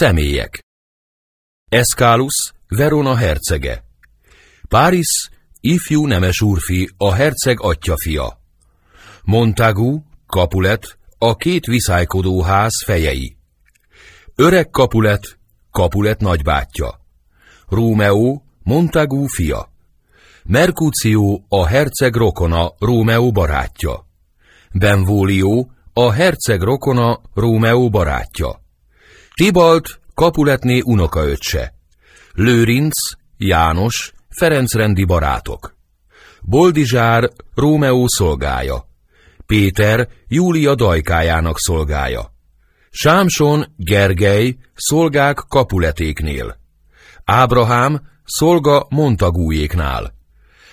Személyek. Eszkálus, Verona hercege. Páris, ifjú nemes úrfi, a herceg atyafia Montagu, Kapulet, a két viszálykodó ház fejei. Öreg Kapulet, Kapulet nagybátyja. Rómeó, Montagu fia. Mercutio, a herceg rokona, Rómeó barátja. Benvolio, a herceg rokona, Rómeó barátja. Tibalt, Kapuletné unokaöccse. Lőrinc, János, Ferencrendi barátok. Boldizsár, Rómeó szolgája. Péter, Júlia dajkájának szolgája. Sámson, Gergely, szolgák Kapuletéknél. Ábrahám, szolga Montagújéknál.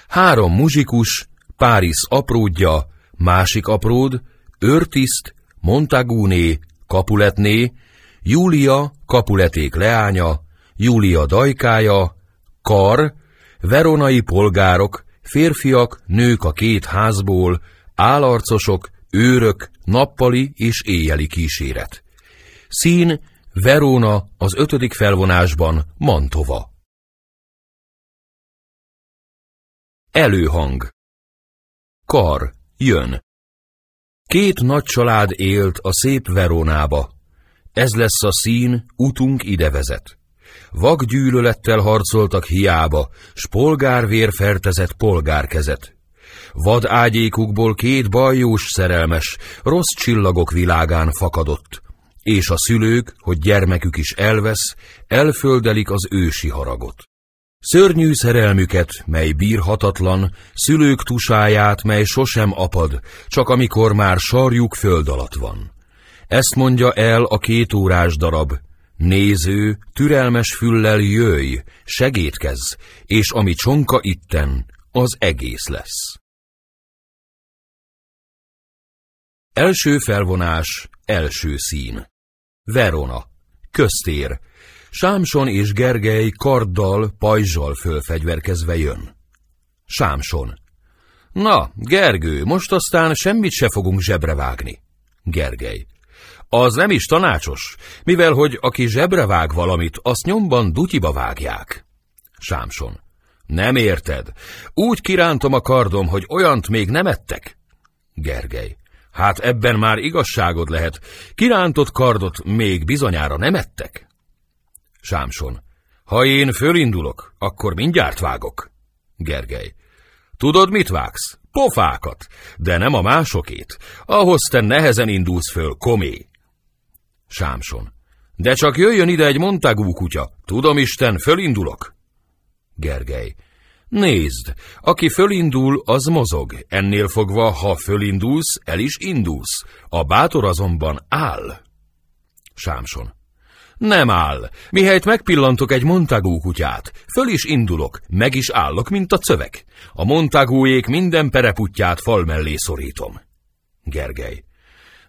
Három muzsikus, Páris apródja, másik apród, Őrtiszt, Montagúné, Kapuletné, Júlia, Kapuleték leánya, Júlia dajkája, Kar, veronai polgárok, férfiak, nők a két házból, állarcosok, őrök, nappali és éjjeli kíséret. Szín, Verona az ötödik felvonásban Mantova. Előhang Kar, jön. Két nagy család élt a szép Verónába. Ez lesz a szín, utunk ide vezet. Vak gyűlölettel harcoltak hiába, s polgárvér fertezett polgárkezet. Vad ágyékukból két bajós szerelmes, rossz csillagok világán fakadott, és a szülők, hogy gyermekük is elvesz, elföldelik az ősi haragot. Szörnyű szerelmüket, mely bírhatatlan, szülők tusáját, mely sosem apad, csak amikor már sarjuk föld alatt van. Ezt mondja el a két órás darab. Néző, türelmes füllel jöjj, segítkezz, és ami csonka itten, az egész lesz. Első felvonás, első szín. Verona, köztér, Sámson és Gergely karddal, pajzsal fölfegyverkezve jön. Sámson. Na, Gergő, most aztán semmit se fogunk zsebre vágni. Gergely. Az nem is tanácsos, mivel hogy aki zsebre vág valamit, azt nyomban dutyiba vágják. Sámson. Nem érted. Úgy kirántom a kardom, hogy olyant még nem ettek. Gergely. Hát ebben már igazságod lehet. Kirántott kardot még bizonyára nem ettek. Sámson. Ha én fölindulok, akkor mindjárt vágok. Gergely. Tudod, mit vágsz? Pofákat, de nem a másokét. Ahhoz te nehezen indulsz föl, komé. Sámson. De csak jöjjön ide egy montagú kutya. Tudom Isten, fölindulok. Gergely. Nézd, aki fölindul, az mozog. Ennél fogva, ha fölindulsz, el is indulsz. A bátor azonban áll. Sámson. Nem áll. Mihelyt megpillantok egy Montagu kutyát, föl is indulok, meg is állok, mint a cövek. A Montagúék minden pereputját fal mellé szorítom. Gergely.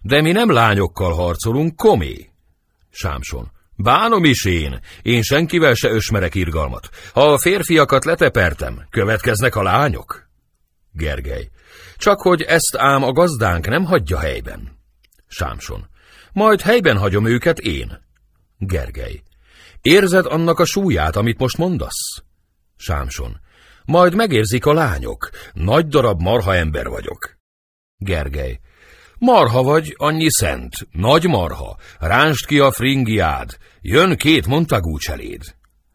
De mi nem lányokkal harcolunk, komé. Sámson. Bánom is én. Én senkivel se ösmerek irgalmat. Ha a férfiakat letepertem, következnek a lányok. Gergely. Csak hogy ezt ám a gazdánk nem hagyja helyben. Sámson. Majd helyben hagyom őket én. Gergely. Érzed annak a súlyát, amit most mondasz? Sámson. Majd megérzik a lányok. Nagy darab marha ember vagyok. Gergely. Marha vagy, annyi szent. Nagy marha. Ránst ki a fringiád. Jön két montagú cseléd.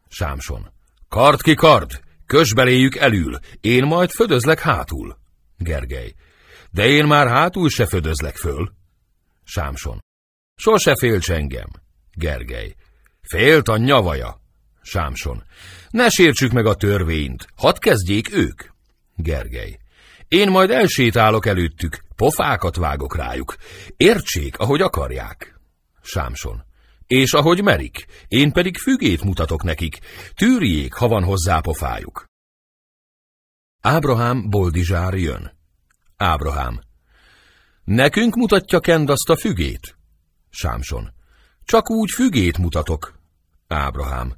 Sámson. Kard ki kard. Kös beléjük elül. Én majd födözlek hátul. Gergely. De én már hátul se födözlek föl. Sámson. Sose félts engem. Gergely. Félt a nyavaja. Sámson. Ne sértsük meg a törvényt, hadd kezdjék ők. Gergely. Én majd elsétálok előttük, pofákat vágok rájuk. Értsék, ahogy akarják. Sámson. És ahogy merik, én pedig fügét mutatok nekik. Tűrjék, ha van hozzá pofájuk. Ábrahám Boldizsár jön. Ábrahám. Nekünk mutatja Kend azt a fügét? Sámson. Csak úgy fügét mutatok. Ábrahám.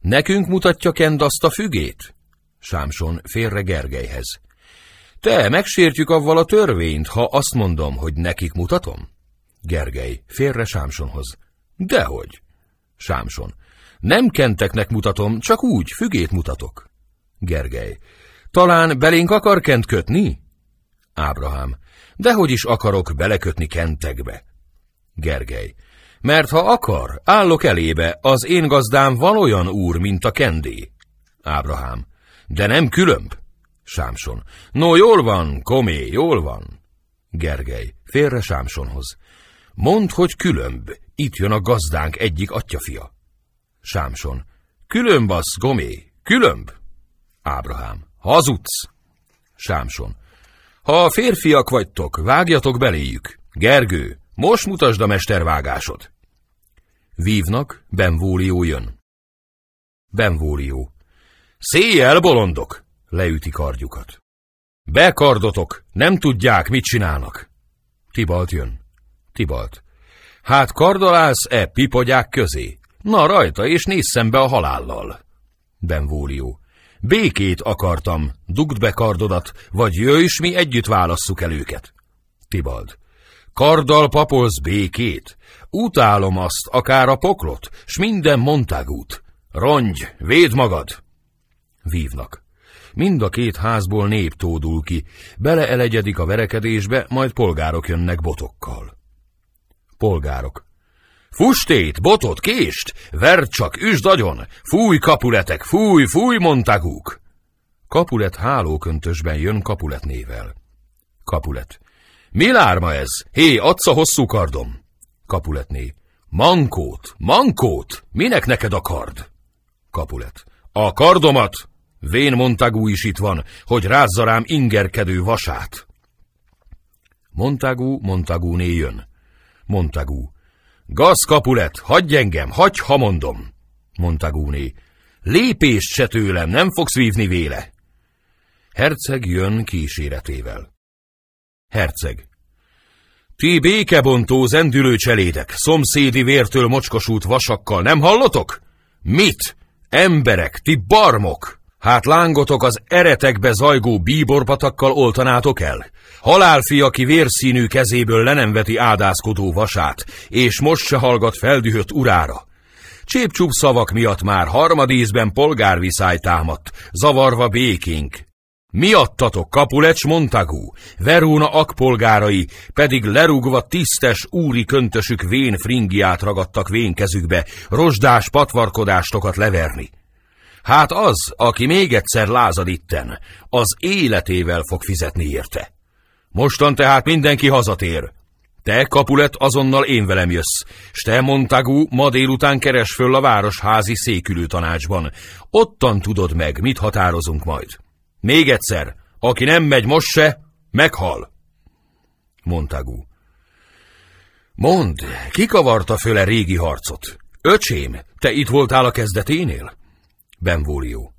Nekünk mutatja Kend azt a fügét? Sámson félre Gergelyhez. Te, megsértjük avval a törvényt, ha azt mondom, hogy nekik mutatom? Gergely, félre Sámsonhoz. Dehogy. Sámson. Nem kenteknek mutatom, csak úgy, fügét mutatok. Gergely. Talán belénk akar kent kötni? Ábrahám. Dehogy is akarok belekötni kentekbe. Gergely. Mert ha akar, állok elébe, az én gazdám van olyan úr, mint a kendé. Ábrahám. De nem különb. Sámson. No, jól van, komé, jól van. Gergely. Félre Sámsonhoz. Mondd, hogy különb. Itt jön a gazdánk egyik atyafia. Sámson. Különb az, Gomé, különb. Ábrahám. Hazudsz. Sámson. Ha férfiak vagytok, vágjatok beléjük. Gergő, most mutasd a mestervágásod. Vívnak, Benvólió jön. Benvólió. Széjjel, bolondok! Leüti kardjukat. Bekardotok, nem tudják, mit csinálnak. Tibalt jön. Tibalt. Hát kardolálsz-e pipogyák közé? Na rajta, és nézz szembe a halállal. Benvólió. Békét akartam, dugd be kardodat, vagy jöjj, s mi együtt válasszuk el őket. Tibald. Karddal papolsz békét? Utálom azt, akár a poklot, s minden montágút. Rongy, véd magad! Vívnak. Mind a két házból nép tódul ki, beleelegyedik a verekedésbe, majd polgárok jönnek botokkal. Polgárok. Fustét, botot, kést, verd csak, üsd agyon, fúj kapuletek, fúj, fúj montagúk. Kapulet hálóköntösben jön Kapulet nével. Kapulet. Mi lárma ez? Hé, adsz a hosszú kardom. Kapuletné. Mankót, mankót, minek neked a kard? Kapulet. A kardomat, Vén Montagu is itt van, hogy rázza rám ingerkedő vasát. Montagu, Montagu jön. Montagu. Gaz Kapulet, hagyj engem, hagyj, ha mondom. Montaguné. Lépést se tőlem, nem fogsz vívni véle. Herceg jön kíséretével. Herceg. Ti békebontó zendülő cselédek, szomszédi vértől mocskosult vasakkal, nem hallotok? Mit? Emberek, ti barmok! Hát lángotok az eretekbe zajgó bíborbatakkal oltanátok el? Halálfi, aki vérszínű kezéből le nem veti áldázkodó vasát, és most se hallgat feldühött urára. Csépcsúp szavak miatt már harmadízben polgárviszály támadt, zavarva békénk. Miattatok Kapulecs Montagu, Verona akpolgárai pedig lerugva tisztes úri köntösük vén fringiát ragadtak vénkezükbe, rozsdás patvarkodástokat leverni. Hát az, aki még egyszer lázad itten, az életével fog fizetni érte. Mostan tehát mindenki hazatér. Te, Kapulet, azonnal én velem jössz, s te, Montagu, ma délután keres föl a városházi székülő tanácsban. Ottan tudod meg, mit határozunk majd. Még egyszer, aki nem megy most se, meghal. Montagu. Mondd, ki kavarta föle régi harcot? Öcsém, te itt voltál a kezdeténél? Benvólió.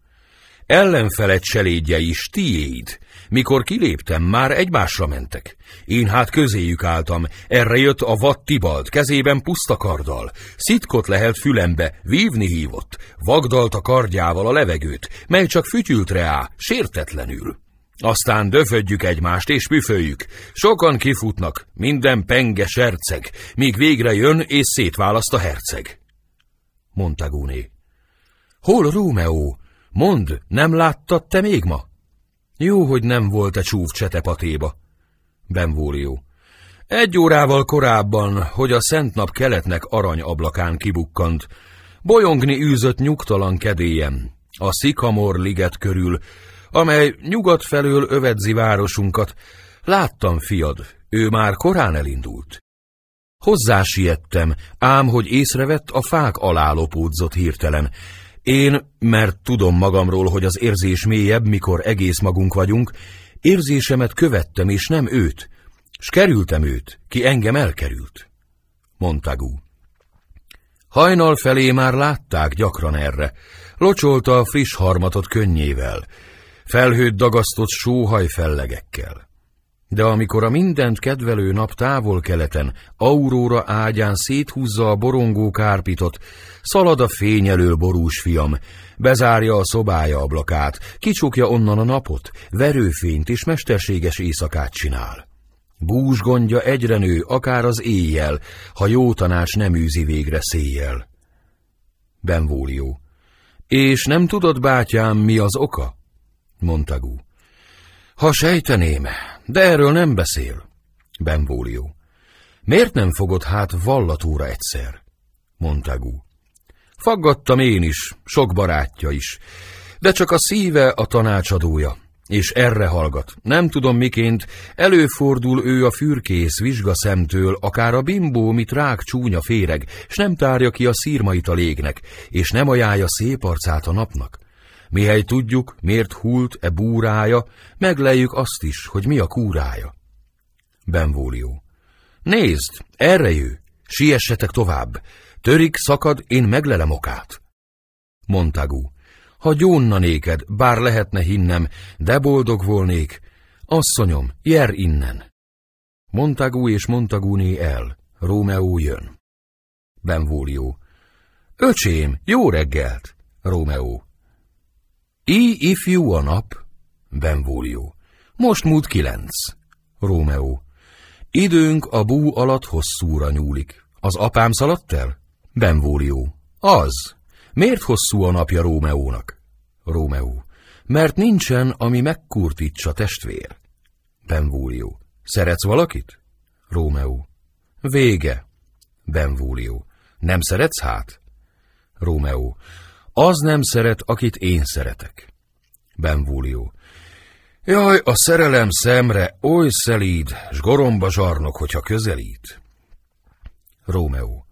Ellenfeled cselédje is tiéd. Mikor kiléptem, már egymásra mentek. Én hát közéjük álltam, erre jött a vad Tibald, kezében puszta karddal. Szitkot lehet fülembe, vívni hívott, vagdalt a kardjával a levegőt, mely csak fütyült reá, sértetlenül. Aztán döfödjük egymást és püföljük. Sokan kifutnak, minden penge serceg, míg végre jön és szétválaszt a herceg. Montaguné. Hol Rómeó? Mondd, nem láttad te még ma? Jó, hogy nem volt a csúf csetepatéba. Benvólió. Egy órával korábban, hogy a szent nap keletnek ablakán kibukkant, bolyongni űzött nyugtalan kedélyem, a Szikamor liget körül, amely nyugat felől övedzi városunkat. Láttam, fiad, ő már korán elindult. Hozzá siettem, ám hogy észrevett, a fák alá lopódzott hirtelen, én, mert tudom magamról, hogy az érzés mélyebb, mikor egész magunk vagyunk, érzésemet követtem, és nem őt, s kerültem őt, ki engem elkerült. Montagu. Hajnal felé már látták gyakran erre, locsolta a friss harmatot könnyével, felhőt dagasztott sóhaj fellegekkel. De amikor a mindent kedvelő nap távol-keleten, auróra ágyán széthúzza a borongó kárpitot, szalad a fényelő borús fiam, bezárja a szobája ablakát, kicsukja onnan a napot, verőfényt és mesterséges éjszakát csinál. Búzsgondja egyre nő, akár az éjjel, ha jó tanács nem űzi végre széjjel. Benvolio. És nem tudod, bátyám, mi az oka? Montagu. Ha sejteném, de erről nem beszél. Benvolio. Miért nem fogod hát vallatóra egyszer? Montagu. Faggattam én is, sok barátja is, de csak a szíve a tanácsadója, és erre hallgat. Nem tudom miként, előfordul ő a fürkész vizsga szemtől, akár a bimbó, mit rák csúnya féreg, s nem tárja ki a szírmait a légnek, és nem ajánlja szép arcát a napnak. Mihely tudjuk, miért hult e búrája, megleljük azt is, hogy mi a kúrája. Benvólió. Nézd, erre jő, siessetek tovább, törik, szakad, én meglelem okát. Montagu. Ha gyónna néked, bár lehetne hinnem, de boldog volnék. Asszonyom, jer innen. Montagu és Montaguné el, Rómeó jön. Benvólió. Öcsém, jó reggelt! Rómeó. I ifjú a nap? Benvólió. Most múlt kilenc. Rómeó. Időnk a bú alatt hosszúra nyúlik. Az apám szaladt el? Benvólió. Az. Miért hosszú a napja Rómeónak? Rómeó. Mert nincsen, ami megkurtítsa testvér. Benvólió. Szeretsz valakit? Rómeó. Vége. Benvólió. Nem szeretsz hát? Rómeó. Az nem szeret, akit én szeretek. Benvólió. Jaj, a szerelem szemre oly szelíd, s goromba zsarnok, hogyha közelít. Rómeó.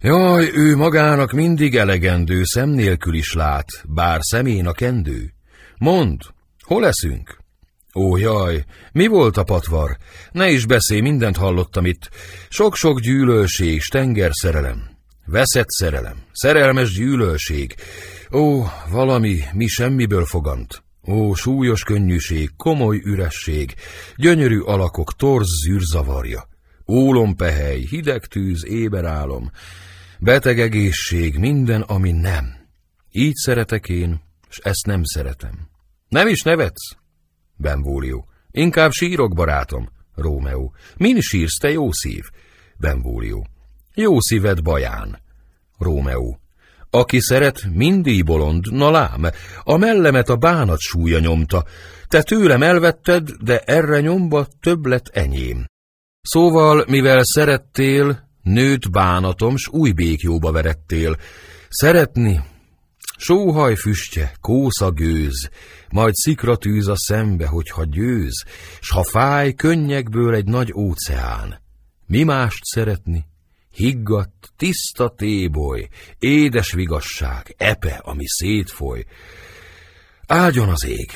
Jaj, ő magának mindig elegendő, szem nélkül is lát, bár szemén a kendő. Mond, hol leszünk? Ó, jaj, mi volt a patvar? Ne is beszélj, mindent hallottam itt. Sok-sok gyűlölség, stenger szerelem. Veszett szerelem, szerelmes gyűlölség. Ó, valami, mi semmiből fogant. Ó, súlyos könnyűség, komoly üresség, gyönyörű alakok, torz zűrzavarja. Ólompehely, hideg tűz, éberálom, beteg egészség, minden, ami nem. Így szeretek én, és ezt nem szeretem. Nem is nevetsz? Benvólió. Inkább sírok, barátom. Rómeó. Min sírsz, te jó szív? Benvólió. Jó szíved baján. Rómeó. Aki szeret, mindig bolond, na lám, a mellemet a bánat súlya nyomta. Te tőlem elvetted, de erre nyomba több lett enyém. Szóval, mivel szerettél, nőt bánatom, s új békjóba verettél. Szeretni, sóhaj füstje, kósza gőz, majd szikra tűz a szembe, hogyha győz, s ha fáj, könnyekből egy nagy óceán. Mi mást szeretni? Higgadt, tiszta téboly, édes vigasság, epe, ami szétfoly. Áldjon az ég!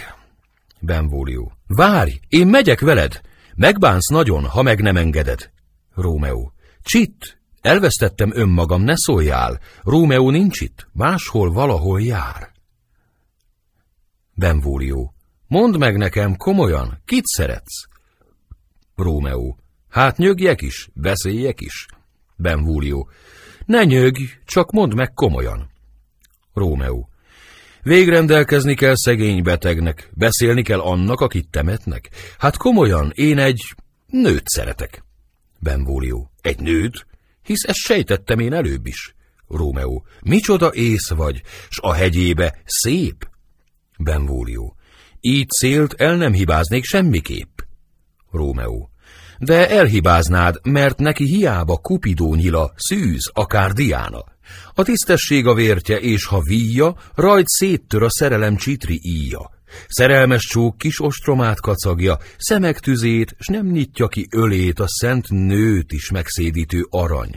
Benvólió. Várj, én megyek veled! Megbánsz nagyon, ha meg nem engeded. Rómeó. Csitt, elvesztettem önmagam, ne szóljál. Rómeó nincs itt, máshol valahol jár. Benvólió. Mondd meg nekem komolyan, kit szeretsz? Rómeó. Hát nyögjek is, beszéljek is. Benvúlió. Ne nyögj, csak mondd meg komolyan. Rómeó. Végrendelkezni kell szegény betegnek, beszélni kell annak, akit temetnek. Hát komolyan, én egy nőt szeretek. Benvólió. Egy nőt? Hisz ezt sejtettem én előbb is. Rómeó. Micsoda ész vagy, s a hegyébe szép? Benvólió. Így célt el nem hibáznék semmiképp. Rómeó de elhibáznád, mert neki hiába kupidó nyila, szűz, akár diána. A tisztesség a vértje, és ha víja, rajt széttör a szerelem csitri íja. Szerelmes csók kis ostromát kacagja, szemek tüzét, s nem nyitja ki ölét a szent nőt is megszédítő arany.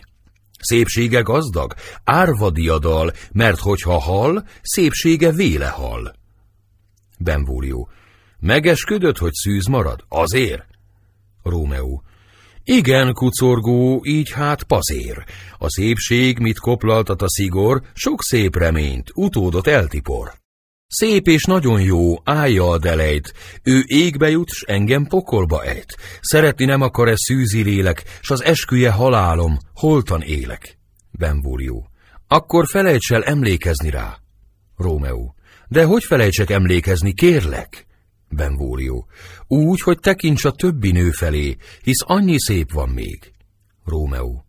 Szépsége gazdag, árva diadal, mert hogyha hal, szépsége véle hal. Benvólió. Megesküdött, hogy szűz marad? Azért? Rómeó. Igen, kucorgó, így hát pazér. A szépség, mit koplaltat a szigor, sok szép reményt, utódot eltipor. Szép és nagyon jó, állja a delejt, ő égbe jut, s engem pokolba ejt. Szeretni nem akar-e szűzi lélek, s az esküje halálom, holtan élek. Benvólió. Akkor felejts el emlékezni rá. Rómeó. De hogy felejtsek emlékezni, kérlek? Benvólió. Úgy, hogy tekints a többi nő felé, hisz annyi szép van még. Rómeó.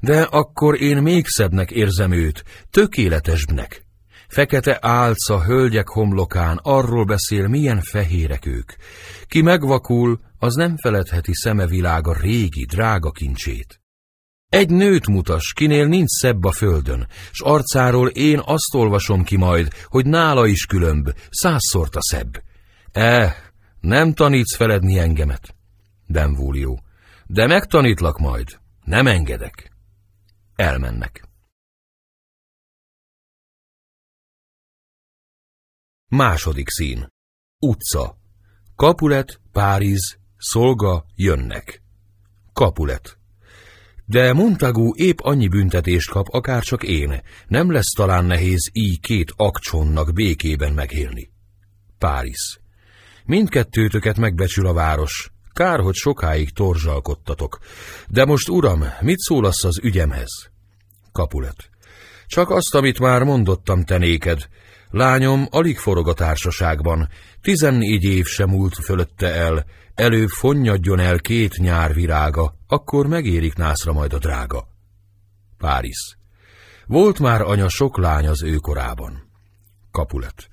De akkor én még szebbnek érzem őt, tökéletesbnek. Fekete álca hölgyek homlokán arról beszél, milyen fehérek ők. Ki megvakul, az nem feledheti szeme világa régi, drága kincsét. Egy nőt mutas, kinél nincs szebb a földön, s arcáról én azt olvasom ki majd, hogy nála is különb, százszort a szebb. Eh, nem tanítsz feledni engemet. Benvúlió. De megtanítlak majd. Nem engedek. Elmennek. Második szín. Utca. Kapulet, Párizs, Szolga, jönnek. Kapulet. De Montagu épp annyi büntetést kap, akár csak én. Nem lesz talán nehéz így két akcsonnak békében megélni. Párizs. Mindkettőtöket megbecsül a város. Kár, hogy sokáig torzsalkodtatok. De most, uram, mit szólasz az ügyemhez? Kapulet. Csak azt, amit már mondottam te néked. Lányom alig forog a társaságban. Tizennégy év sem múlt fölötte el. Előbb fonnyadjon el két nyár virága, akkor megérik nászra majd a drága. Párizs. Volt már anya sok lány az ő korában. Kapulet.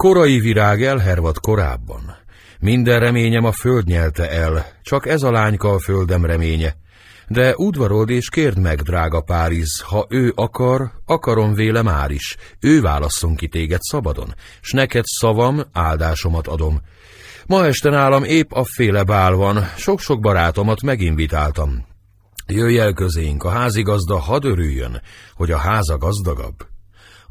Korai virág elhervad korábban. Minden reményem a föld nyelte el, csak ez a lányka a földem reménye. De udvarold és kérd meg, drága Párizs, ha ő akar, akarom véle már is. Ő válasszon ki téged szabadon, s neked szavam, áldásomat adom. Ma este nálam épp a féle bál van, sok-sok barátomat meginvitáltam. Jöjj el közénk, a házigazda hadd örüljön, hogy a háza gazdagabb.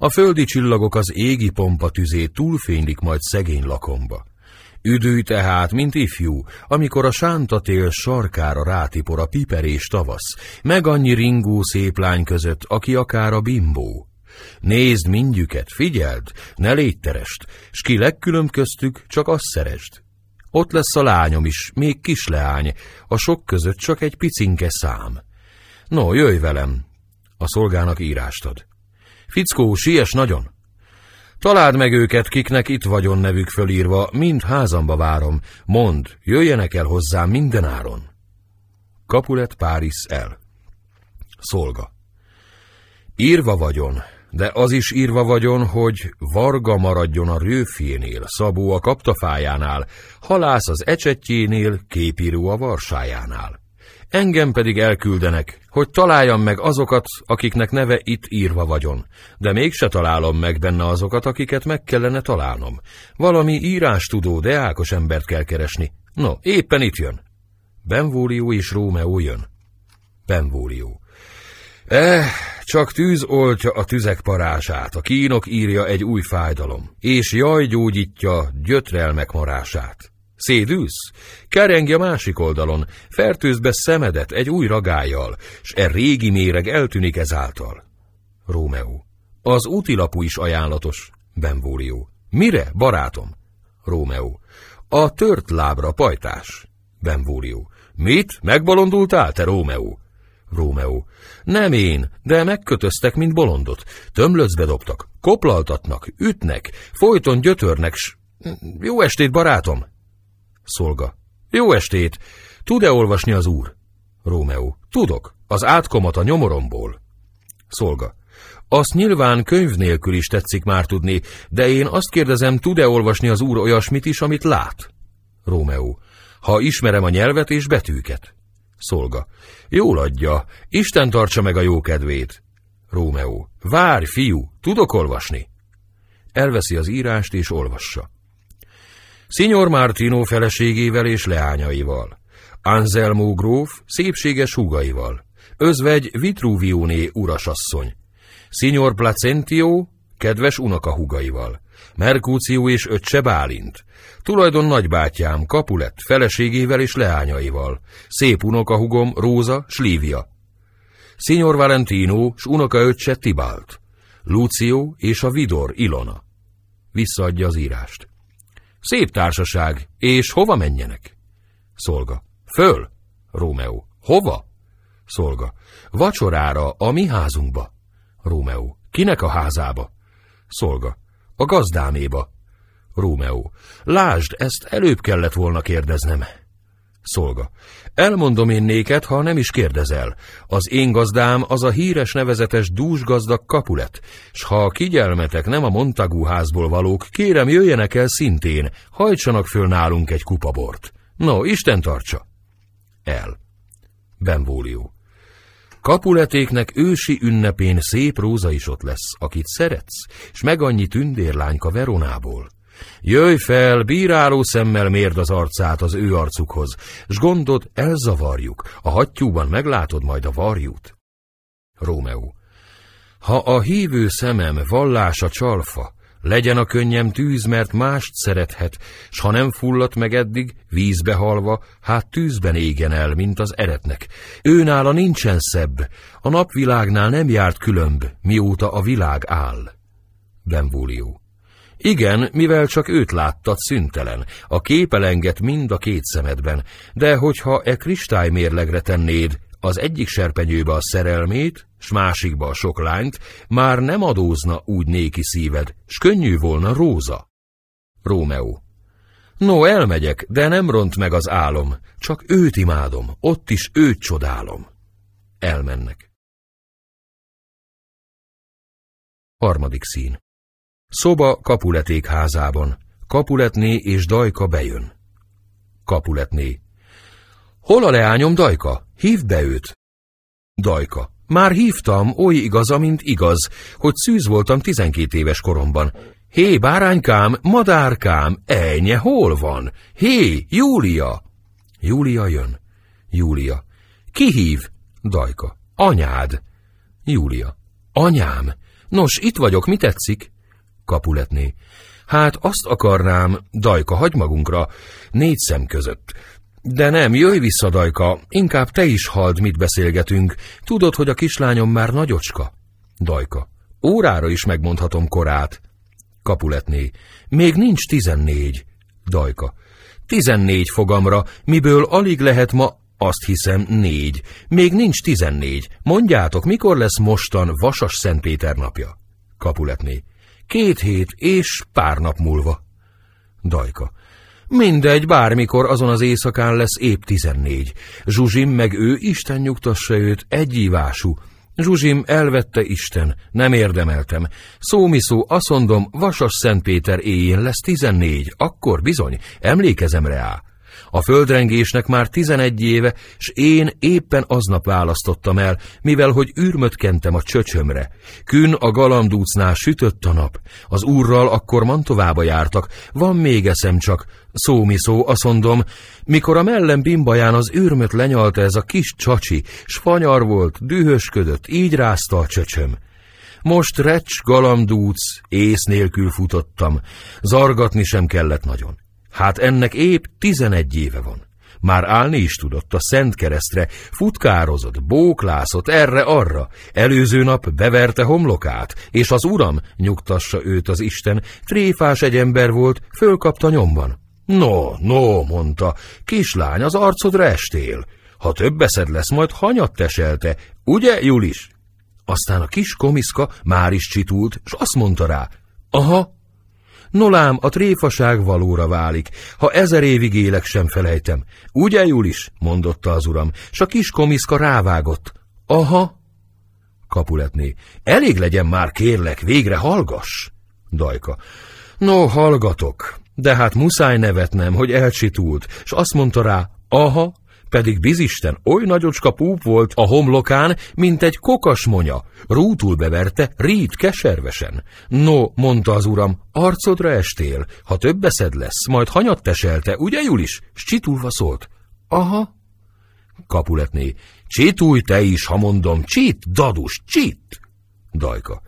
A földi csillagok az égi pompa tüzé túlfénylik majd szegény lakomba. Üdülj tehát, mint ifjú, amikor a sánta tél sarkára rátipor a piperés tavasz, meg annyi ringó szép lány között, aki akár a bimbó. Nézd mindjüket, figyeld, ne légy terest, s ki legkülönb köztük, csak azt szeresd. Ott lesz a lányom is, még kis leány, a sok között csak egy picinke szám. No, jöjj velem! A szolgának írást ad. Fickó, siess nagyon! Találd meg őket, kiknek itt vagyon nevük fölírva, mind házamba várom. Mond, jöjjenek el hozzám minden áron. Kapulet Párizs el. Szolga. Írva vagyon, de az is írva vagyon, hogy Varga maradjon a rőfjénél, Szabó a kaptafájánál, Halász az ecsetjénél, Képíró a varsájánál. Engem pedig elküldenek, hogy találjam meg azokat, akiknek neve itt írva vagyon, de mégse találom meg benne azokat, akiket meg kellene találnom. Valami írástudó, deákos embert kell keresni. No, éppen itt jön. Benvólió és Rómeó jön. Benvólió. Eh, csak tűz oltja a tüzek parását, a kínok írja egy új fájdalom, és jaj gyógyítja gyötrelmek marását. Szédülsz? Kerengj a másik oldalon, fertőzd be szemedet egy új ragájjal, s e régi méreg eltűnik ezáltal. Rómeó. Az útilapú is ajánlatos. Benvólió. Mire, barátom? Rómeó. A tört lábra pajtás. Benvólió. Mit? Megbolondultál, te Rómeó? Rómeó. Nem én, de megkötöztek, mint bolondot. Tömlöcbe dobtak, koplaltatnak, ütnek, folyton gyötörnek, s... Jó estét, barátom! Szolga. Jó estét! Tud-e olvasni az úr? Rómeó. Tudok. Az átkomat a nyomoromból. Szolga. Azt nyilván könyv nélkül is tetszik már tudni, de én azt kérdezem, tud-e olvasni az úr olyasmit is, amit lát? Rómeó. Ha ismerem a nyelvet és betűket. Szolga. Jól adja. Isten tartsa meg a jó kedvét. Rómeó. Várj, fiú, tudok olvasni. Elveszi az írást és olvassa. Signor Martino feleségével és leányaival, Anselmo gróf szépséges húgaival, özvegy Vitruvióné urasasszony, Signor Placentio kedves unokahúgaival, Merkúció és öccse Bálint, tulajdon nagybátyám Kapulet feleségével és leányaival, szép unokahugom Róza Slívia, Signor Valentino s unokaöccse Tibalt, Lucio és a Vidor Ilona. Visszaadja az írást. Szép társaság, és hova menjenek? Szolga. Föl. Rómeó. Hova? Szolga. Vacsorára, a mi házunkba. Rómeó. Kinek a házába? Szolga. A gazdáméba. Rómeó. Lásd, ezt előbb kellett volna kérdeznem. Szolga. Elmondom én néked, ha nem is kérdezel. Az én gazdám az a híres nevezetes dúsgazdag kapulet, s ha a kigyelmetek nem a Montagu házból valók, kérem jöjjenek el szintén, hajtsanak föl nálunk egy kupabort. No, Isten tartsa! El. Benvólió. Kapuletéknek ősi ünnepén szép róza is ott lesz, akit szeretsz, s meg annyi tündérlányka Veronából. Jöjj fel, bíráló szemmel mérd az arcát az ő arcukhoz, s gondod elzavarjuk, a hattyúban meglátod majd a varjút. Rómeó. Ha a hívő szemem vallása csalfa, legyen a könnyem tűz, mert mást szerethet, s ha nem fulladt meg eddig, vízbe halva, hát tűzben égen el, mint az eretnek. Őnála nincsen szebb, a napvilágnál nem járt különb, mióta a világ áll. Benvólió. Igen, mivel csak őt láttad szüntelen, a képelenget mind a két szemedben, de hogyha e kristálymérlegre tennéd az egyik serpenyőbe a szerelmét, s másikba a sok lányt, már nem adózna úgy néki szíved, s könnyű volna róza. Rómeó. No, elmegyek, de nem ront meg az álom, csak őt imádom, ott is őt csodálom. Elmennek. Harmadik szín. Szoba Kapuleték házában. Kapuletné és Dajka bejön. Kapuletné. Hol a leányom, Dajka? Hívd be őt. Dajka. Már hívtam, oly igaz, mint igaz, hogy szűz voltam tizenkét éves koromban. Hé, báránykám, madárkám, ejnye, hol van? Hé, Júlia! Júlia jön. Júlia. Ki hív? Dajka. Anyád. Júlia. Anyám. Nos, itt vagyok, mi tetszik? Kapuletné. Hát azt akarnám, Dajka, hagy magunkra, négy szem között. De nem, jöjj vissza, Dajka, inkább te is halld, mit beszélgetünk. Tudod, hogy a kislányom már nagyocska? Dajka. Órára is megmondhatom korát. Kapuletné. Még nincs tizennégy. Dajka. Tizennégy fogamra, miből alig lehet ma azt hiszem négy. Még nincs tizennégy. Mondjátok, mikor lesz mostan Vasas Szentpéter napja? Kapuletné. Két hét és pár nap múlva. Dajka. Mindegy, bármikor azon az éjszakán lesz épp tizennégy. Zsuzsim meg ő, Isten nyugtassa őt, egyívású. Zsuzsim elvette Isten, nem érdemeltem. Szómi szó, azt mondom, Vasas Szentpéter éjjén lesz tizennégy, akkor bizony, emlékezem rá. A földrengésnek már tizenegy éve, s én éppen aznap választottam el, mivel hogy űrmöt kentem a csöcsömre. Kün a galambdúcnál sütött a nap. Az úrral akkor Mantovába jártak. Van még eszem csak. Szómi szó, azt mondom, mikor a mellem bimbaján az űrmöt lenyalta ez a kis csacsi, s fanyar volt, dühösködött, így rázta a csöcsöm. Most recs, galambdúc, ész nélkül futottam, zargatni sem kellett nagyon. Hát ennek épp tizenegy éve van. Már állni is tudott a Szent Keresztre, futkározott, bóklászott erre-arra. Előző nap beverte homlokát, és az uram, nyugtassa őt az Isten, tréfás egy ember volt, fölkapta nyomban. No, no, mondta, kislány, az arcodra estél. Ha több beszed lesz, majd hanyat teselte, ugye, Julis? Aztán a kis komiszka már is csitult, s azt mondta rá, aha, Nolám, a tréfaság valóra válik, ha ezer évig élek sem felejtem. Ugye, Julis? mondotta az uram, s a kis komiszka rávágott. Aha. Kapuletné. Elég legyen már, kérlek, végre hallgass. Dajka. No, hallgatok, de hát muszáj nevetnem, hogy elcsitult, s azt mondta rá, aha, pedig bizisten oly nagyocska púp volt a homlokán, mint egy kokasmonya. Rútul beverte, rít keservesen. No, mondta az uram, arcodra estél, ha több beszed lesz, majd hanyat teselte, ugye Julis? S csitulva szólt. Aha. Kapuletné, csitulj te is, ha mondom, csit, dadus, csit. Dajka,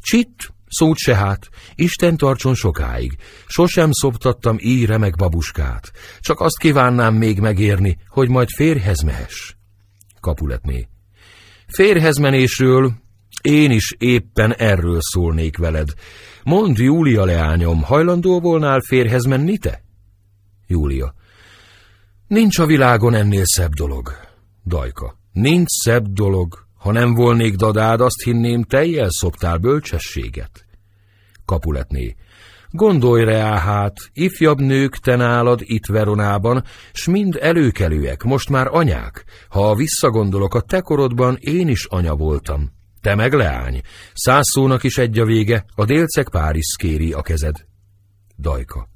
csit, Szót se hát, Isten tartson sokáig, sosem szoptattam így remek babuskát, csak azt kívánnám még megérni, hogy majd férhez mehess. Kapuletné. Férhez menésről én is éppen erről szólnék veled. Mondd, Júlia leányom, hajlandó volnál férhez menni te? Júlia. Nincs a világon ennél szebb dolog. Dajka. Nincs szebb dolog, ha nem volnék dadád, azt hinném, te szoptál bölcsességet. Kapuletné. Gondolj rá hát, ifjabb nők te nálad itt Veronában, s mind előkelőek, most már anyák. Ha visszagondolok, a te korodban én is anya voltam. Te meg leány. Száz szónak is egy a vége, a délceg Párizs kéri a kezed. Dajka.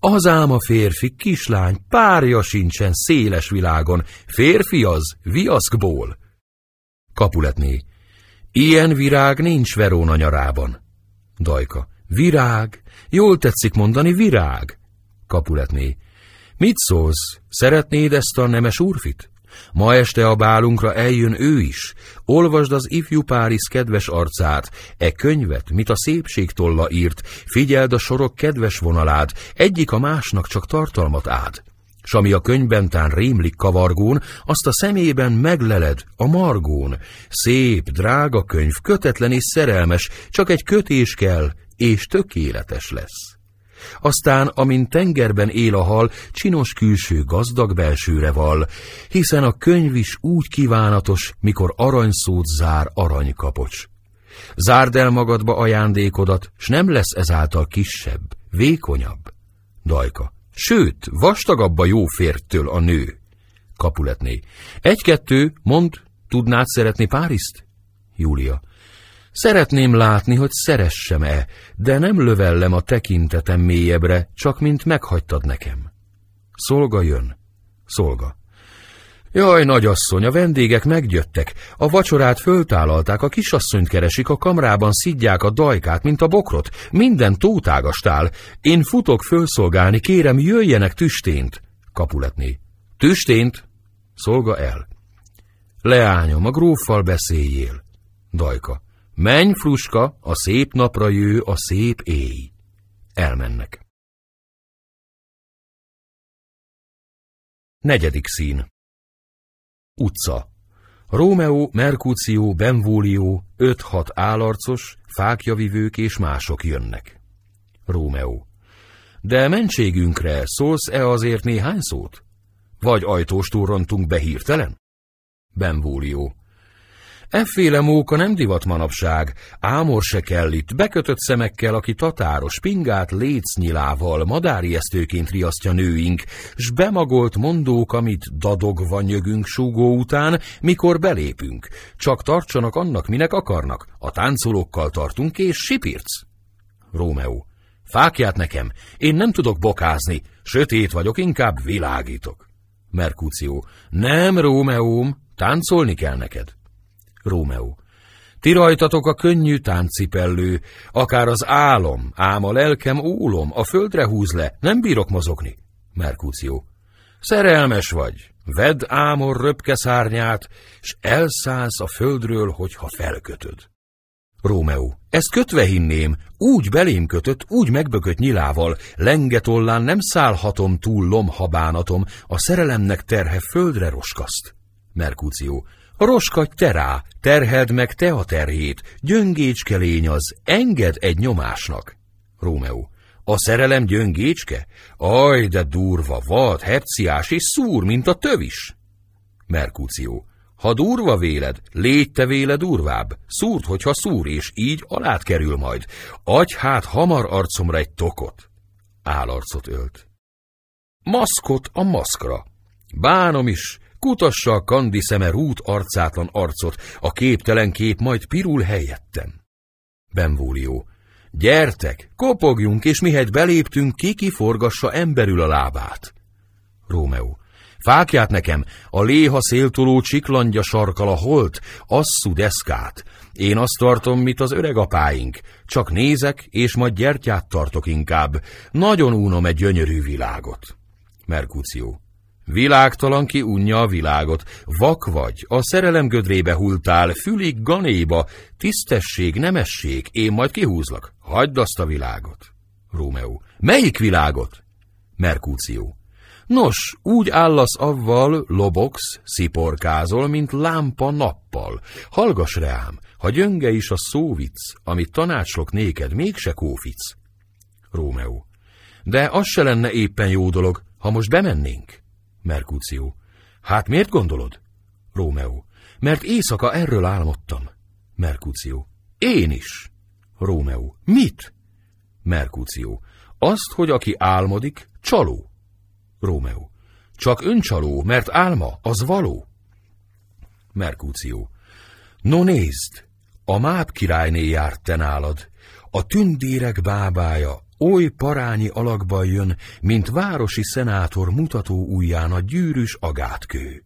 Az ám férfi, kislány, párja sincsen széles világon, férfi az, viaszkból. Kapuletné. Ilyen virág nincs Veróna nyarában. Dajka. Virág. Jól tetszik mondani, virág. Kapuletné. Mit szólsz? Szeretnéd ezt a nemes úrfit? Ma este a bálunkra eljön ő is. Olvasd az ifjú Párizs kedves arcát, e könyvet, mit a szépség tolla írt, figyeld a sorok kedves vonalát, egyik a másnak csak tartalmat ád. S ami a könyvben tán rémlik kavargón, azt a szemében megleled a margón. Szép, drága könyv, kötetlen és szerelmes, csak egy kötés kell, és tökéletes lesz. Aztán, amint tengerben él a hal, csinos külső gazdag belsőre val, hiszen a könyv is úgy kívánatos, mikor aranyszót zár aranykapocs. Zárd el magadba ajándékodat, s nem lesz ezáltal kisebb, vékonyabb. Dajka. Sőt, vastagabb a jó férttől a nő. Kapuletné. Egy-kettő, mond, tudnád szeretni Páriszt? Júlia. Szeretném látni, hogy szeressem-e, de nem lövellem a tekintetem mélyebbre, csak mint meghagytad nekem. Szolga jön. Szolga. Jaj, nagyasszony, a vendégek meggyöttek. A vacsorát föltálalták, a kisasszonyt keresik, a kamrában szidják a dajkát, mint a bokrot. Minden tótágastál. Én futok fölszolgálni, kérem, jöjjenek tüstént. Kapuletné. Tüstént? Szolga el. Leányom, a gróffal beszéljél. Dajka. Menj, fruska, a szép napra jő a szép éj. Elmennek. Negyedik szín. Utca. Rómeó, Merkúció, Benvólió, öt-hat állarcos, fákjavivők és mások jönnek. Rómeó. De mentségünkre szólsz-e azért néhány szót? Vagy ajtóstól rontunk be hirtelen? Benvólió. Efféle móka nem divat manapság, ámor se kell itt, bekötött szemekkel, aki tatáros, pingát lécnyilával, madáriesztőként riasztja nőink, s bemagolt mondók, amit dadogva nyögünk súgó után, mikor belépünk. Csak tartsanak annak, minek akarnak, a táncolókkal tartunk, és sipirc. Rómeó. Fákját nekem, én nem tudok bokázni, sötét vagyok, inkább világítok. Merkúció. Nem, Rómeóm, táncolni kell neked. Rómeó. Ti rajtatok a könnyű táncipellő, akár az álom, ám a lelkem ólom, a földre húz le, nem bírok mozogni. Merkúció. Szerelmes vagy, vedd ámor röpke szárnyát, s elszállsz a földről, hogyha felkötöd. Rómeó. Ezt kötve hinném, úgy belém kötött, úgy megbökött nyilával, lengetollán nem szállhatom túl lomhabánatom, a szerelemnek terhe földre roskaszt. Merkúció. Roskadj te rá, terheld meg te a terhét, gyöngécske lény az, enged egy nyomásnak. Rómeó. A szerelem gyöngécske? Aj, de durva, vad, hepciás és szúr, mint a tövis. Merkúció. Ha durva véled, légy te véle durvább, szúrt, hogyha szúr, és így alát kerül majd. Adj hát hamar arcomra egy tokot. Álarcot ölt. Maszkot a maszkra. Bánom is, Kutassa a kandi szeme rút arcátlan arcot, a képtelen kép majd pirul helyettem. Benvólió. Gyertek, kopogjunk, és mihegy beléptünk, ki kiforgassa emberül a lábát. Rómeó. Fákját nekem, a léha széltoló csiklandja sarkal a holt, asszú deszkát. Én azt tartom, mit az öregapáink. Csak nézek, és majd gyertyát tartok inkább. Nagyon únom egy gyönyörű világot. Merkúció. Világtalan ki unja a világot, vak vagy, a szerelem gödrébe hultál, fülig ganéba, tisztesség, nemesség, én majd kihúzlak, hagyd azt a világot. Rómeó. Melyik világot? Merkúció. Nos, úgy állasz avval, lobogsz, sziporkázol, mint lámpa nappal. Hallgass reám, ha gyönge is a szóvic, amit tanácslok néked, mégse kófic. Rómeó. De az se lenne éppen jó dolog, ha most bemennénk. Merkúció. Hát miért gondolod? Rómeó. Mert éjszaka erről álmodtam. Merkúció. Én is. Rómeó. Mit? Merkúció. Azt, hogy aki álmodik, csaló. Rómeó. Csak öncsaló, mert álma, az való. Merkúció. No nézd, a máp királyné járt te nálad, a tündérek bábája oly parányi alakban jön, mint városi szenátor mutató ujján a gyűrűs agátkő.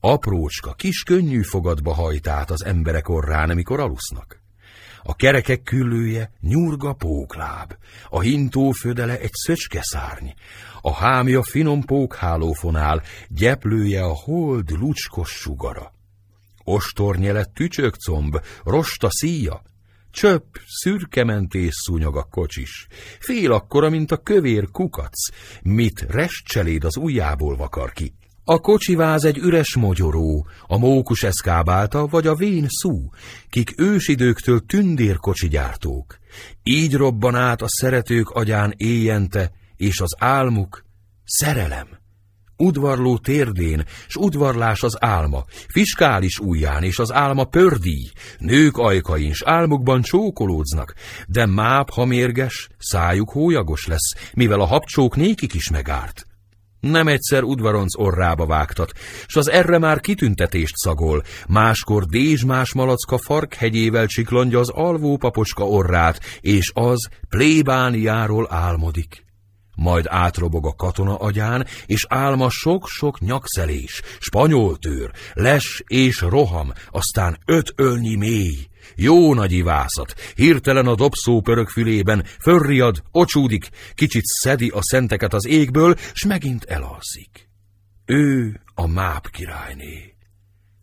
Aprócska, kis könnyű fogadba hajt át az emberek orrán, amikor alusznak. A kerekek küllője nyurga pókláb, a hintó födele egy szöcskeszárny, a hámja finom pókhálófon áll, gyeplője a hold lucskos sugara. Ostornyele tücsökcomb, rosta szíja, Csöpp, szürkementés szúnyog a kocsis, fél akkora, mint a kövér kukac, mit restcseléd az ujjából vakar ki. A kocsiváz egy üres mogyoró, a mókus eszkábálta, vagy a vén szú, kik ősidőktől tündérkocsi gyártók. Így robban át a szeretők agyán éjjente, és az álmuk szerelem udvarló térdén, s udvarlás az álma, fiskális ujján, és az álma pördíj, nők ajkain, s álmukban csókolódznak, de máp, ha mérges, szájuk hólyagos lesz, mivel a habcsók nékik is megárt. Nem egyszer udvaronc orrába vágtat, s az erre már kitüntetést szagol, máskor dézsmás malacka farkhegyével csiklandja az alvó paposka orrát, és az plébániáról álmodik majd átrobog a katona agyán, és álma sok-sok nyakszelés, spanyoltőr, les és roham, aztán öt ölnyi mély. Jó nagy ivászat, hirtelen a dobszó pörög fülében, fölriad, ocsúdik, kicsit szedi a szenteket az égből, s megint elalszik. Ő a máp királyné.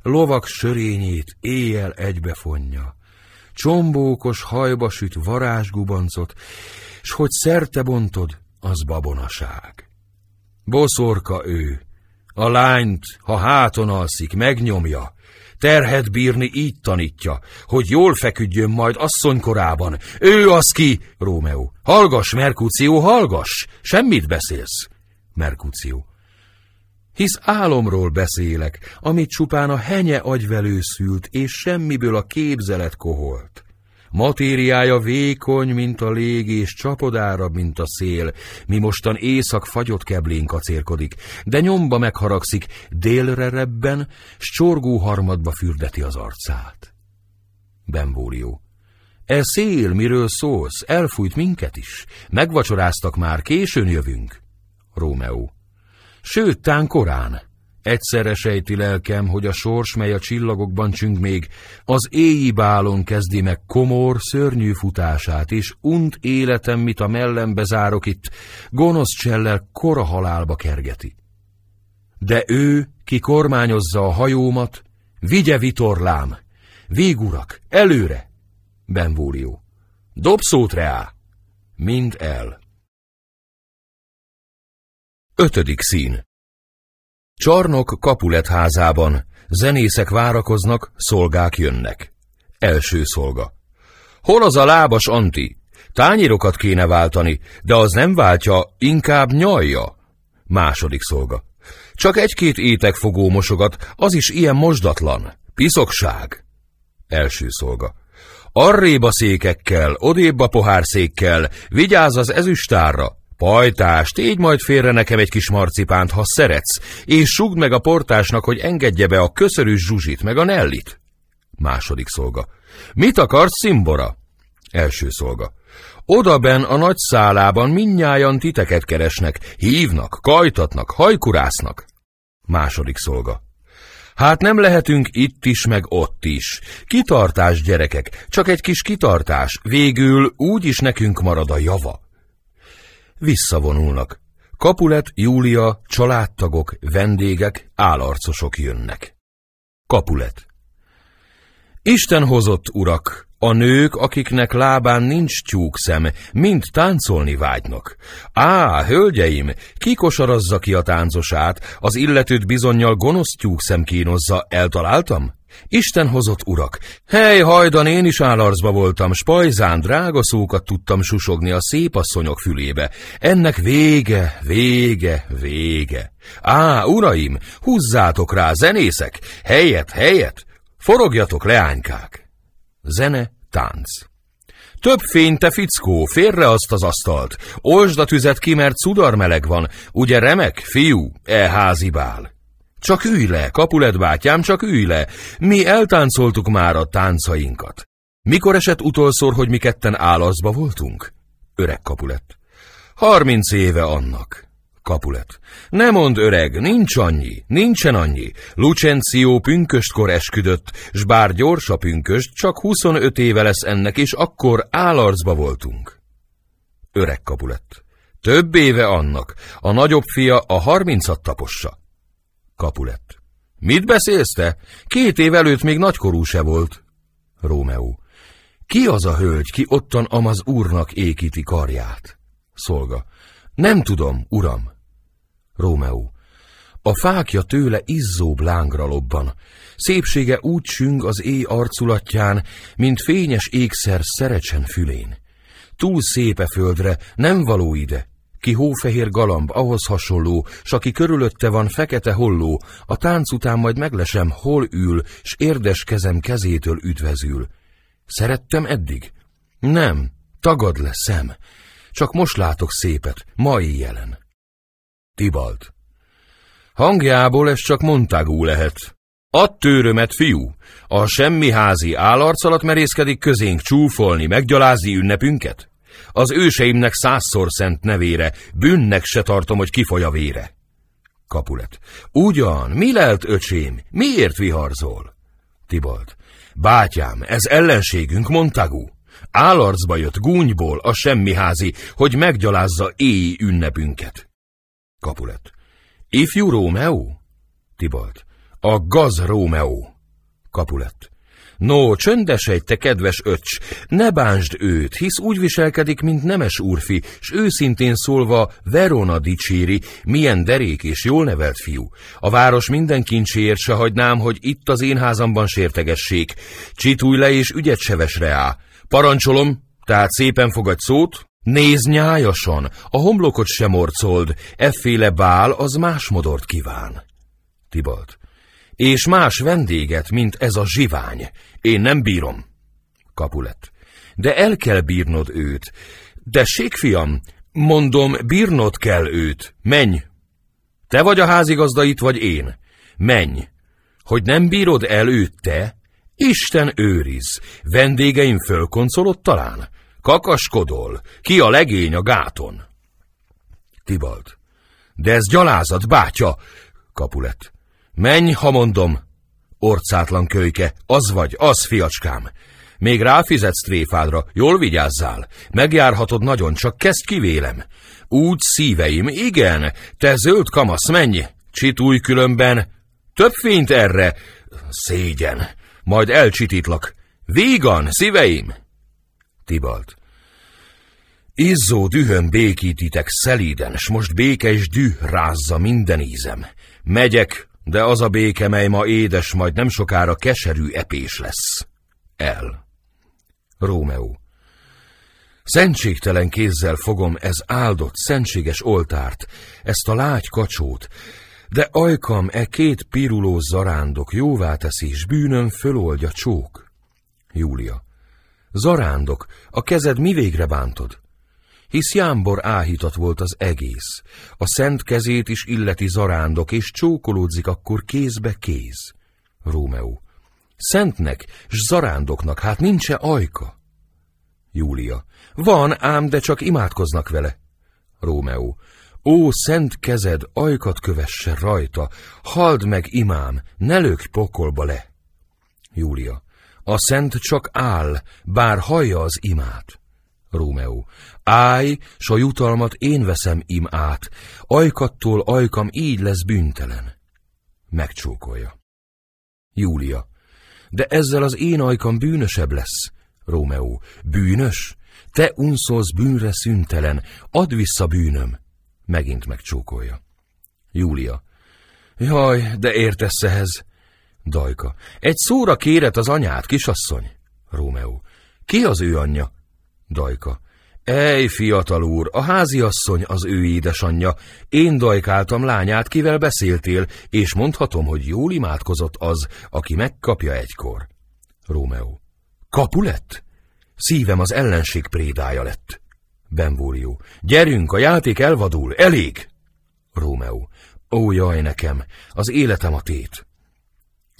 Lovak sörényét éjjel egybefonja, csombókos hajba süt varázsgubancot, s hogy szerte bontod, az babonaság. Boszorka ő, a lányt, ha háton alszik, megnyomja, terhet bírni így tanítja, hogy jól feküdjön majd asszonykorában. Ő az ki, Rómeó. Hallgass, Merkúció, hallgass! Semmit beszélsz. Merkúció. Hisz álomról beszélek, amit csupán a henye agyvelő szült, és semmiből a képzelet koholt. Matériája vékony, mint a lég, és csapodárabb, mint a szél, mi mostan éjszak fagyott keblén kacérkodik, de nyomba megharagszik, délre rebben, s csorgó harmadba fürdeti az arcát. Benvólió. E szél, miről szólsz, elfújt minket is. Megvacsoráztak már, későn jövünk. Rómeó. Sőt, tán korán. Egyszerre sejti lelkem, hogy a sors, mely a csillagokban csüng még, az éji bálon kezdi meg komor, szörnyű futását, és unt életem, mit a mellembe zárok itt, gonosz csellel kora halálba kergeti. De ő, ki kormányozza a hajómat, vigye vitorlám, végurak, előre! Benvólió. Dob szót reá! Mind el. Ötödik szín Csarnok Kapulet házában, zenészek várakoznak, szolgák jönnek. Első szolga. Hol az a lábas anti? Tányérokat kéne váltani, de az nem váltja, inkább nyalja. Második szolga. Csak egy-két étekfogó mosogat, az is ilyen mosdatlan. Piszokság. Első szolga. Arrébb a székekkel, odébb a pohárszékkel, vigyázz az ezüstárra, Pajtás, tégy majd félre nekem egy kis marcipánt, ha szeretsz, és sugd meg a portásnak, hogy engedje be a köszörűs zsuzsit, meg a nellit. Második szolga. Mit akarsz, szimbora? Első szolga. Odaben a nagy szálában minnyájan titeket keresnek, hívnak, kajtatnak, hajkurásznak. Második szolga. Hát nem lehetünk itt is, meg ott is. Kitartás, gyerekek, csak egy kis kitartás, végül úgy is nekünk marad a java visszavonulnak. Kapulet, Júlia, családtagok, vendégek, álarcosok jönnek. Kapulet Isten hozott, urak, a nők, akiknek lábán nincs tyúkszem, mind táncolni vágynak. Á, hölgyeim, ki kosarazza ki a táncosát, az illetőt bizonyal gonosz tyúkszem kínozza, eltaláltam? Isten hozott urak, hely hajdan én is állarcba voltam, spajzán drága szókat tudtam susogni a szép asszonyok fülébe. Ennek vége, vége, vége. Á, uraim, húzzátok rá, zenészek, helyet, helyet, forogjatok, leánykák. Zene, tánc. Több fény, te fickó, félre azt az asztalt. Olsd a tüzet ki, mert meleg van. Ugye remek, fiú, e házi bál. Csak ülj le, Kapulet bátyám, csak ülj le. Mi eltáncoltuk már a táncainkat. Mikor esett utolszor, hogy mi ketten álaszba voltunk? Öreg Kapulet. Harminc éve annak. Kapulet. Ne mond öreg, nincs annyi, nincsen annyi. Lucencio pünköstkor esküdött, s bár gyors a pünköst, csak 25 éve lesz ennek, és akkor állarcba voltunk. Öreg Kapulet. Több éve annak, a nagyobb fia a harmincat tapossa. Kapulet. Mit beszélsz te? Két év előtt még nagykorú se volt. Rómeó. Ki az a hölgy, ki ottan amaz úrnak ékíti karját? Szolga. Nem tudom, uram. Rómeó. A fákja tőle izzó lángra lobban. Szépsége úgy süng az éj arculatján, mint fényes ékszer szerecsen fülén. Túl szépe földre, nem való ide. Ki hófehér galamb, ahhoz hasonló, s aki körülötte van fekete holló, a tánc után majd meglesem, hol ül, s érdes kezem kezétől üdvezül. Szerettem eddig? Nem, tagad le szem. Csak most látok szépet, mai jelen. Tibalt. Hangjából ez csak Montagu lehet. Add tőrömet, fiú! A semmiházi állarc merészkedik közénk csúfolni, meggyalázni ünnepünket? Az őseimnek százszor szent nevére, bűnnek se tartom, hogy kifoly a vére. Kapulet. Ugyan, mi lelt, öcsém? Miért viharzol? Tibalt. Bátyám, ez ellenségünk, Montagu. Állarcba jött gúnyból a semmiházi, hogy meggyalázza éj ünnepünket. Kapulet. Ifjú Rómeó? Tibalt. A gaz Rómeó. Kapulet. No, csöndesedj, te kedves öcs, ne bánsd őt, hisz úgy viselkedik, mint nemes úrfi, s őszintén szólva Verona dicséri, milyen derék és jól nevelt fiú. A város minden kincséért se hagynám, hogy itt az én házamban sértegessék. Csitúj le és ügyet sevesre á. Parancsolom, tehát szépen fogadj szót, Nézd nyájasan, a homlokot sem morcold, efféle bál az más modort kíván. Tibalt. És más vendéget, mint ez a zsivány. Én nem bírom. Kapulet. De el kell bírnod őt. De fiam, mondom, bírnod kell őt. Menj! Te vagy a házigazda itt, vagy én. Menj! Hogy nem bírod el őt te? Isten őriz! Vendégeim fölkoncolott talán? Kakaskodol, ki a legény a gáton? Tibalt. De ez gyalázat, bátya! Kapulet. Menj, ha mondom. Orcátlan kölyke, az vagy, az, fiacskám. Még ráfizetsz tréfádra, jól vigyázzál. Megjárhatod nagyon, csak kezd kivélem. Úgy szíveim, igen, te zöld kamasz, menj. Csitúj különben. Több fényt erre. Szégyen. Majd elcsitítlak. Vígan, szíveim! Tibalt. Izzó dühön békítitek szelíden, s most békes düh rázza minden ízem. Megyek, de az a béke, mely ma édes, majd nem sokára keserű epés lesz. El. Rómeó. Szentségtelen kézzel fogom ez áldott, szentséges oltárt, ezt a lágy kacsót, de ajkam e két piruló zarándok jóvá teszi, s bűnöm föloldja csók. Júlia. Zarándok, a kezed mi végre bántod? Hisz jámbor áhítat volt az egész. A szent kezét is illeti zarándok, és csókolódzik akkor kézbe kéz. Rómeó. Szentnek, s zarándoknak, hát nincs-e ajka? Júlia. Van, ám, de csak imádkoznak vele. Rómeó. Ó, szent kezed, ajkat kövesse rajta, hald meg, imám, ne lökj pokolba le. Júlia. A szent csak áll, bár hallja az imát. Rómeó. Állj, s a jutalmat én veszem im át, ajkattól ajkam így lesz bűntelen. Megcsókolja. Júlia. De ezzel az én ajkam bűnösebb lesz. Rómeó. Bűnös? Te unszolsz bűnre szüntelen, add vissza bűnöm. Megint megcsókolja. Júlia. Jaj, de értesz ehhez. Dajka. Egy szóra kéret az anyát, kisasszony. Rómeó. Ki az ő anyja? Dajka. Ej, fiatal úr, a háziasszony az ő édesanyja. Én dajkáltam lányát, kivel beszéltél, és mondhatom, hogy jól imádkozott az, aki megkapja egykor. Rómeó. Kapulet? Szívem az ellenség prédája lett. Benvolio. Gyerünk, a játék elvadul, elég! Rómeó. Ó, jaj nekem, az életem a tét.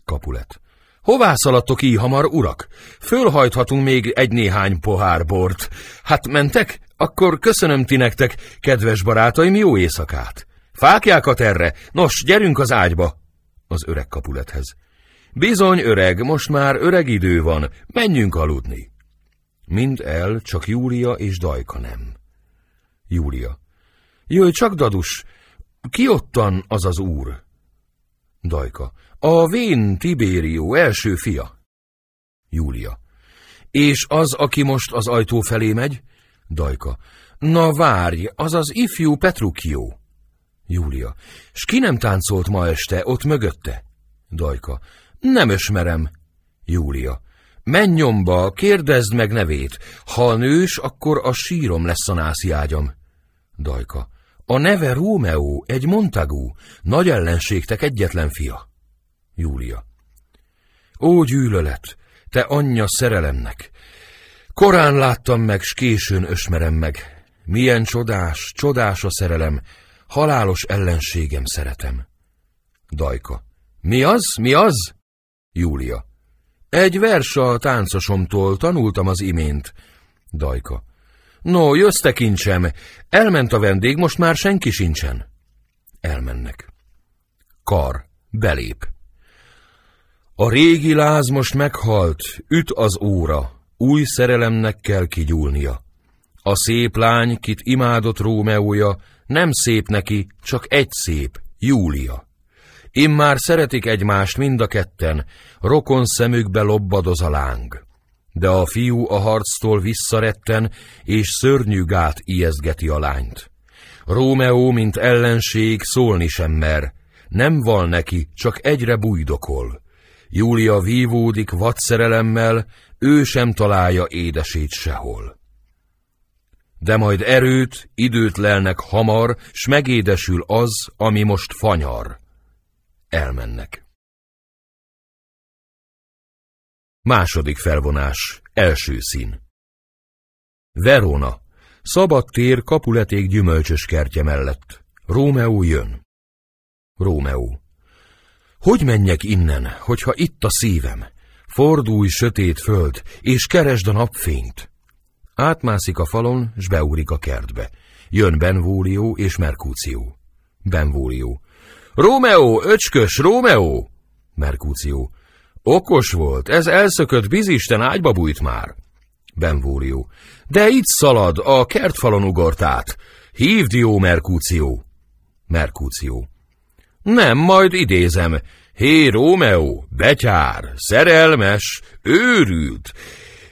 Kapulet. Hová szaladtok így hamar, urak? Fölhajthatunk még egy-néhány pohár bort. Hát mentek? Akkor köszönöm ti nektek, kedves barátaim, jó éjszakát. Fákjákat erre, nos, gyerünk az ágyba. Az öreg kapulethez. Bizony, öreg, most már öreg idő van, menjünk aludni. Mind el, csak Júlia és Dajka nem. Júlia. Jöjj csak, dadus, ki ottan az az úr? Dajka. A vén Tibérió első fia. Júlia. És az, aki most az ajtó felé megy? Dajka. Na várj, az az ifjú Petrukió. Júlia. S ki nem táncolt ma este, ott mögötte? Dajka. Nem ösmerem. Júlia. Menj nyomba, kérdezd meg nevét. Ha a nős, akkor a sírom lesz a nászi ágyam. Dajka. A neve Rómeó, egy Montagu, nagy ellenségtek egyetlen fia. Júlia. Ó, gyűlölet, te anyja szerelemnek! Korán láttam meg, s későn ösmerem meg. Milyen csodás, csodás a szerelem, halálos ellenségem szeretem. Dajka. Mi az, mi az? Júlia. Egy vers a táncosomtól tanultam az imént. Dajka. No, jössz tekintsem, elment a vendég, most már senki sincsen. Elmennek. Kar, belép. A régi láz most meghalt, üt az óra, új szerelemnek kell kigyúlnia. A szép lány, kit imádott Rómeója, nem szép neki, csak egy szép, Júlia. Immár szeretik egymást mind a ketten, rokon szemükbe lobbadoz a láng. De a fiú a harctól visszaretten, és szörnyű gát ijeszgeti a lányt. Rómeó, mint ellenség, szólni sem mer, nem val neki, csak egyre bújdokol. Júlia vívódik vadszerelemmel, ő sem találja édesét sehol. De majd erőt, időt lelnek hamar, s megédesül az, ami most fanyar. Elmennek. Második felvonás, első szín. Verona, szabad tér kapuleték gyümölcsös kertje mellett. Rómeó jön. Rómeó. Hogy menjek innen, hogyha itt a szívem? Fordulj sötét föld, és keresd a napfényt. Átmászik a falon, s beúrik a kertbe. Jön Benvólió és Merkúció. Benvólió. Rómeó, öcskös, Rómeó! Merkúció. Okos volt, ez elszökött bizisten ágyba bújt már. Benvólió. De itt szalad, a kertfalon ugort át. Hívd jó, Merkúció. Merkúció. Nem, majd idézem. Hé, Rómeó, betyár, szerelmes, őrült.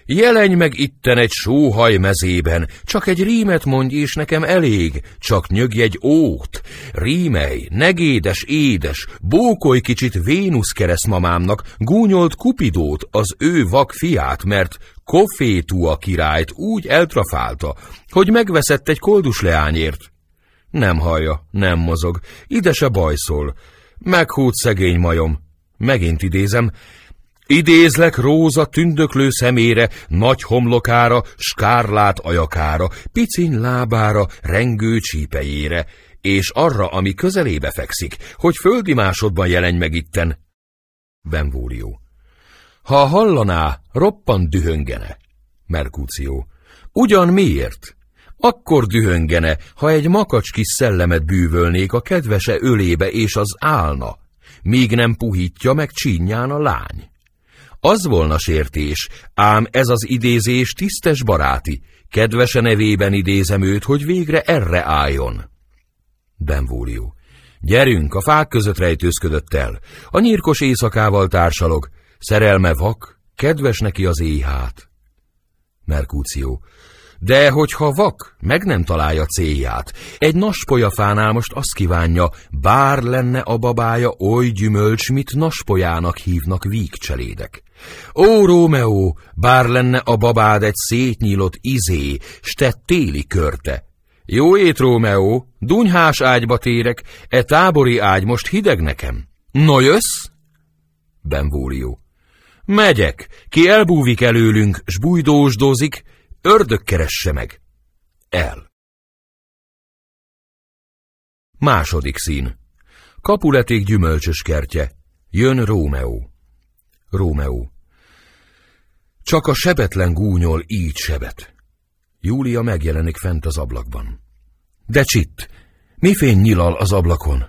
Jelenj meg itten egy sóhaj mezében, csak egy rímet mondj, és nekem elég, csak nyögj egy ót. Rímej, negédes, édes, bókolj kicsit Vénusz keresztmamámnak, gúnyolt Kupidót, az ő vak fiát, mert a királyt úgy eltrafálta, hogy megveszett egy koldus leányért. Nem hallja, nem mozog, ide se bajszol. Meghút szegény majom. Megint idézem, Idézlek róza tündöklő szemére, nagy homlokára, skárlát ajakára, piciny lábára, rengő csípejére, és arra, ami közelébe fekszik, hogy földi másodban jelenj meg itten. Benvólió. Ha hallaná, roppan dühöngene. Merkúció. Ugyan miért? Akkor dühöngene, ha egy makacs kis szellemet bűvölnék a kedvese ölébe és az állna, míg nem puhítja meg csínyán a lány. Az volna sértés, ám ez az idézés tisztes baráti, kedvese nevében idézem őt, hogy végre erre álljon. Benvólió. Gyerünk, a fák között rejtőzködött el. A nyírkos éjszakával társalog. Szerelme vak, kedves neki az éjhát. Merkúció. De hogyha vak, meg nem találja célját. Egy naspolyafánál most azt kívánja, bár lenne a babája oly gyümölcs, mit naspolyának hívnak vígcselédek. Ó, Rómeó, bár lenne a babád egy szétnyílott izé, s te téli körte. Jó ét, Rómeó, dunyhás ágyba térek, e tábori ágy most hideg nekem. No jössz? Benvólió. Megyek, ki elbúvik előlünk, s bújdósdózik, ördög keresse meg. El. Második szín. Kapuleték gyümölcsös kertje. Jön Rómeó. Rómeó. Csak a sebetlen gúnyol így sebet. Júlia megjelenik fent az ablakban. De csitt, mi fény nyilal az ablakon?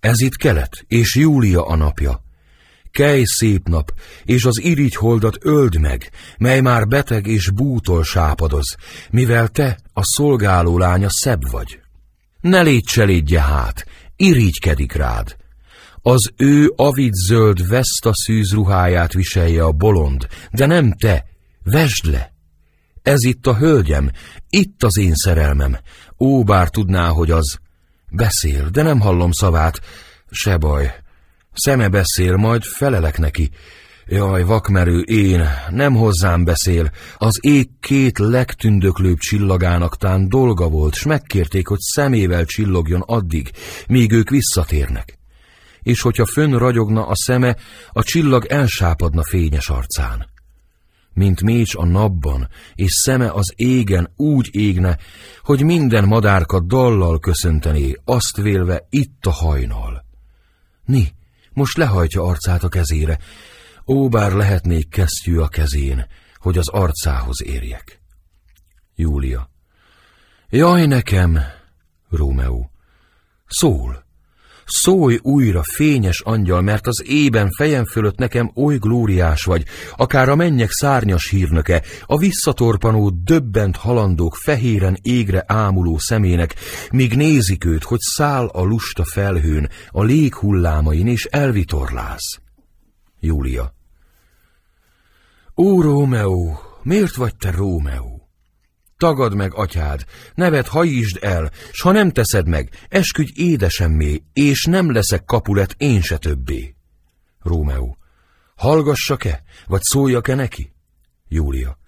Ez itt kelet, és Júlia a napja. Kej szép nap, és az irigy holdat öld meg, mely már beteg és bútól sápadoz, mivel te, a szolgáló lánya szebb vagy. Ne légy cselédje hát, irigykedik rád. Az ő avid zöld veszta szűz ruháját viselje a bolond, de nem te, vesd le. Ez itt a hölgyem, itt az én szerelmem. Ó, bár tudná, hogy az. Beszél, de nem hallom szavát. Se baj. Szeme beszél, majd felelek neki. Jaj, vakmerő én, nem hozzám beszél. Az ég két legtündöklőbb csillagának tán dolga volt, s megkérték, hogy szemével csillogjon addig, míg ők visszatérnek. És hogyha fönn ragyogna a szeme, a csillag elsápadna fényes arcán mint mécs a napban, és szeme az égen úgy égne, hogy minden madárka dallal köszöntené, azt vélve itt a hajnal. Ni, most lehajtja arcát a kezére, ó, bár lehetnék kesztyű a kezén, hogy az arcához érjek. Júlia. Jaj nekem, Rómeó. Szól. Szólj újra, fényes angyal, mert az ében fejem fölött nekem oly glóriás vagy, akár a mennyek szárnyas hírnöke, a visszatorpanó, döbbent halandók fehéren égre ámuló szemének, míg nézik őt, hogy száll a lusta felhőn, a lég hullámain, és elvitorláz. Júlia. Ó, Rómeó, miért vagy te Rómeó? Tagad meg, atyád, nevet hajítsd el, s ha nem teszed meg, esküdj édesemmé, és nem leszek kapulet én se többé. Rómeó. Hallgassak-e, vagy szóljak-e neki? Júlia.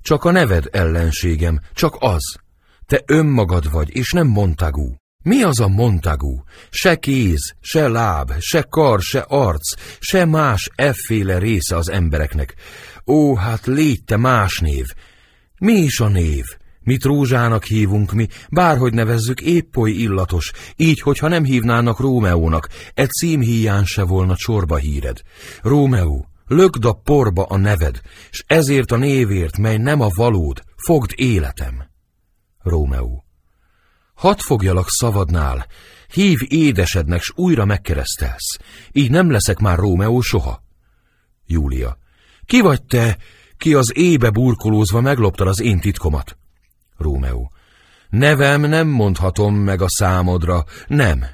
Csak a neved ellenségem, csak az. Te önmagad vagy, és nem Montagú. Mi az a Montagú? Se kéz, se láb, se kar, se arc, se más efféle része az embereknek. Ó, hát légy te más név, mi is a név? Mit rózsának hívunk mi, bárhogy nevezzük, épp oly illatos, így, hogyha nem hívnának Rómeónak, egy cím híján se volna csorba híred. Rómeó, lögd a porba a neved, s ezért a névért, mely nem a valód, fogd életem. Rómeó. Hadd fogjalak szavadnál, hív édesednek, s újra megkeresztelsz, így nem leszek már Rómeó soha. Júlia. Ki vagy te, ki az ébe burkolózva megloptad az én titkomat. Rómeó. Nevem nem mondhatom meg a számodra, nem.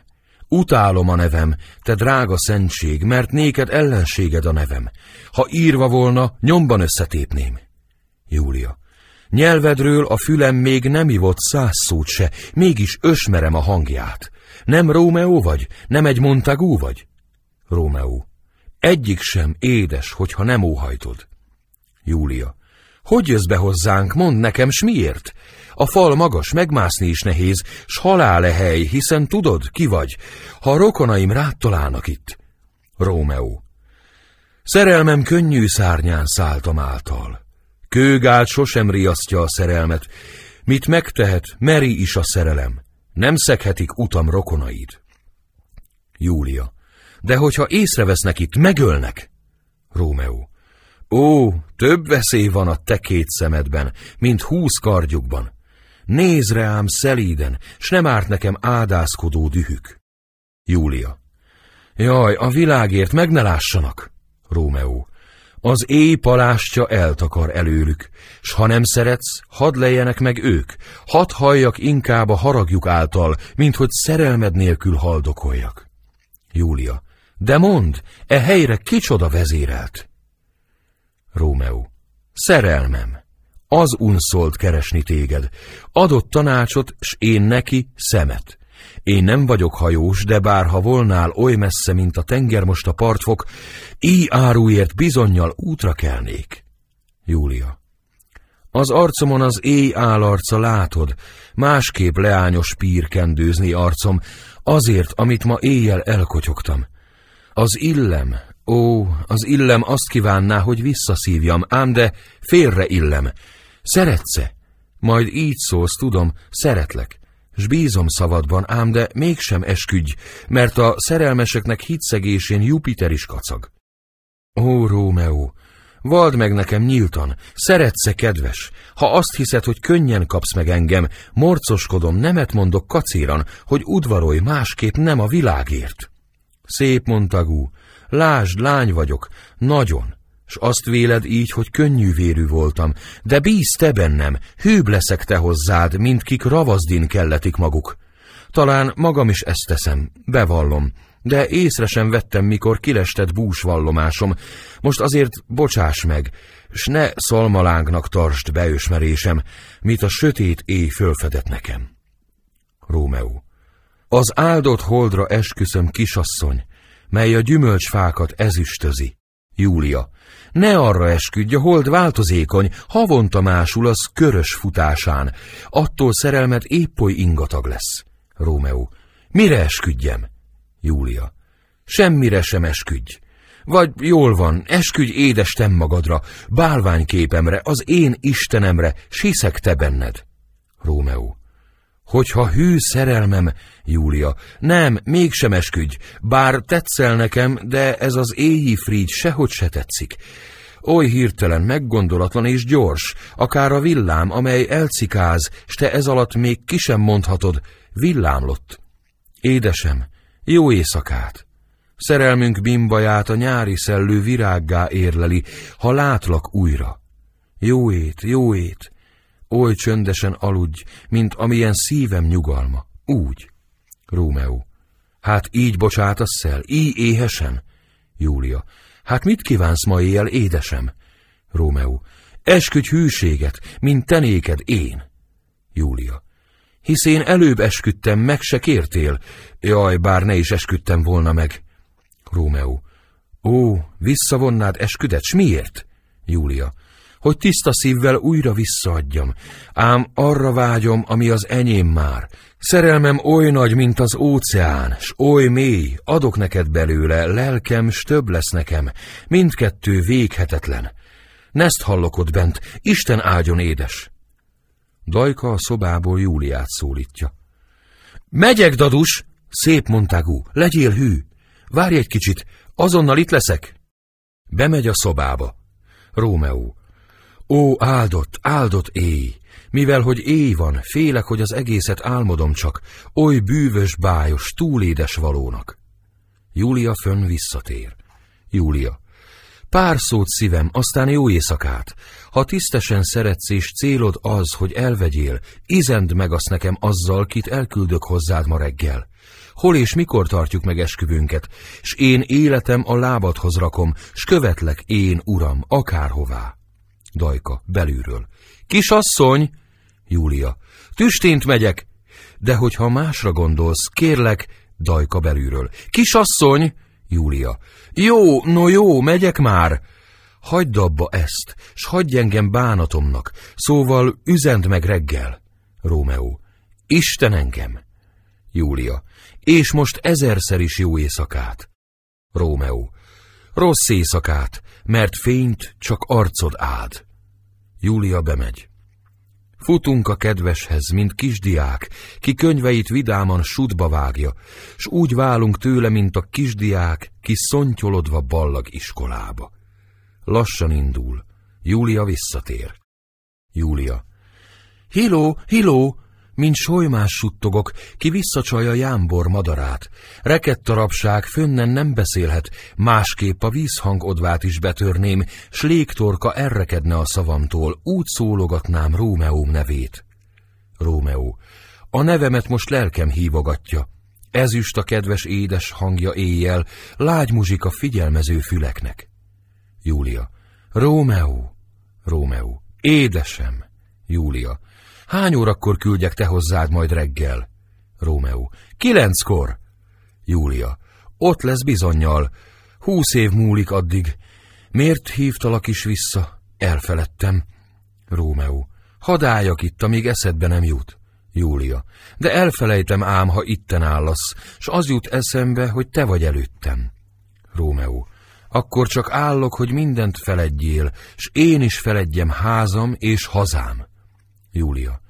Utálom a nevem, te drága szentség, mert néked ellenséged a nevem. Ha írva volna, nyomban összetépném. Júlia. Nyelvedről a fülem még nem ivott száz szót se, mégis ösmerem a hangját. Nem Rómeó vagy? Nem egy Montagú vagy? Rómeó. Egyik sem édes, hogyha nem óhajtod. Júlia. Hogy jössz be hozzánk, mondd nekem, s miért? A fal magas, megmászni is nehéz, s halál-e hely, hiszen tudod, ki vagy, ha a rokonaim rád találnak itt. Rómeó. Szerelmem könnyű szárnyán szálltam által. Kőgált sosem riasztja a szerelmet. Mit megtehet, meri is a szerelem. Nem szeghetik utam rokonaid. Júlia. De hogyha észrevesznek itt, megölnek. Rómeó. Ó, több veszély van a te két szemedben, mint húsz kardjukban. Nézd rám szelíden, s nem árt nekem ádászkodó dühük. Júlia. Jaj, a világért meg ne lássanak. Rómeó. Az éj palástja eltakar előlük, s ha nem szeretsz, hadd lejjenek meg ők, hadd halljak inkább a haragjuk által, mint hogy szerelmed nélkül haldokoljak. Júlia. De mond, e helyre kicsoda vezérelt? Rómeó. Szerelmem. Az unszolt keresni téged. Adott tanácsot, s én neki szemet. Én nem vagyok hajós, de bár ha volnál oly messze, mint a tenger most a partfok, így áruért bizonyal útra kelnék. Júlia. Az arcomon az éj állarca látod, másképp leányos pír kendőzni arcom, azért, amit ma éjjel elkotyogtam. Az illem, Ó, az illem azt kívánná, hogy visszaszívjam, ám de félre illem. Szeretsz-e? Majd így szólsz, tudom, szeretlek. S bízom szavadban, ám de mégsem esküdj, mert a szerelmeseknek hitszegésén Jupiter is kacag. Ó, Rómeó, vald meg nekem nyíltan, szeretsz-e kedves? Ha azt hiszed, hogy könnyen kapsz meg engem, morcoskodom, nemet mondok kacéran, hogy udvarolj másképp nem a világért. Szép Montagú, lásd, lány vagyok, nagyon, s azt véled így, hogy könnyű vérű voltam, de bíz te bennem, hűbb leszek te hozzád, mint kik ravazdin kelletik maguk. Talán magam is ezt teszem, bevallom, de észre sem vettem, mikor kilestett búsvallomásom. Most azért bocsáss meg, s ne szalmalánknak tartsd beösmerésem, mit a sötét éj fölfedett nekem. Rómeó. Az áldott holdra esküszöm, kisasszony, mely a gyümölcsfákat ezüstözi. Júlia. Ne arra esküdj, a hold változékony, havonta másul az körös futásán. Attól szerelmet épp oly ingatag lesz. Rómeó. Mire esküdjem? Júlia. Semmire sem esküdj. Vagy jól van, esküdj édestem magadra, bálványképemre, az én Istenemre, siszek te benned. Rómeó. Hogyha hű szerelmem, Júlia, nem, mégsem esküdj, bár tetszel nekem, de ez az éji frígy sehogy se tetszik. Oly hirtelen, meggondolatlan és gyors, akár a villám, amely elcikáz, s te ez alatt még ki sem mondhatod, villámlott. Édesem, jó éjszakát! Szerelmünk bimbaját a nyári szellő virággá érleli, ha látlak újra. Jó ét, jó ét! Oly csöndesen aludj, mint amilyen szívem nyugalma. Úgy. Rómeó. Hát így bocsátasz el, így éhesen? Júlia. Hát mit kívánsz ma éjjel, édesem? Rómeó. Esküdj hűséget, mint tenéked én. Júlia. Hisz én előbb esküdtem, meg se kértél. Jaj, bár ne is esküdtem volna meg. Rómeó. Ó, visszavonnád esküdet, s miért? Júlia hogy tiszta szívvel újra visszaadjam. Ám arra vágyom, ami az enyém már. Szerelmem oly nagy, mint az óceán, s oly mély, adok neked belőle, lelkem, s több lesz nekem. Mindkettő véghetetlen. Neszt hallok ott bent, Isten áldjon édes. Dajka a szobából Júliát szólítja. Megyek, dadus! Szép montágú, legyél hű! Várj egy kicsit, azonnal itt leszek! Bemegy a szobába. Rómeó. Ó, áldott, áldott éj! Mivel, hogy éj van, félek, hogy az egészet álmodom csak, oly bűvös, bájos, túlédes valónak. Júlia fönn visszatér. Júlia. Pár szót szívem, aztán jó éjszakát. Ha tisztesen szeretsz és célod az, hogy elvegyél, izend meg azt nekem azzal, kit elküldök hozzád ma reggel. Hol és mikor tartjuk meg esküvünket, s én életem a lábadhoz rakom, s követlek én, uram, akárhová. Dajka, belülről. Kisasszony! Júlia. Tüstént megyek. De hogyha másra gondolsz, kérlek, Dajka belülről. Kisasszony! Júlia. Jó, no jó, megyek már. Hagyd abba ezt, s hagyj engem bánatomnak, szóval üzend meg reggel. Rómeó. Isten engem. Júlia. És most ezerszer is jó éjszakát. Rómeó. Rossz éjszakát, mert fényt csak arcod ád. Júlia bemegy. Futunk a kedveshez, mint kisdiák, ki könyveit vidáman sudba vágja, s úgy válunk tőle, mint a kisdiák, ki szontyolodva ballag iskolába. Lassan indul. Júlia visszatér. Júlia. Hiló, hiló! Mint solymás suttogok, ki visszacsalja jámbor madarát. Rekett a rabság, fönnen nem beszélhet, másképp a vízhang odvát is betörném, s légtorka errekedne a szavamtól, úgy szólogatnám Rómeóm nevét. Rómeó, a nevemet most lelkem hívogatja. Ezüst a kedves édes hangja éjjel, lágy muzsika figyelmező füleknek. Júlia, Rómeó, Rómeó, édesem, Júlia, Hány órakor küldjek te hozzád majd reggel? Rómeó. Kilenckor. Júlia. Ott lesz bizonyal. Húsz év múlik addig. Miért hívtalak is vissza? Elfeledtem. Rómeó. Hadd álljak itt, amíg eszedbe nem jut. Júlia. De elfelejtem ám, ha itten állasz, s az jut eszembe, hogy te vagy előttem. Rómeó. akkor csak állok, hogy mindent feledjél, s én is feledjem házam és hazám. Júlia.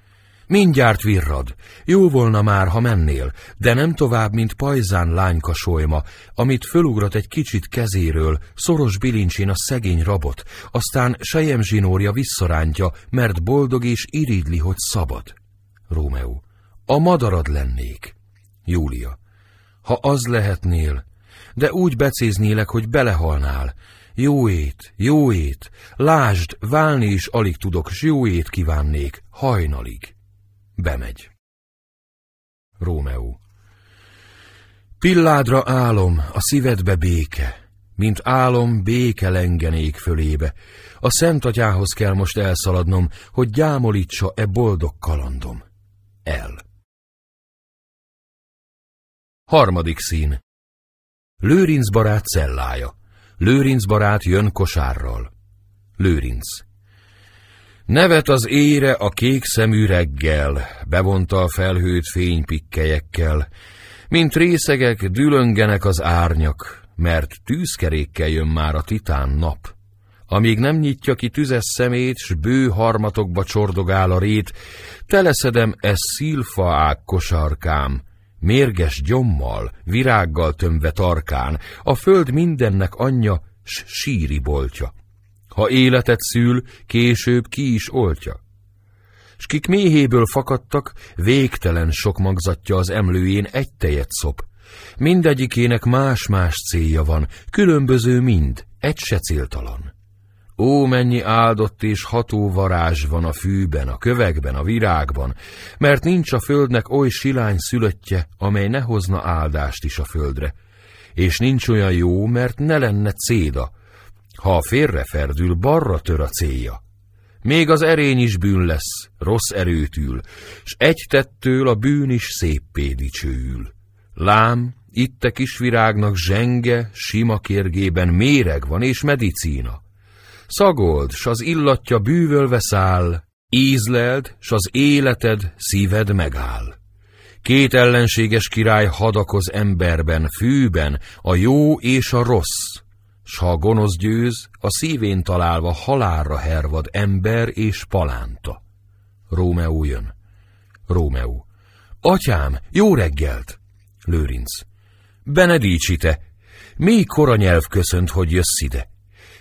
Mindjárt virrad. Jó volna már, ha mennél, de nem tovább, mint pajzán lányka solyma, amit fölugrat egy kicsit kezéről, szoros bilincsén a szegény rabot, aztán sejem zsinórja visszarántja, mert boldog és iridli, hogy szabad. Rómeó. A madarad lennék. Júlia. Ha az lehetnél, de úgy becéznélek, hogy belehalnál. Jó ét, jó ét, lásd, válni is alig tudok, s jó ét kívánnék, hajnalig. Bemegy. Rómeó. Pilládra álom, a szívedbe béke, mint álom béke lengenék fölébe. A szent atyához kell most elszaladnom, hogy gyámolítsa e boldog kalandom. El. Harmadik szín. Lőrinc barát cellája. Lőrinc barát jön kosárral. Lőrinc. Nevet az ére a kék szemű reggel, bevonta a felhőt fénypikkelyekkel, mint részegek dülöngenek az árnyak, mert tűzkerékkel jön már a titán nap. Amíg nem nyitja ki tüzes szemét, s bő harmatokba csordogál a rét, teleszedem ez szilfaág kosarkám, mérges gyommal, virággal tömve tarkán, a föld mindennek anyja, s síri boltja. Ha életet szül, később ki is oltja. S kik méhéből fakadtak, végtelen sok magzatja az emlőjén egy tejet szop. Mindegyikének más-más célja van, különböző mind, egy se céltalan. Ó, mennyi áldott és ható varázs van a fűben, a kövekben, a virágban, mert nincs a földnek oly silány szülöttje, amely ne hozna áldást is a földre. És nincs olyan jó, mert ne lenne céda, ha ferdül, balra tör a célja. Még az erény is bűn lesz, rossz erőtül, s egy tettől a bűn is széppé dicsőül. Lám, itt a kisvirágnak zsenge, sima kérgében méreg van és medicína. Szagold, s az illatja bűvölve száll, ízleld, s az életed, szíved megáll. Két ellenséges király hadakoz emberben, fűben, a jó és a rossz, s ha a gonosz győz, a szívén találva halálra hervad ember és palánta. Rómeó jön. Rómeó. Atyám, jó reggelt! Lőrinc. Benedítsite! Mi kora nyelv köszönt, hogy jössz ide?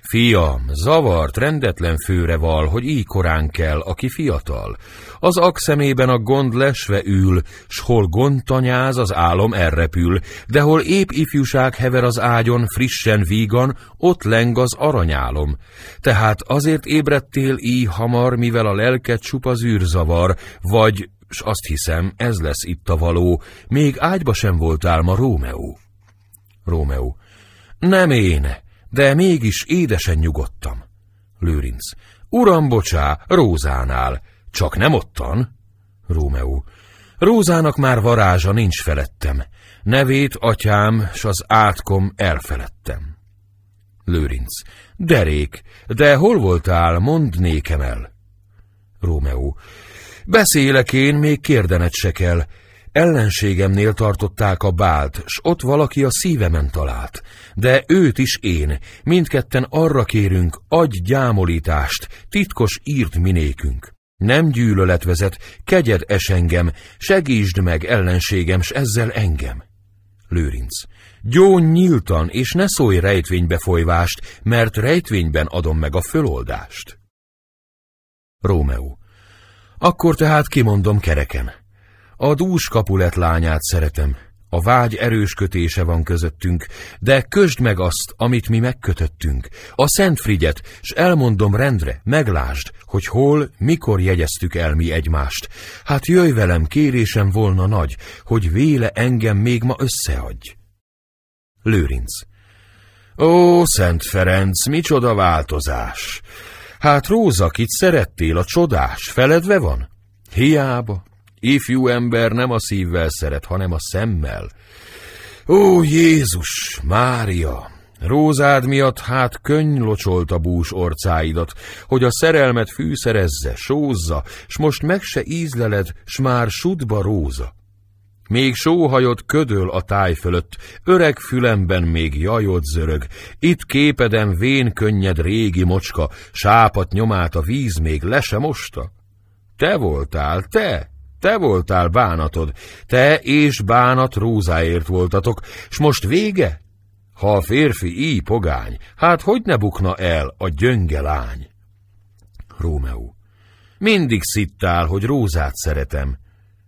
Fiam, zavart, rendetlen főre val, hogy így korán kell, aki fiatal. Az szemében a gond lesve ül, s hol gond tanyáz, az álom elrepül, de hol épp ifjúság hever az ágyon, frissen vígan, ott leng az aranyálom. Tehát azért ébredtél így hamar, mivel a lelket csupa zűrzavar, vagy, s azt hiszem, ez lesz itt a való, még ágyba sem voltál ma Rómeó. Rómeó. Nem én, de mégis édesen nyugodtam. Lőrinc. Uram, bocsá, Rózánál. Csak nem ottan? Rómeó. Rózának már varázsa nincs felettem. Nevét atyám, s az átkom elfeledtem. Lőrinc. Derék, de hol voltál, mondd nékem el. Rómeó. Beszélek én, még kérdenet se kell. Ellenségemnél tartották a bált, s ott valaki a szívemen talált. De őt is én, mindketten arra kérünk, adj gyámolítást, titkos írt minékünk. Nem gyűlölet vezet, kegyed es engem, segítsd meg ellenségem, s ezzel engem. Lőrinc. Gyón nyíltan, és ne szólj rejtvénybe folyvást, mert rejtvényben adom meg a föloldást. Rómeó. Akkor tehát kimondom kereken. A dús kapulet lányát szeretem. A vágy erős kötése van közöttünk, de közd meg azt, amit mi megkötöttünk. A Szent Frigyet, s elmondom rendre, meglásd, hogy hol, mikor jegyeztük el mi egymást. Hát jöjj velem, kérésem volna nagy, hogy véle engem még ma összeadj. Lőrinc. Ó, Szent Ferenc, micsoda változás! Hát Róza, kit szerettél, a csodás, feledve van? Hiába, Ifjú ember nem a szívvel szeret, hanem a szemmel. Ó, Jézus, Mária! Rózád miatt hát könny locsolt a bús orcáidat, hogy a szerelmet fűszerezze, sózza, s most meg se ízleled, s már sudba róza. Még sóhajod ködöl a táj fölött, öreg fülemben még jajod zörög, itt képeden vén könnyed régi mocska, sápat nyomát a víz még le se mosta. Te voltál, te, te voltál bánatod, te és bánat rózáért voltatok, s most vége? Ha a férfi így pogány, hát hogy ne bukna el a gyönge lány? Rómeó. Mindig szittál, hogy rózát szeretem.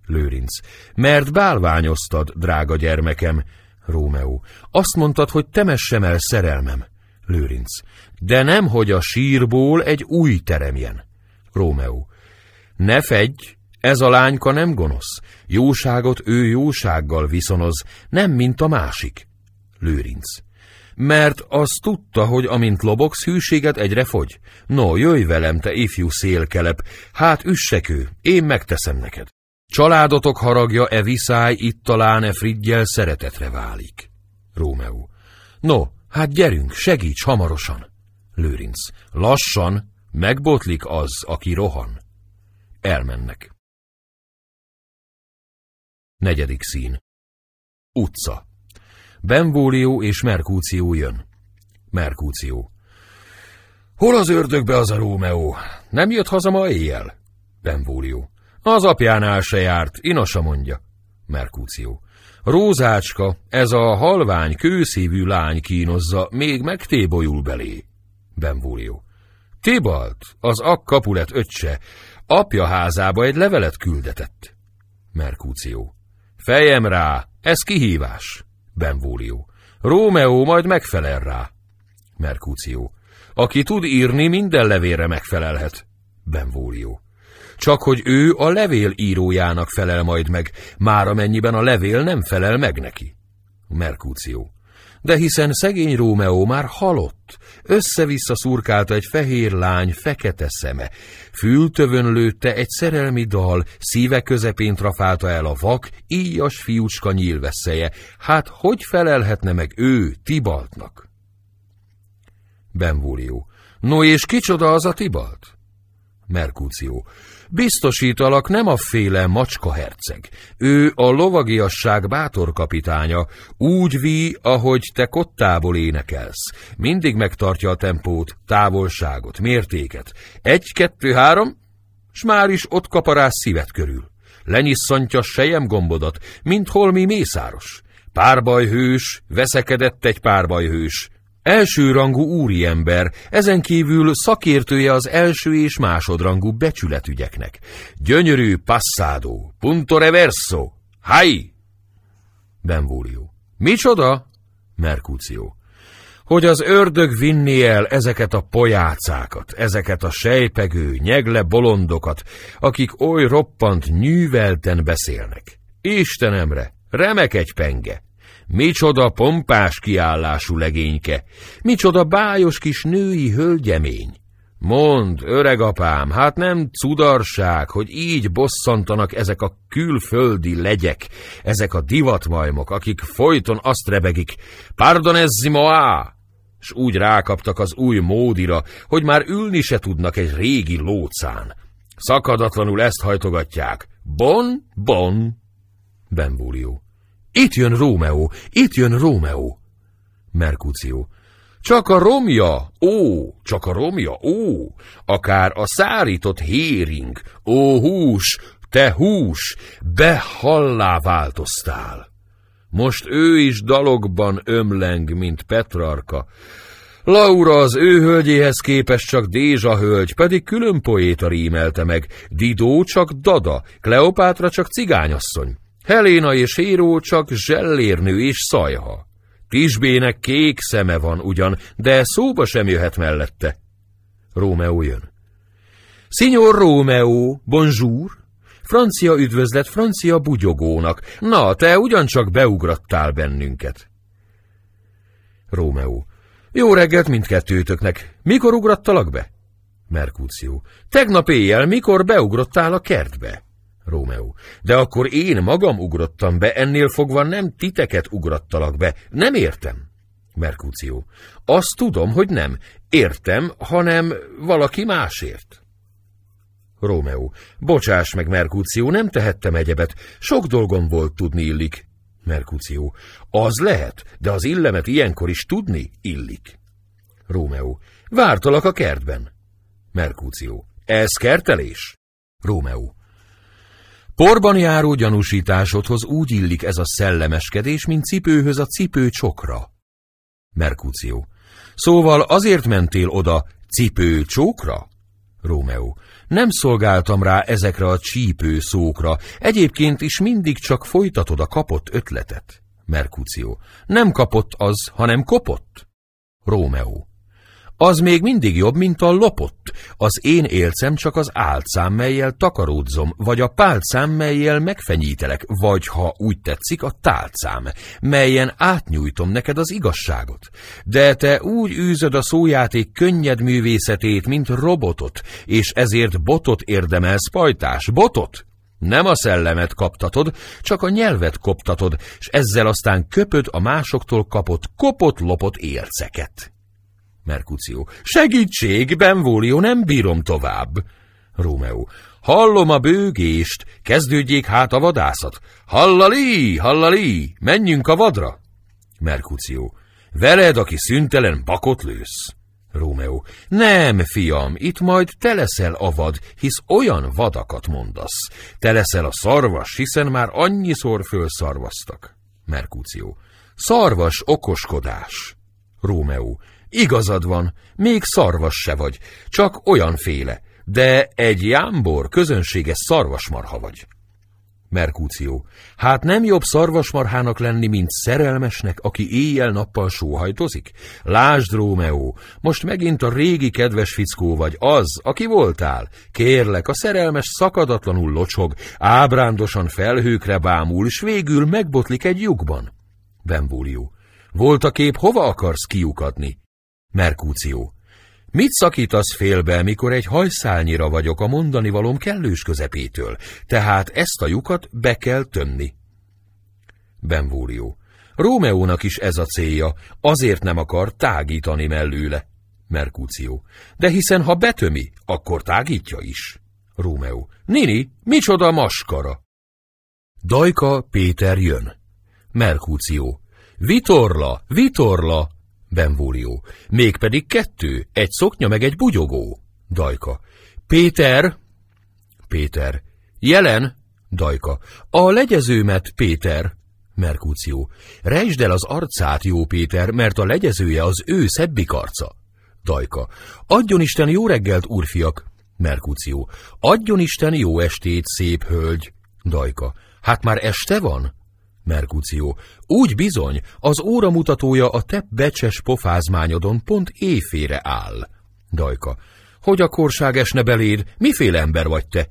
Lőrinc. Mert bálványoztad, drága gyermekem. Rómeó. Azt mondtad, hogy temessem el szerelmem. Lőrinc. De nem, hogy a sírból egy új teremjen. Rómeó. Ne fedj, ez a lányka nem gonosz. Jóságot ő jósággal viszonoz, nem mint a másik. Lőrinc. Mert az tudta, hogy amint lobogsz, hűséget egyre fogy. No, jöjj velem, te ifjú szélkelep, hát üssekő, én megteszem neked. Családotok haragja e viszály itt talán e Frigyel szeretetre válik. Rómeó. No, hát gyerünk, segíts hamarosan. Lőrinc. Lassan, megbotlik az, aki rohan. Elmennek. Negyedik szín. Utca. Benvólió és Merkúció jön. Merkúció. Hol az ördögbe az a Rómeó? Nem jött haza ma éjjel? Benvólió. Az apjánál se járt, Inosa mondja. Merkúció. Rózácska, ez a halvány, kőszívű lány kínozza, még megtébolyul belé. Benvólió. Tibalt, az akkapulet öccse, apja házába egy levelet küldetett. Merkúció. Fejem rá, ez kihívás. Benvólió. Rómeó majd megfelel rá. Merkúció. Aki tud írni, minden levélre megfelelhet. Benvólió. Csak hogy ő a levél írójának felel majd meg, már amennyiben a levél nem felel meg neki. Merkúció. De hiszen szegény Rómeó már halott, össze-vissza szurkálta egy fehér lány fekete szeme, fültövön lőtte egy szerelmi dal, szíve közepén trafálta el a vak, íjas fiúcska nyílveszeje, hát hogy felelhetne meg ő Tibaltnak? Benvúlió. No és kicsoda az a Tibalt? Merkúció. Biztosítalak nem a féle macska herceg. Ő a lovagiasság bátor kapitánya, úgy ví, ahogy te kottából énekelsz. Mindig megtartja a tempót, távolságot, mértéket. Egy, kettő, három, s már is ott kaparás szívet körül. Lenyisszantja sejem gombodat, mint holmi mészáros. Párbajhős, veszekedett egy párbajhős, Elsőrangú úriember, ezen kívül szakértője az első és másodrangú becsületügyeknek. Gyönyörű passado, punto reverso, hai! Benvolio. Micsoda? Merkúció. Hogy az ördög vinni el ezeket a pojácákat, ezeket a sejpegő, nyegle bolondokat, akik oly roppant nyűvelten beszélnek. Istenemre, remek egy penge! Micsoda pompás kiállású legényke, micsoda bájos kis női hölgyemény. Mond, öregapám, hát nem cudarság, hogy így bosszantanak ezek a külföldi legyek, ezek a divatmajmok, akik folyton azt rebegik, pardonezzi moá! S úgy rákaptak az új módira, hogy már ülni se tudnak egy régi lócán. Szakadatlanul ezt hajtogatják. Bon, bon. Benvúlió. Itt jön Rómeó, itt jön Rómeó. Merkúció. Csak a romja, ó, csak a romja, ó, akár a szárított héring, ó hús, te hús, behallá változtál. Most ő is dalokban ömleng, mint Petrarka. Laura az ő hölgyéhez képest csak Dézsa hölgy, pedig külön poéta rímelte meg, Didó csak Dada, Kleopátra csak cigányasszony. Heléna és Héró csak zsellérnő és szajha. Tisbének kék szeme van ugyan, de szóba sem jöhet mellette. Rómeó jön. Signor Rómeó, bonjour! Francia üdvözlet francia bugyogónak. Na, te ugyancsak beugrattál bennünket. Rómeó. Jó reggelt mindkettőtöknek. Mikor ugrattalak be? Merkúció. Tegnap éjjel, mikor beugrottál a kertbe? Rómeó. De akkor én magam ugrottam be, ennél fogva nem titeket ugrattalak be. Nem értem. Merkúció. Azt tudom, hogy nem. Értem, hanem valaki másért. Rómeó. Bocsáss meg, Merkúció, nem tehettem egyebet. Sok dolgom volt tudni illik. Merkúció. Az lehet, de az illemet ilyenkor is tudni illik. Rómeó. Vártalak a kertben. Merkúció. Ez kertelés? Rómeó. Porban járó gyanúsításodhoz úgy illik ez a szellemeskedés, mint cipőhöz a cipő csokra. Merkúció. Szóval azért mentél oda cipő csókra? Rómeó. Nem szolgáltam rá ezekre a csípő szókra, egyébként is mindig csak folytatod a kapott ötletet. Merkúció. Nem kapott az, hanem kopott. Rómeó. Az még mindig jobb, mint a lopott. Az én élcem csak az álcám, melyel takaródzom, vagy a pálcám, melyel megfenyítelek, vagy, ha úgy tetszik, a tálcám, melyen átnyújtom neked az igazságot. De te úgy űzöd a szójáték könnyed művészetét, mint robotot, és ezért botot érdemelsz, pajtás, botot! Nem a szellemet kaptatod, csak a nyelvet koptatod, és ezzel aztán köpöd a másoktól kapott kopott-lopott élceket. Merkució. Segítség, Benvolio, nem bírom tovább. Rómeó. Hallom a bőgést, kezdődjék hát a vadászat. Hallali, hallali, menjünk a vadra. Merkució. Veled, aki szüntelen bakot lősz. Rómeó. Nem, fiam, itt majd te leszel a vad, hisz olyan vadakat mondasz. Te leszel a szarvas, hiszen már annyiszor fölszarvaztak. Merkució. Szarvas okoskodás. Rómeó. Igazad van, még szarvas se vagy, csak olyanféle, de egy jámbor közönséges szarvasmarha vagy. Merkúció. Hát nem jobb szarvasmarhának lenni, mint szerelmesnek, aki éjjel-nappal sóhajtozik? Lásd, Rómeó, most megint a régi kedves fickó vagy, az, aki voltál. Kérlek, a szerelmes szakadatlanul locsog, ábrándosan felhőkre bámul, s végül megbotlik egy lyukban. Benvúlió. Volt a kép, hova akarsz kiukadni? Merkúció. Mit szakítasz félbe, mikor egy hajszálnyira vagyok a mondani valóm kellős közepétől, tehát ezt a lyukat be kell tömni. Benvólió. Rómeónak is ez a célja, azért nem akar tágítani mellőle. Merkúció. De hiszen ha betömi, akkor tágítja is. Rómeó. Nini, micsoda maskara? Dajka Péter jön. Merkúció. Vitorla, vitorla, Benvólió. Mégpedig kettő, egy szoknya meg egy bugyogó. Dajka. Péter! Péter. Jelen! Dajka. A legyezőmet, Péter! Merkúció. Rejtsd el az arcát, jó Péter, mert a legyezője az ő szebbik arca. Dajka. Adjon Isten jó reggelt, úrfiak! Merkúció. Adjon Isten jó estét, szép hölgy! Dajka. Hát már este van? Merkúció. Úgy bizony, az óramutatója a te becses pofázmányodon pont éjfére áll. Dajka. Hogy a korság esne beléd? Miféle ember vagy te?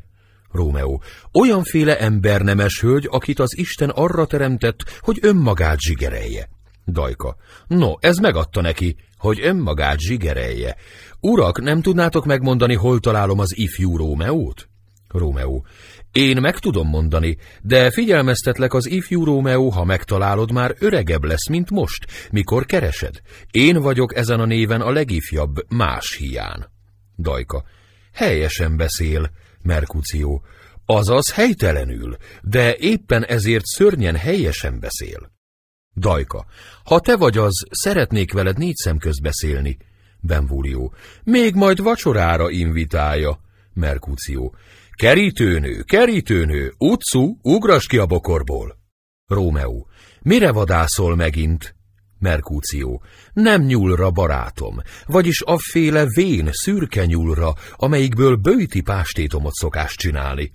Rómeó. Olyanféle ember nemes hölgy, akit az Isten arra teremtett, hogy önmagát zsigerelje. Dajka. No, ez megadta neki, hogy önmagát zsigerelje. Urak, nem tudnátok megmondani, hol találom az ifjú Rómeót? Rómeó. Én meg tudom mondani, de figyelmeztetlek az ifjú Rómeó, ha megtalálod, már öregebb lesz, mint most, mikor keresed. Én vagyok ezen a néven a legifjabb, más hián. Dajka. Helyesen beszél, Merkució. Azaz helytelenül, de éppen ezért szörnyen helyesen beszél. Dajka. Ha te vagy az, szeretnék veled négy szem közt beszélni. Benvúlió. Még majd vacsorára invitálja. Merkució. Kerítőnő, kerítőnő, utcu, ugras ki a bokorból. Rómeó. Mire vadászol megint? Merkúció. Nem nyúlra, barátom, vagyis afféle vén, szürke nyúlra, amelyikből bőti pástétomot szokás csinálni.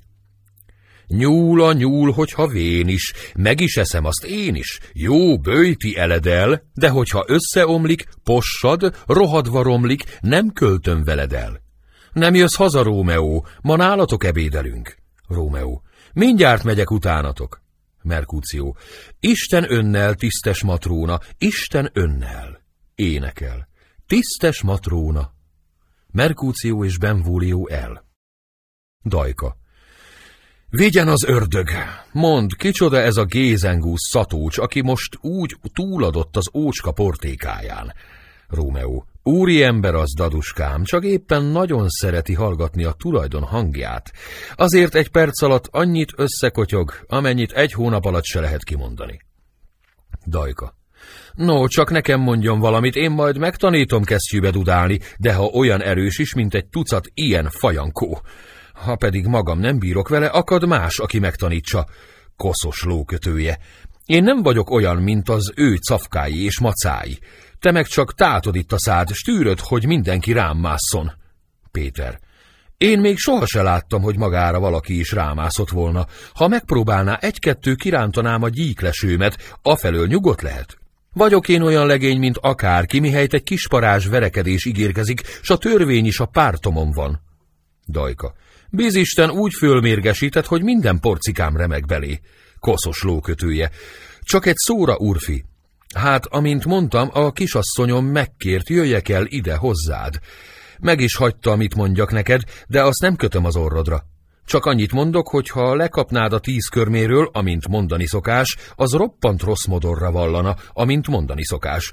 Nyúl a nyúl, hogyha vén is, meg is eszem azt én is, jó bőti eledel, de hogyha összeomlik, possad, rohadva romlik, nem költöm veled el. Nem jössz haza, Rómeó, ma nálatok ebédelünk. Rómeó. Mindjárt megyek utánatok. Merkúció. Isten önnel, tisztes matróna, Isten önnel. Énekel. Tisztes matróna. Merkúció és Benvólió el. Dajka. Vigyen az ördög! Mond, kicsoda ez a gézengúsz szatócs, aki most úgy túladott az ócska portékáján. Rómeó. Úri ember az, daduskám, csak éppen nagyon szereti hallgatni a tulajdon hangját. Azért egy perc alatt annyit összekotyog, amennyit egy hónap alatt se lehet kimondani. Dajka. No, csak nekem mondjon valamit, én majd megtanítom kesztyűbe dudálni, de ha olyan erős is, mint egy tucat ilyen fajankó. Ha pedig magam nem bírok vele, akad más, aki megtanítsa. Koszos lókötője. Én nem vagyok olyan, mint az ő cafkái és macái. Te meg csak tátod itt a szád, stűröd, hogy mindenki rám másszon. Péter. Én még soha se láttam, hogy magára valaki is rámászott volna. Ha megpróbálná, egy-kettő kirántanám a gyíklesőmet, afelől nyugodt lehet. Vagyok én olyan legény, mint akárki, mihelyt egy kis parázs verekedés ígérkezik, s a törvény is a pártomon van. Dajka. Bízisten úgy fölmérgesített, hogy minden porcikám remek belé. Koszos lókötője. Csak egy szóra, urfi. Hát, amint mondtam, a kisasszonyom megkért, jöjjek el ide hozzád. Meg is hagyta, amit mondjak neked, de azt nem kötöm az orrodra. Csak annyit mondok, hogy ha lekapnád a tíz körméről, amint mondani szokás, az roppant rossz modorra vallana, amint mondani szokás.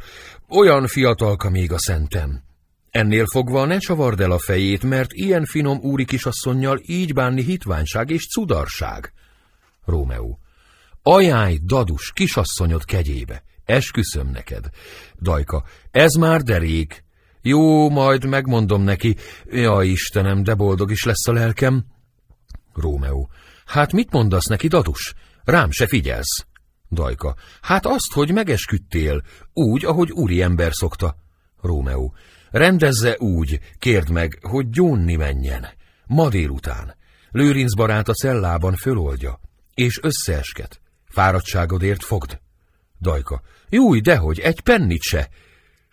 Olyan fiatalka még a szentem. Ennél fogva ne csavard el a fejét, mert ilyen finom úri kisasszonynal így bánni hitványság és cudarság. Rómeó. Ajánj, dadus, kisasszonyod kegyébe, esküszöm neked. Dajka. Ez már derék. Jó, majd megmondom neki. Ja, Istenem, de boldog is lesz a lelkem. Rómeó. Hát mit mondasz neki, dadus? Rám se figyelsz. Dajka. Hát azt, hogy megesküdtél, úgy, ahogy úri ember szokta. Rómeó. Rendezze úgy, kérd meg, hogy gyónni menjen. Ma délután. Lőrinc barát a cellában föloldja, és összeesket. Fáradtságodért fogd. Dajka. Júj, dehogy, egy pennit se.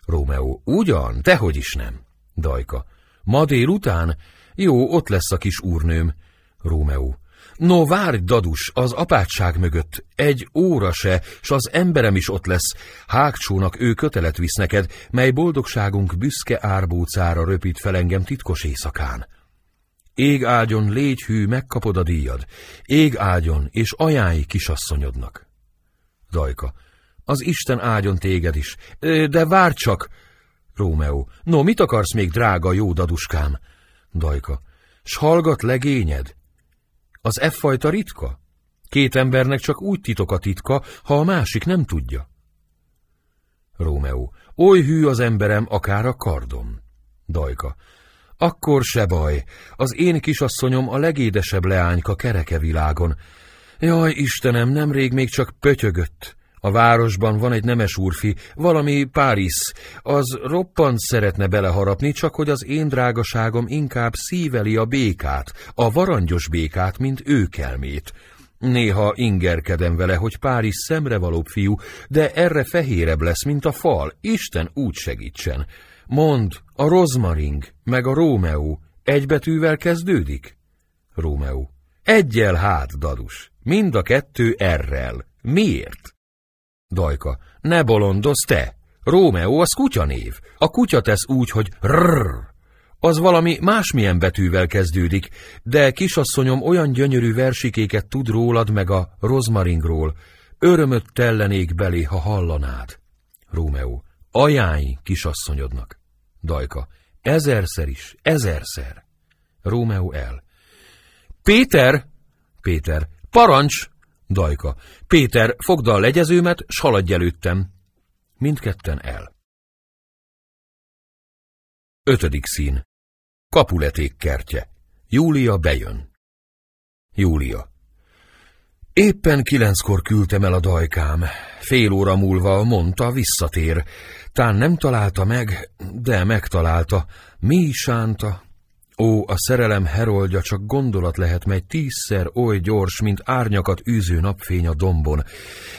Rómeó. Ugyan, dehogy is nem. Dajka. Ma délután? Jó, ott lesz a kis úrnőm. Rómeó. No, várj, dadus, az apátság mögött. Egy óra se, s az emberem is ott lesz. Hágcsónak ő kötelet visz neked, mely boldogságunk büszke árbócára röpít fel engem titkos éjszakán. Ég áldjon, légy hű, megkapod a díjad. Ég áldjon, és ajánlj kisasszonyodnak. Dajka. Az Isten áldjon téged is. De várj csak! Rómeó. No, mit akarsz még, drága jó daduskám? Dajka. S hallgat legényed? Az F-fajta ritka? Két embernek csak úgy titok a titka, ha a másik nem tudja. Rómeó. Oly hű az emberem, akár a kardom. Dajka. Akkor se baj, az én kisasszonyom a legédesebb leányka kereke világon. Jaj, Istenem, nemrég még csak pötyögött. A városban van egy nemes úrfi, valami Párizs, az roppant szeretne beleharapni, csak hogy az én drágaságom inkább szíveli a békát, a varangyos békát, mint őkelmét. Néha ingerkedem vele, hogy Párizs szemrevalóbb fiú, de erre fehérebb lesz, mint a fal, Isten úgy segítsen. Mond, a rozmaring, meg a Rómeó egy betűvel kezdődik? Rómeó. Egyel hát, dadus, mind a kettő errel. Miért? Dajka. Ne bolondoz te! Rómeó az kutyanév. A kutya tesz úgy, hogy rrrr. Az valami másmilyen betűvel kezdődik, de kisasszonyom olyan gyönyörű versikéket tud rólad meg a rozmaringról. Örömöt tellenék belé, ha hallanád. Rómeó. Ajánlj kisasszonyodnak. Dajka. Ezerszer is, ezerszer. Rómeó el. Péter! Péter. Parancs! Dajka. Péter, fogd a legyezőmet, s haladj előttem. Mindketten el. Ötödik szín. Kapuleték kertje. Júlia bejön. Júlia. Éppen kilenckor küldtem el a dajkám. Fél óra múlva mondta, visszatér. Tán nem találta meg, de megtalálta. Mi sánta, Ó, a szerelem heroldja csak gondolat lehet, mely tízszer oly gyors, mint árnyakat űző napfény a dombon.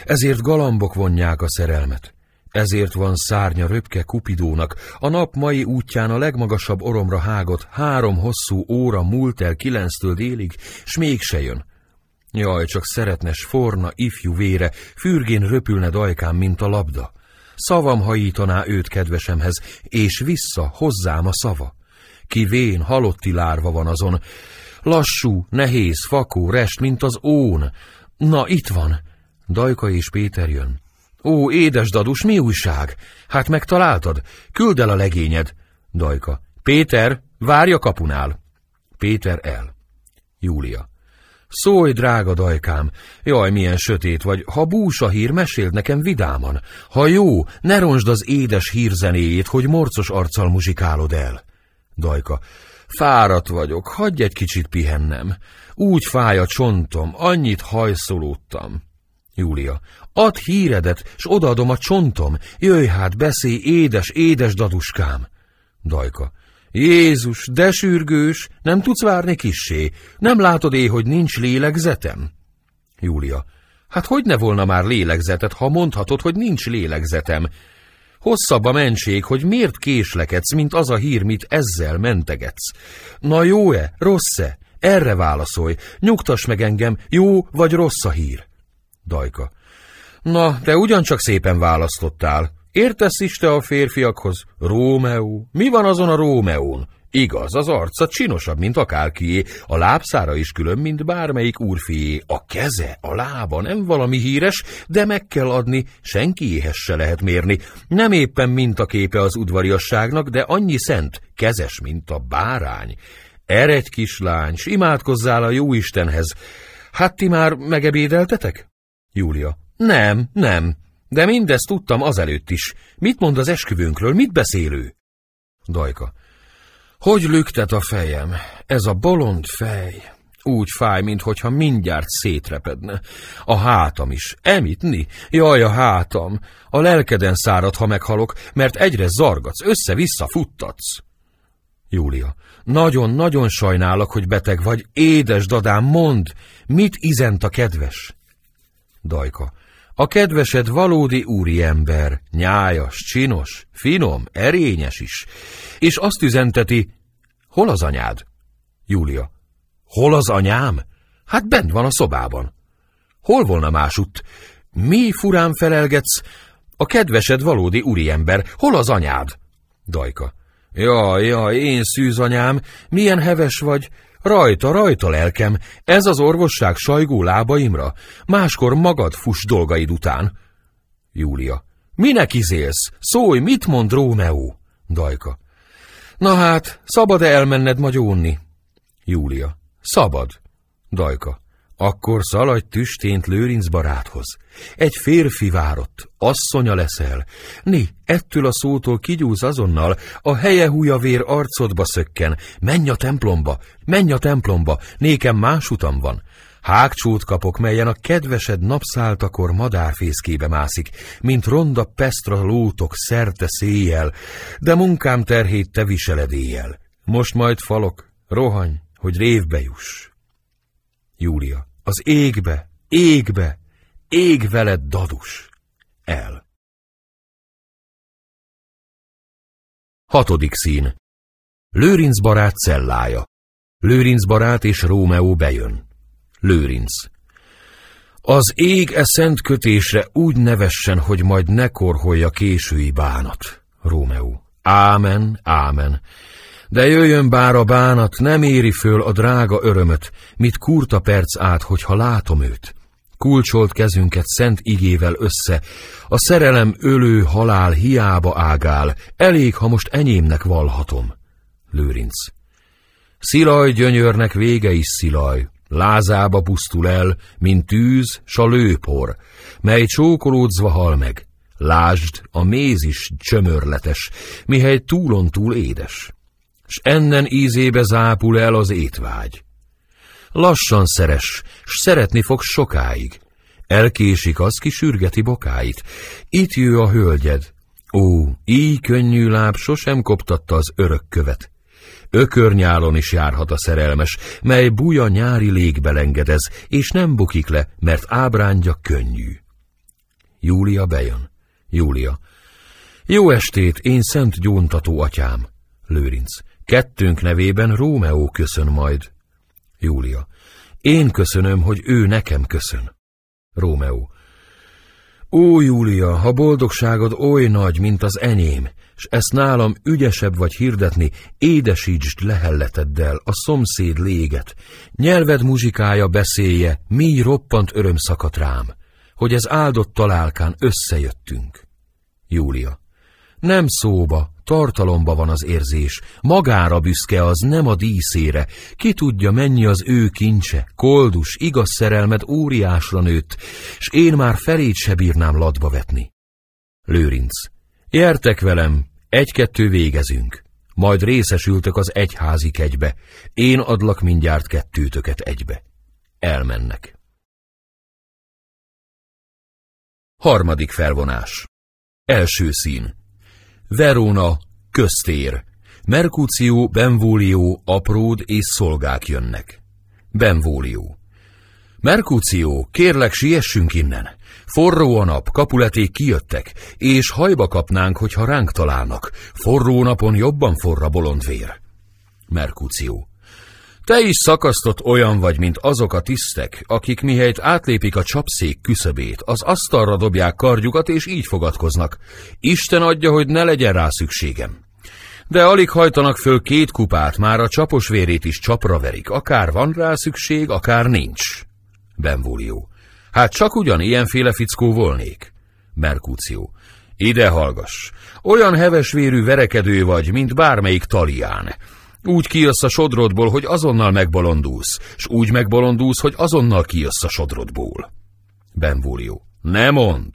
Ezért galambok vonják a szerelmet. Ezért van szárnya röpke Kupidónak, a nap mai útján a legmagasabb oromra hágott, három hosszú óra múlt el kilenctől délig, s mégse jön. Jaj, csak szeretnes, forna, ifjú vére, fürgén röpülne dajkám, mint a labda. Szavam hajítaná őt kedvesemhez, és vissza, hozzám a szava. Ki vén, halotti lárva van azon. Lassú, nehéz, fakó, rest, mint az ón. Na, itt van. Dajka és Péter jön. Ó, édes dadus, mi újság? Hát megtaláltad? Küld el a legényed. Dajka. Péter, várj a kapunál. Péter el. Júlia. Szólj, drága dajkám, jaj, milyen sötét vagy, ha bús a hír, meséld nekem vidáman. Ha jó, ne ronsd az édes hírzenéjét, hogy morcos arccal muzsikálod el. Dajka, fáradt vagyok, hagyj egy kicsit pihennem. Úgy fáj a csontom, annyit hajszolódtam. Júlia, add híredet, s odaadom a csontom, jöjj hát, beszélj, édes, édes daduskám. Dajka, Jézus, de sürgős, nem tudsz várni kissé? Nem látod é, hogy nincs lélegzetem? Júlia. Hát hogy ne volna már lélegzetet, ha mondhatod, hogy nincs lélegzetem? Hosszabb a mentség, hogy miért késlekedsz, mint az a hír, mit ezzel mentegetsz. Na jó-e, rossz-e? Erre válaszolj, nyugtass meg engem, jó vagy rossz a hír? Dajka. Na, te ugyancsak szépen választottál. Értesz is te a férfiakhoz? Rómeó. Mi van azon a Rómeón? Igaz, az arca csinosabb, mint akárkié, a lábszára is külön, mint bármelyik úrfié, a keze, a lába nem valami híres, de meg kell adni, senkiéhez se lehet mérni. Nem éppen mint a képe az udvariasságnak, de annyi szent, kezes, mint a bárány. Eredj, kislány, s imádkozzál a jóistenhez. Hát ti már megebédeltetek? Júlia. Nem, nem. De mindezt tudtam azelőtt is. Mit mond az esküvőnkről, mit beszélő? Dajka. Hogy lüktet a fejem? Ez a bolond fej. Úgy fáj, minthogyha mindjárt szétrepedne. A hátam is. Emitni? Jaj, a hátam. A lelkeden szárad, ha meghalok, mert egyre zargatsz, össze-vissza futtatsz. Júlia. Nagyon-nagyon sajnálok, hogy beteg vagy. Édes dadám, mond, mit izent a kedves? Dajka. A kedvesed valódi úriember, nyájas, csinos, finom, erényes is, és azt üzenteti, hol az anyád? Júlia. Hol az anyám? Hát bent van a szobában. Hol volna másutt? Mi furán felelgetsz? A kedvesed valódi úriember, hol az anyád? Dajka. Jaj, jaj, én szűz anyám, milyen heves vagy, Rajta, rajta, lelkem, ez az orvosság sajgó lábaimra, máskor magad fuss dolgaid után. Júlia. Minek izélsz? Szólj, mit mond Rómeó? Dajka. Na hát, szabad-e elmenned magyónni? Júlia. Szabad. Dajka. Akkor szaladj tüstént Lőrinc baráthoz. Egy férfi várott, asszonya leszel. Ni, ettől a szótól kigyúz azonnal, a helye vér arcodba szökken. Menj a templomba, menj a templomba, nékem más utam van. Hágcsót kapok, melyen a kedvesed napszáltakor madárfészkébe mászik, mint ronda pestra lótok szerte széjjel, de munkám terhét te viseled éjjel. Most majd falok, rohany, hogy révbe juss. Júlia. Az égbe, égbe, ég veled, dadus. El. Hatodik szín. Lőrinc barát cellája. Lőrinc barát és Rómeó bejön. Lőrinc. Az ég e szent kötésre úgy nevessen, hogy majd ne korholja késői bánat. Rómeó. Ámen, ámen. De jöjjön bár a bánat, nem éri föl a drága örömöt, mit kurta perc át, hogyha látom őt. Kulcsolt kezünket szent igével össze, a szerelem ölő halál hiába ágál, elég, ha most enyémnek valhatom. Lőrinc. Szilaj gyönyörnek vége is szilaj, lázába pusztul el, mint tűz, s a lőpor, mely csókolódzva hal meg. Lásd, a méz is csömörletes, mihely túlon túl édes s ennen ízébe zápul el az étvágy. Lassan szeres, s szeretni fog sokáig. Elkésik az, ki sürgeti bokáit. Itt jő a hölgyed. Ó, így könnyű láb sosem koptatta az örök követ. Ökörnyálon is járhat a szerelmes, mely buja nyári légbe lengedez, és nem bukik le, mert ábrándja könnyű. Júlia bejön. Júlia. Jó estét, én szent gyóntató atyám. Lőrinc. Kettőnk nevében Rómeó köszön majd. Júlia. Én köszönöm, hogy ő nekem köszön. Rómeó. Ó, Júlia, ha boldogságod oly nagy, mint az enyém, s ezt nálam ügyesebb vagy hirdetni, édesítsd lehelleteddel a szomszéd léget, nyelved muzsikája beszélje, mi roppant öröm szakadt rám. hogy ez áldott találkán összejöttünk. Júlia. Nem szóba, tartalomba van az érzés, magára büszke az, nem a díszére, ki tudja mennyi az ő kincse, koldus, igaz szerelmed óriásra nőtt, s én már felét se bírnám ladba vetni. Lőrinc. Jertek velem, egy-kettő végezünk, majd részesültök az egyházi kegybe, én adlak mindjárt kettőtöket egybe. Elmennek. Harmadik felvonás. Első szín. Verona, köztér. Mercutio, Benvolio, apród és szolgák jönnek. Benvolio. Mercutio, kérlek siessünk innen. Forró a nap, kapuleték kijöttek, és hajba kapnánk, hogyha ránk találnak. Forró napon jobban forra bolondvér. Mercutio. Te is szakasztott olyan vagy, mint azok a tisztek, akik mihelyt átlépik a csapszék küszöbét, az asztalra dobják kardjukat, és így fogadkoznak. Isten adja, hogy ne legyen rá szükségem. De alig hajtanak föl két kupát, már a csapos vérét is csapra verik, akár van rá szükség, akár nincs. Benvolio. Hát csak ugyan ilyenféle fickó volnék. Merkúció. Ide hallgass. Olyan hevesvérű verekedő vagy, mint bármelyik talián. Úgy kijössz a sodrodból, hogy azonnal megbolondulsz, s úgy megbolondulsz, hogy azonnal kijössz a sodrodból. Benvolio. Ne mond!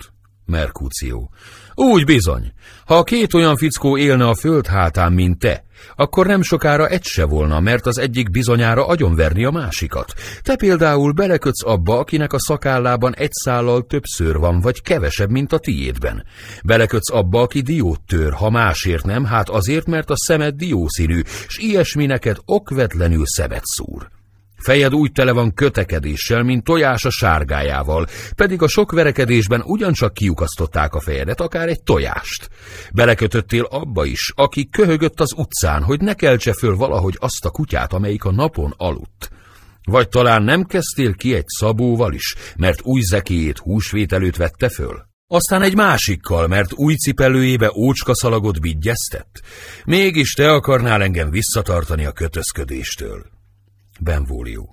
Merkúció. Úgy bizony. Ha két olyan fickó élne a föld hátán, mint te, akkor nem sokára egy se volna, mert az egyik bizonyára agyonverni a másikat. Te például belekötsz abba, akinek a szakállában egy szállal többször van, vagy kevesebb, mint a tiédben. Belekötsz abba, aki diót tör, ha másért nem, hát azért, mert a szemed diószínű, s ilyesmi neked okvetlenül szemet szúr. Fejed úgy tele van kötekedéssel, mint tojás a sárgájával, pedig a sok verekedésben ugyancsak kiukasztották a fejedet, akár egy tojást. Belekötöttél abba is, aki köhögött az utcán, hogy ne keltse föl valahogy azt a kutyát, amelyik a napon aludt. Vagy talán nem kezdtél ki egy szabóval is, mert új zekéjét húsvét előtt vette föl? Aztán egy másikkal, mert új cipelőjébe ócska szalagot bigyeztett. Mégis te akarnál engem visszatartani a kötözködéstől. Benvolio.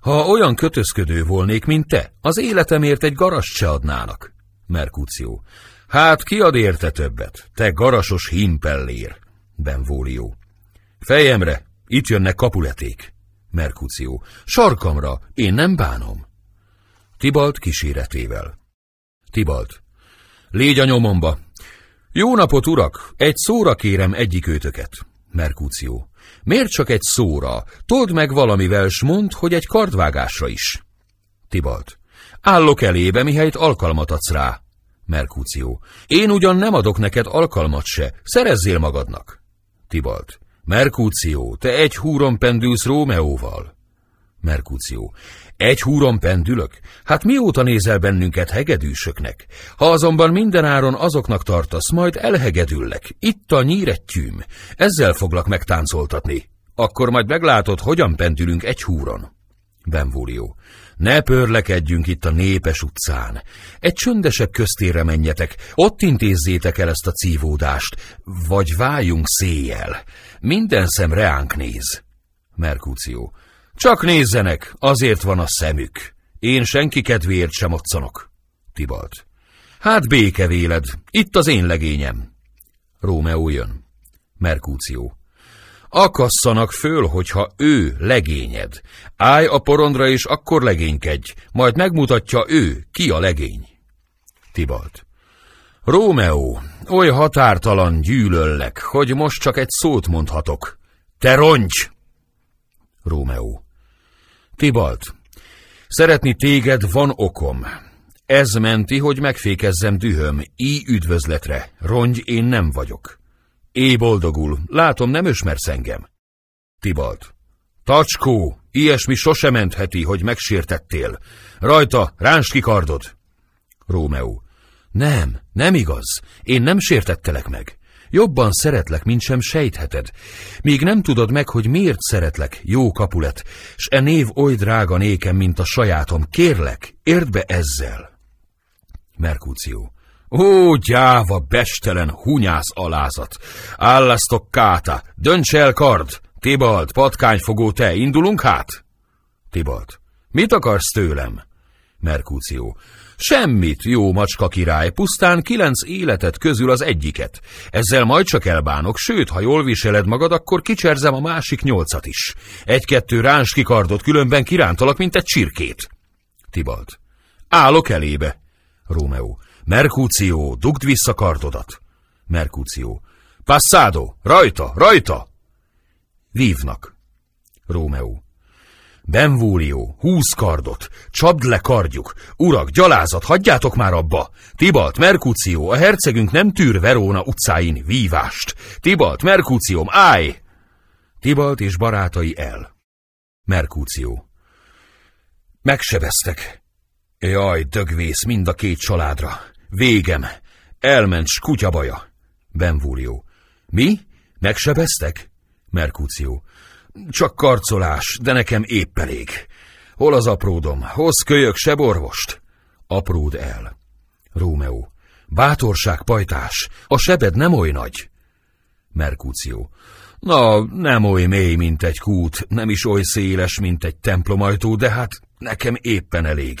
Ha olyan kötözködő volnék, mint te, az életemért egy garast se adnának. Mercutio. Hát ki ad érte többet? Te garasos himpellér. Benvolio. Fejemre, itt jönnek kapuleték. Mercutio. Sarkamra, én nem bánom. Tibalt kíséretével. Tibalt. Légy a nyomomba. Jó napot, urak! Egy szóra kérem egyik őtöket. Mercutio. Miért csak egy szóra? Told meg valamivel, s mondd, hogy egy kardvágásra is. Tibalt. Állok elébe, mihelyt alkalmat adsz rá. Merkúció. Én ugyan nem adok neked alkalmat se, szerezzél magadnak. Tibalt. Merkúció, te egy húron pendülsz Rómeóval. Merkúció. Egy húron pendülök? Hát mióta nézel bennünket hegedűsöknek? Ha azonban mindenáron azoknak tartasz, majd elhegedüllek. Itt a nyírettyűm. Ezzel foglak megtáncoltatni. Akkor majd meglátod, hogyan pendülünk egy húron. Benvolio. Ne pörlekedjünk itt a népes utcán. Egy csöndesebb köztérre menjetek, ott intézzétek el ezt a cívódást, vagy váljunk széjjel. Minden szem reánk néz. Merkúció. Csak nézzenek, azért van a szemük. Én senki kedvéért sem otszanok. Tibalt. Hát békevéled, itt az én legényem. Rómeó jön. Merkúció. Akasszanak föl, hogyha ő legényed. Állj a porondra, és akkor legénykedj, majd megmutatja ő, ki a legény. Tibalt. Rómeó, oly határtalan gyűlöllek, hogy most csak egy szót mondhatok. Te roncs! Rómeó. Tibalt, szeretni téged van okom. Ez menti, hogy megfékezzem dühöm, így üdvözletre, rongy én nem vagyok. É boldogul, látom nem ösmersz engem. Tibalt, tacskó, ilyesmi sose mentheti, hogy megsértettél. Rajta, ráns ki kardod. Rómeó, nem, nem igaz, én nem sértettelek meg. Jobban szeretlek, mint sem sejtheted. Míg nem tudod meg, hogy miért szeretlek, jó kapulet, s e név oly drága nékem, mint a sajátom. Kérlek, érd be ezzel. Merkúció. Ó, gyáva, bestelen, hunyász alázat! Állasztok káta, dönts el kard! Tibalt, patkányfogó te, indulunk hát? Tibalt. Mit akarsz tőlem? Merkúció. Semmit, jó macska király, pusztán kilenc életet közül az egyiket. Ezzel majd csak elbánok, sőt, ha jól viseled magad, akkor kicserzem a másik nyolcat is. Egy-kettő ráns kikardot, különben kirántalak, mint egy csirkét. Tibalt. Állok elébe. Rómeó. Merkúció, dugd vissza kardodat. Merkúció. Passado, rajta, rajta! Vívnak. Rómeó. Benvúlió, húsz kardot, csapd le kardjuk, urak, gyalázat, hagyjátok már abba! Tibalt, Merkúció, a hercegünk nem tűr Veróna utcáin vívást. Tibalt, Merkúcióm, állj! Tibalt és barátai el. Merkúció. Megsebeztek. Jaj, dögvész mind a két családra. Végem. Elment kutyabaja. Benvúlió. Mi? Megsebeztek? Merkúció. Csak karcolás, de nekem épp elég. Hol az apródom? Hoz kölyök se borvost? Apród el. Rómeó. Bátorság, pajtás, a sebed nem oly nagy. Merkúció. Na, nem oly mély, mint egy kút, nem is oly széles, mint egy templomajtó, de hát nekem éppen elég.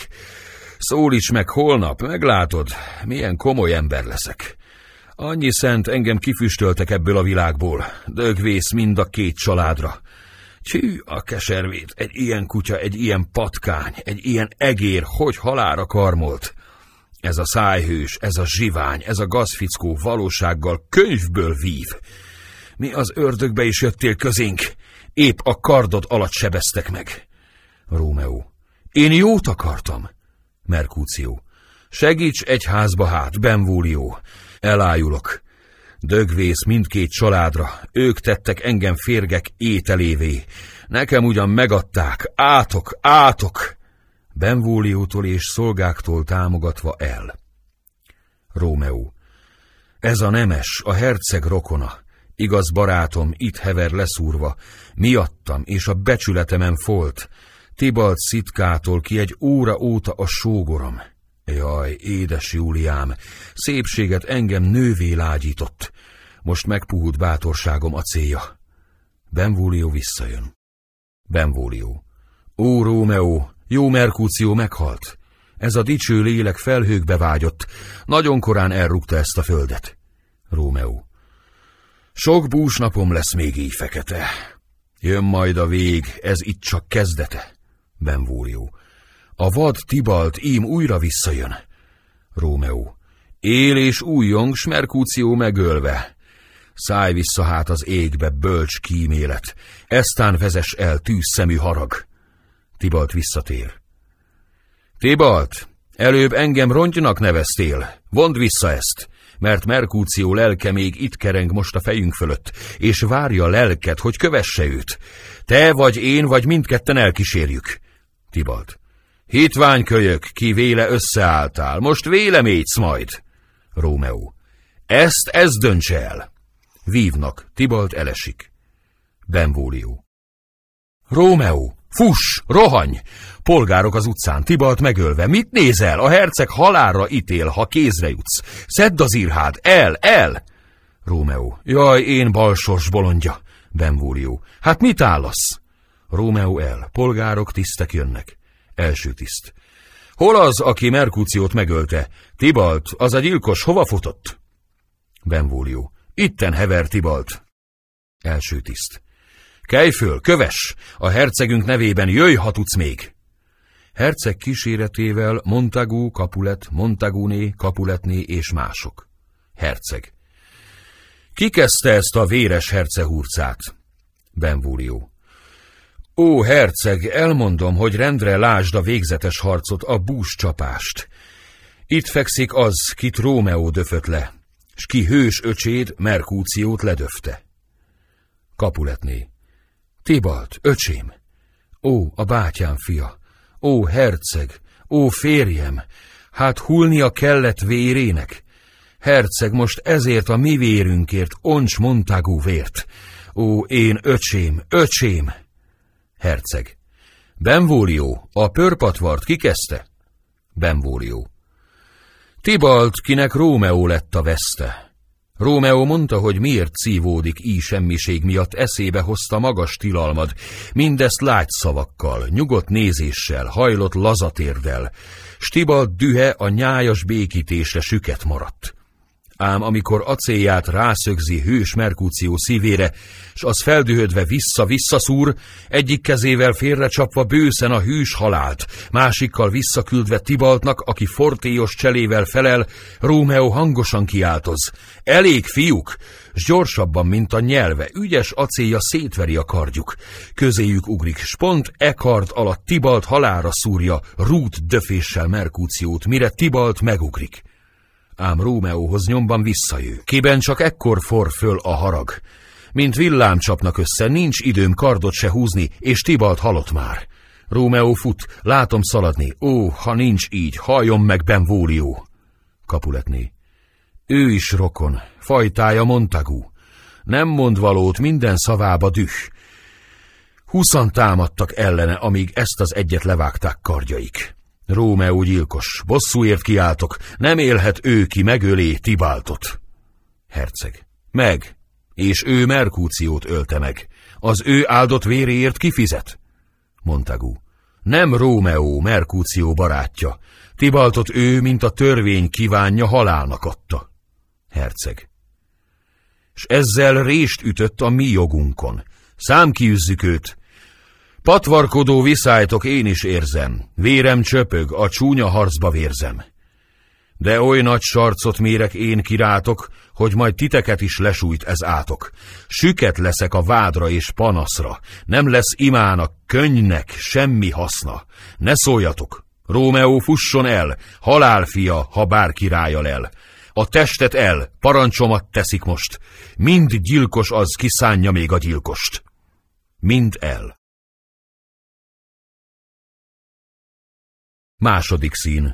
Szólíts meg holnap, meglátod, milyen komoly ember leszek. Annyi szent engem kifüstöltek ebből a világból, dögvész mind a két családra. Csű a keservét, egy ilyen kutya, egy ilyen patkány, egy ilyen egér, hogy halára karmolt. Ez a szájhős, ez a zsivány, ez a gazfickó valósággal könyvből vív. Mi az ördögbe is jöttél közénk? Épp a kardod alatt sebeztek meg. Rómeó. Én jót akartam. Merkúció. Segíts egy házba hát, Benvúlió. Elájulok. Dögvész mindkét családra, ők tettek engem férgek ételévé. Nekem ugyan megadták, átok, átok! Benvóliótól és szolgáktól támogatva el. Rómeó. Ez a nemes, a herceg rokona, igaz barátom, itt hever leszúrva, miattam és a becsületemen folt, Tibalt szitkától ki egy óra óta a sógorom. Jaj, édes Júliám, szépséget engem nővé lágyított. Most megpuhult bátorságom a célja. Benvólió visszajön. Benvólió. Ó, Rómeó, jó Merkúció meghalt. Ez a dicső lélek felhőkbe vágyott. Nagyon korán elrúgta ezt a földet. Rómeó. Sok búsnapom lesz még így fekete. Jön majd a vég, ez itt csak kezdete. Benvólió. A vad Tibalt ím újra visszajön. Rómeó. Él és újjong, s megölve. Szállj vissza hát az égbe, bölcs kímélet. Eztán vezes el tűzszemű harag. Tibalt visszatér. Tibalt, előbb engem rongynak neveztél. Vond vissza ezt, mert Merkúció lelke még itt kereng most a fejünk fölött, és várja lelket, hogy kövesse őt. Te vagy én, vagy mindketten elkísérjük. Tibalt. Hitványkölyök, ki véle összeálltál, most vélemégysz majd. Rómeó. Ezt ez dönts el. Vívnak, Tibalt elesik. Benvólió. Rómeó, fuss, rohany! Polgárok az utcán, Tibalt megölve. Mit nézel? A herceg halálra ítél, ha kézre jutsz. Szedd az írhád, el, el! Rómeó. Jaj, én balsors bolondja. Benvólió. Hát mit állasz? Rómeó el, polgárok, tisztek jönnek. Első tiszt. Hol az, aki Merkúciót megölte? Tibalt, az a gyilkos, hova futott? Benvólió. Itten hever Tibalt. Első tiszt. Kelj föl, köves! A hercegünk nevében jöjj, ha tudsz még! Herceg kíséretével Montagu, Capulet, Montaguné, Capuletné és mások. Herceg. Ki kezdte ezt a véres hercehurcát? Benvúlió. Ó, herceg, elmondom, hogy rendre lásd a végzetes harcot, a bús csapást. Itt fekszik az, kit Rómeó döfött le, s ki hős öcséd Merkúciót ledöfte. Kapuletné. Tibalt, öcsém! Ó, a bátyám fia! Ó, herceg! Ó, férjem! Hát hulnia kellett vérének! Herceg, most ezért a mi vérünkért, oncs Montagu vért! Ó, én öcsém, öcsém! Herceg. Benvólió, a pörpatvart kikezdte? Benvólió. Tibalt, kinek Rómeó lett a veszte. Rómeó mondta, hogy miért szívódik így semmiség miatt, eszébe hozta magas tilalmad, mindezt lágy szavakkal, nyugodt nézéssel, hajlott lazatérdel. Stibalt dühe a nyájas békítésre süket maradt ám amikor acélját rászögzi hős Merkúció szívére, s az feldühödve vissza-vissza szúr, egyik kezével félrecsapva bőszen a hűs halált, másikkal visszaküldve Tibaltnak, aki fortéos cselével felel, Rómeó hangosan kiáltoz. Elég, fiúk! S gyorsabban, mint a nyelve, ügyes acélja szétveri a kardjuk. Közéjük ugrik, s pont e kard alatt Tibalt halára szúrja, rút döféssel Merkúciót, mire Tibalt megugrik ám Rómeóhoz nyomban visszajő. Kiben csak ekkor for föl a harag. Mint villám csapnak össze, nincs időm kardot se húzni, és Tibalt halott már. Rómeó fut, látom szaladni. Ó, ha nincs így, halljon meg Benvólió. Kapuletné. Ő is rokon, fajtája Montagu. Nem mond valót, minden szavába düh. Huszan támadtak ellene, amíg ezt az egyet levágták kardjaik. Rómeó gyilkos, bosszúért kiáltok, nem élhet ő ki megölé Tibáltot. Herceg. Meg, és ő Merkúciót ölte meg. Az ő áldott véréért kifizet? Montagu. Nem Rómeó, Merkúció barátja. Tibaltot ő, mint a törvény kívánja, halálnak adta. Herceg. S ezzel rést ütött a mi jogunkon. Számkiüzzük őt, Patvarkodó viszálytok én is érzem, vérem csöpög, a csúnya harcba vérzem. De oly nagy sarcot mérek én kirátok, hogy majd titeket is lesújt ez átok. Süket leszek a vádra és panaszra, nem lesz imának, könnynek semmi haszna. Ne szóljatok, Rómeó fusson el, halálfia, ha bár királya el. A testet el, parancsomat teszik most, mind gyilkos az kiszánja még a gyilkost. Mind el. Második szín.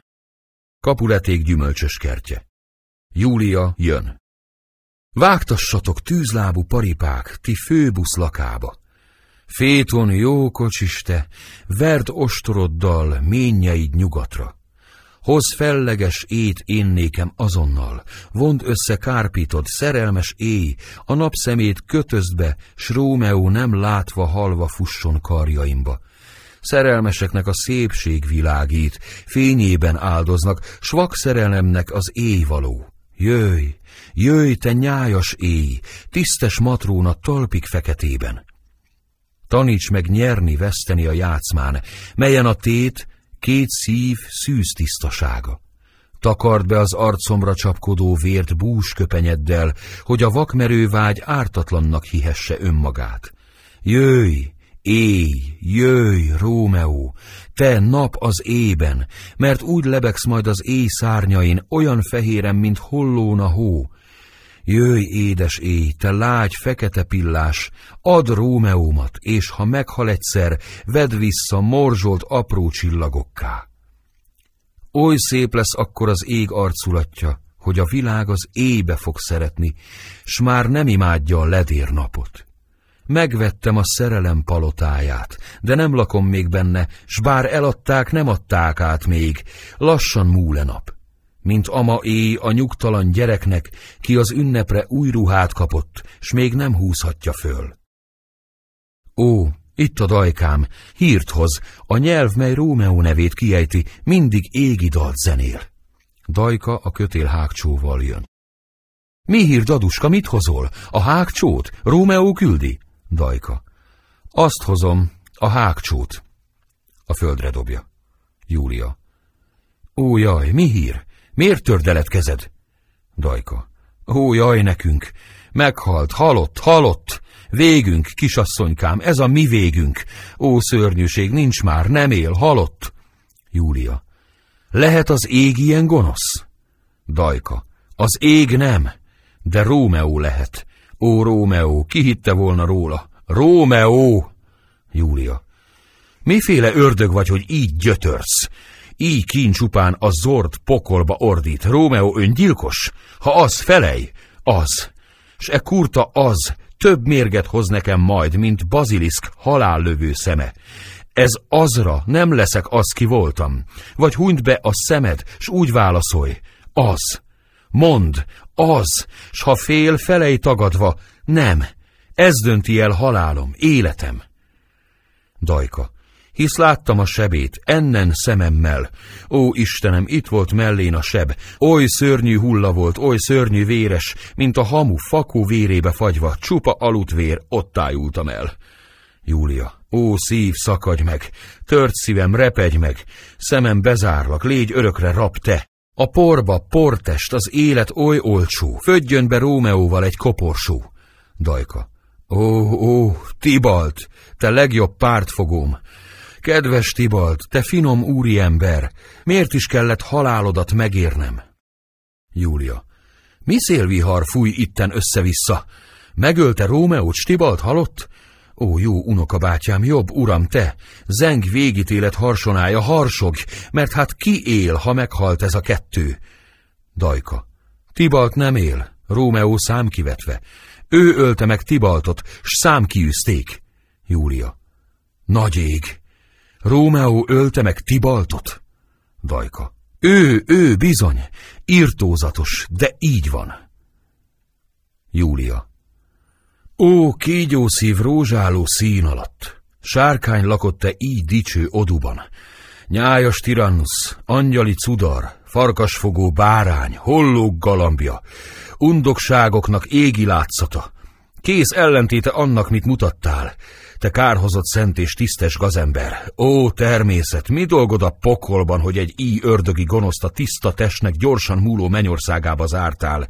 Kapuleték gyümölcsös kertje. Júlia jön. Vágtassatok tűzlábú paripák, ti főbusz lakába. Féton jó kocsiste, verd ostoroddal ményeid nyugatra. Hoz felleges ét én nékem azonnal, vond össze kárpitod, szerelmes éj, a napszemét kötözd be, s Rómeó nem látva halva fusson karjaimba szerelmeseknek a szépség világít, fényében áldoznak, svak szerelemnek az éj való. Jöjj, jöjj, te nyájas éj, tisztes matróna talpik feketében. Taníts meg nyerni, veszteni a játszmán, melyen a tét, két szív szűz tisztasága. Takard be az arcomra csapkodó vért bús köpenyeddel, hogy a vakmerő vágy ártatlannak hihesse önmagát. Jöjj, Éj, jöjj, Rómeó, te nap az ében, mert úgy lebegsz majd az éj szárnyain, olyan fehéren, mint hollón hó. Jöjj, édes éj, te lágy, fekete pillás, add Rómeómat, és ha meghal egyszer, vedd vissza morzsolt apró csillagokká. Oly szép lesz akkor az ég arculatja, hogy a világ az éjbe fog szeretni, s már nem imádja a ledér napot. Megvettem a szerelem palotáját, de nem lakom még benne, s bár eladták, nem adták át még, lassan múle nap. Mint ama éj a nyugtalan gyereknek, ki az ünnepre új ruhát kapott, s még nem húzhatja föl. Ó, itt a dajkám, hírt hoz, a nyelv, mely Rómeó nevét kiejti, mindig égi dalt zenél. Dajka a kötél hágcsóval jön. Mi hír, daduska, mit hozol? A hágcsót? Rómeó küldi? Dajka. Azt hozom, a hágcsót. A földre dobja. Júlia. Ó, jaj, mi hír? Miért tördelet kezed? Dajka. Ó, jaj, nekünk. Meghalt, halott, halott. Végünk, kisasszonykám, ez a mi végünk. Ó, szörnyűség, nincs már, nem él, halott. Júlia. Lehet az ég ilyen gonosz? Dajka. Az ég nem, de Rómeó lehet. Ó, Rómeó, ki hitte volna róla? Rómeó! Júlia. Miféle ördög vagy, hogy így gyötörsz? Így kín csupán a zord pokolba ordít. Rómeó öngyilkos? Ha az, felej! Az! S e kurta az, több mérget hoz nekem majd, mint baziliszk halállövő szeme. Ez azra nem leszek az, ki voltam. Vagy hunyd be a szemed, s úgy válaszolj. Az! Mond, az, s ha fél, felej tagadva, nem, ez dönti el halálom, életem. Dajka, hisz láttam a sebét, ennen szememmel. Ó, Istenem, itt volt mellén a seb, oly szörnyű hulla volt, oly szörnyű véres, mint a hamu fakó vérébe fagyva, csupa alutvér, ott ájultam el. Júlia, ó, szív, szakadj meg, tört szívem, repedj meg, szemem bezárlak, légy örökre rab te. A porba, portest, az élet oly olcsó, födjön be Rómeóval egy koporsó. Dajka. Ó, ó, Tibalt, te legjobb pártfogóm, Kedves Tibalt, te finom úriember, miért is kellett halálodat megérnem? Júlia. Mi szélvihar fúj itten össze-vissza? Megölte Rómeót, Tibalt halott? Ó, jó unokabátyám, jobb uram, te! Zeng végítélet harsonája, harsog, mert hát ki él, ha meghalt ez a kettő? Dajka. Tibalt nem él, Rómeó számkivetve. Ő ölte meg Tibaltot, s számkiűzték. Júlia. Nagy ég! Rómeó ölte meg Tibaltot? Dajka. Ő, ő, bizony, írtózatos, de így van. Júlia. Ó, kígyószív rózsáló szín alatt, sárkány lakott te így dicső oduban, nyájas tirannusz, angyali cudar, farkasfogó bárány, hollók galambja, undokságoknak égi látszata, kész ellentéte annak, mit mutattál, te kárhozott szent és tisztes gazember! Ó, természet, mi dolgod a pokolban, hogy egy íj ördögi gonoszt a tiszta testnek gyorsan múló mennyországába zártál?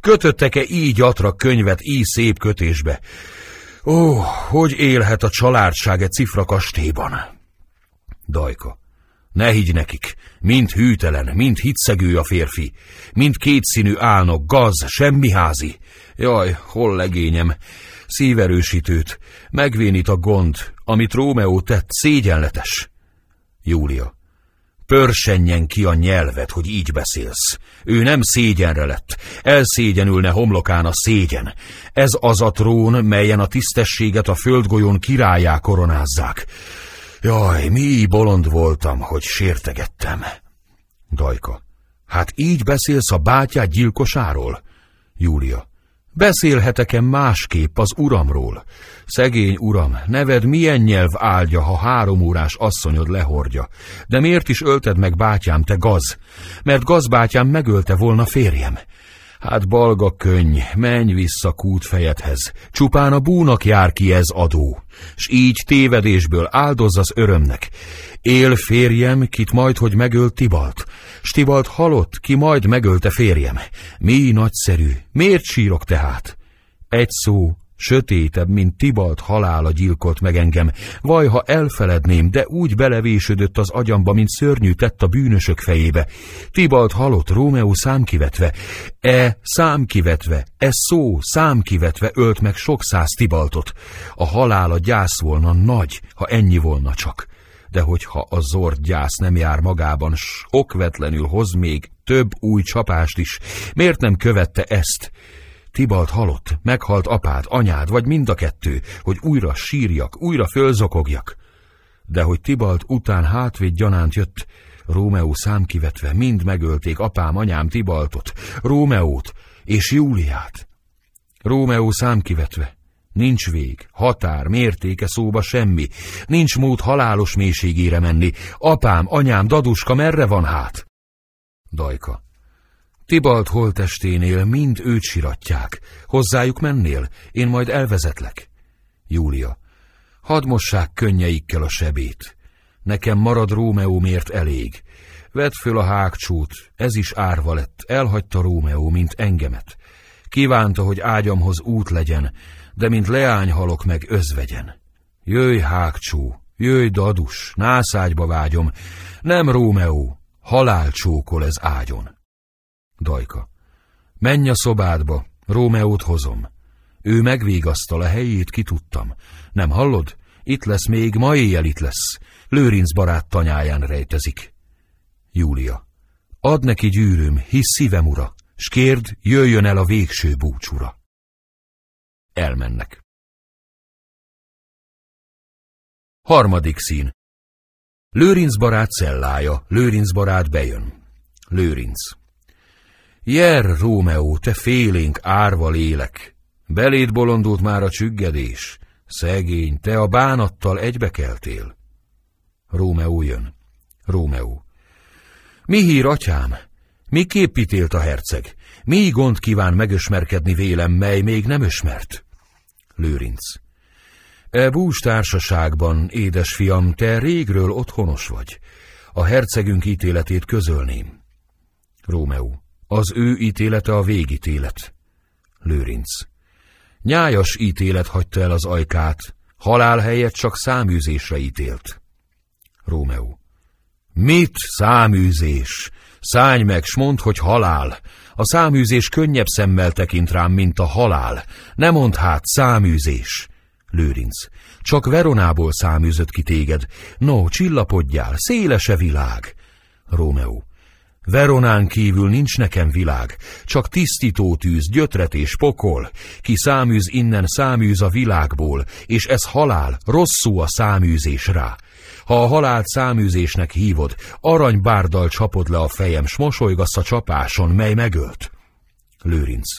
Kötöttek-e így gyatra könyvet így szép kötésbe? Ó, hogy élhet a családság egy cifra kastélyban? Dajka. Ne higgy nekik, mind hűtelen, mind hitszegő a férfi, mind kétszínű álnok, gaz, semmi házi. Jaj, hol legényem, szíverősítőt, megvénít a gond, amit Rómeó tett, szégyenletes. Júlia. Pörsenjen ki a nyelvet, hogy így beszélsz. Ő nem szégyenre lett, elszégyenülne homlokán a szégyen. Ez az a trón, melyen a tisztességet a földgolyón királyá koronázzák. Jaj, mi bolond voltam, hogy sértegettem. Dajka. Hát így beszélsz a bátyád gyilkosáról? Júlia. Beszélhetek-e másképp az uramról? Szegény uram, neved milyen nyelv áldja, ha három órás asszonyod lehordja? De miért is ölted meg bátyám, te gaz? Mert gazbátyám megölte volna férjem. Hát balga könny, menj vissza kútfejedhez, csupán a búnak jár ki ez adó, s így tévedésből áldozz az örömnek. Él férjem, kit majd, hogy megölt Tibalt, Stibalt halott, ki majd megölte férjem. Mi nagyszerű, miért sírok tehát? Egy szó, sötétebb, mint Tibalt halála gyilkolt meg engem. Vaj, ha elfeledném, de úgy belevésődött az agyamba, mint szörnyű tett a bűnösök fejébe. Tibalt halott, Rómeó számkivetve. E számkivetve, e szó számkivetve ölt meg sok száz Tibaltot. A halála gyász volna nagy, ha ennyi volna csak de hogyha a zord gyász nem jár magában, s okvetlenül hoz még több új csapást is, miért nem követte ezt? Tibalt halott, meghalt apád, anyád, vagy mind a kettő, hogy újra sírjak, újra fölzokogjak. De hogy Tibalt után hátvéd gyanánt jött, Rómeó számkivetve mind megölték apám, anyám Tibaltot, Rómeót és Júliát. Rómeó számkivetve, Nincs vég, határ, mértéke szóba semmi. Nincs mód halálos mélységére menni. Apám, anyám, daduska, merre van hát? Dajka. Tibalt holtesténél mind őt siratják. Hozzájuk mennél? Én majd elvezetlek. Júlia. Hadd mossák könnyeikkel a sebét. Nekem marad Rómeómért elég. Vedd föl a hágcsút, ez is árva lett, elhagyta Rómeó, mint engemet. Kívánta, hogy ágyamhoz út legyen, de mint leány halok meg özvegyen. Jöjj, hágcsó, jöjj, dadus, nászágyba vágyom, nem Rómeó, halál csókol ez ágyon. Dajka. Menj a szobádba, Rómeót hozom. Ő megvégasztal, a helyét kitudtam. Nem hallod? Itt lesz még, ma éjjel itt lesz. Lőrinc barát tanyáján rejtezik. Júlia. Ad neki gyűrűm, hisz szívem ura, s kérd, jöjjön el a végső búcsúra. Elmennek. Harmadik szín. Lőrinc barát cellája, Lőrinc barát bejön. Lőrinc. Jer, Rómeó, te félénk árva lélek! Beléd bolondult már a csüggedés. Szegény, te a bánattal egybekeltél. Rómeó jön. Rómeó. Mi hír, atyám? Mi képítélt a herceg? Mi gond kíván megismerkedni vélem, mely még nem ismert? Lőrinc. E bús társaságban, édes fiam, te régről otthonos vagy. A hercegünk ítéletét közölném. Rómeó. Az ő ítélete a végítélet. Lőrinc. Nyájas ítélet hagyta el az ajkát, halál helyett csak száműzésre ítélt. Rómeó. Mit száműzés? Szállj meg, s mondd, hogy halál. A száműzés könnyebb szemmel tekint rám, mint a halál. Ne mondd hát, száműzés. Lőrinc. Csak Veronából száműzött ki téged. No, csillapodjál, szélese világ. Rómeó. Veronán kívül nincs nekem világ, csak tisztító tűz, gyötret és pokol. Ki száműz innen, száműz a világból, és ez halál, rosszú a száműzés rá. Ha a halált száműzésnek hívod, aranybárdal csapod le a fejem, s mosolygasz a csapáson, mely megölt. Lőrinc.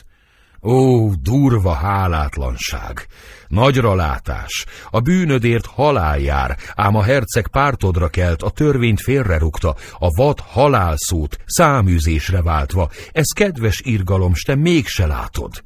Ó, durva hálátlanság! Nagyra látás! A bűnödért halál jár, ám a herceg pártodra kelt, a törvényt félrerugta, a vad halálszót száműzésre váltva. Ez kedves irgalom, s te mégse látod.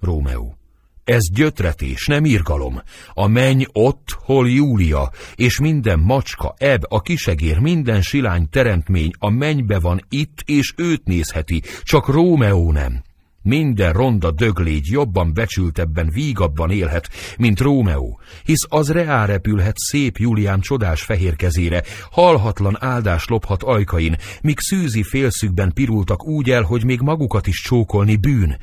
Rómeó. Ez gyötretés, nem irgalom. A menny ott, hol Júlia, és minden macska, eb, a kisegér, minden silány teremtmény a mennybe van itt, és őt nézheti, csak Rómeó nem. Minden ronda döglégy jobban becsültebben, vígabban élhet, mint Rómeó, hisz az reá repülhet szép Júliám csodás fehér kezére, halhatlan áldás lophat ajkain, míg szűzi félszükben pirultak úgy el, hogy még magukat is csókolni bűn.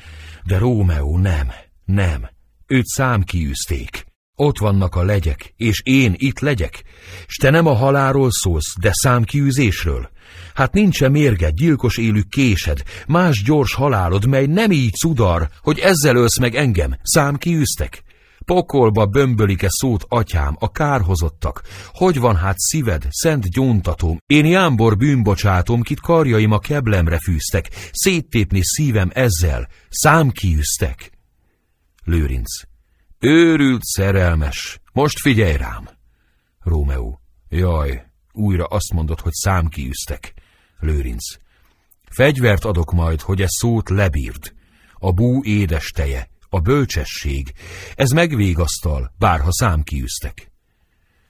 De Rómeó nem, nem, őt számkiűzték. Ott vannak a legyek, és én itt legyek, s te nem a haláról szólsz, de számkiűzésről. Hát nincs-e mérged, gyilkos élük késed, más gyors halálod, mely nem így cudar, hogy ezzel ölsz meg engem, szám kiűztek? Pokolba bömbölik-e szót, atyám, a kárhozottak? Hogy van hát szíved, szent gyóntatom? Én jámbor bűnbocsátom, kit karjaim a keblemre fűztek, széttépni szívem ezzel, szám kiűztek. Lőrinc. Őrült szerelmes, most figyelj rám. Rómeó. Jaj, újra azt mondod, hogy számkiűztek. Lőrinc. Fegyvert adok majd, hogy e szót lebírd. A bú édes teje, a bölcsesség, ez megvégasztal, bárha számkiűztek.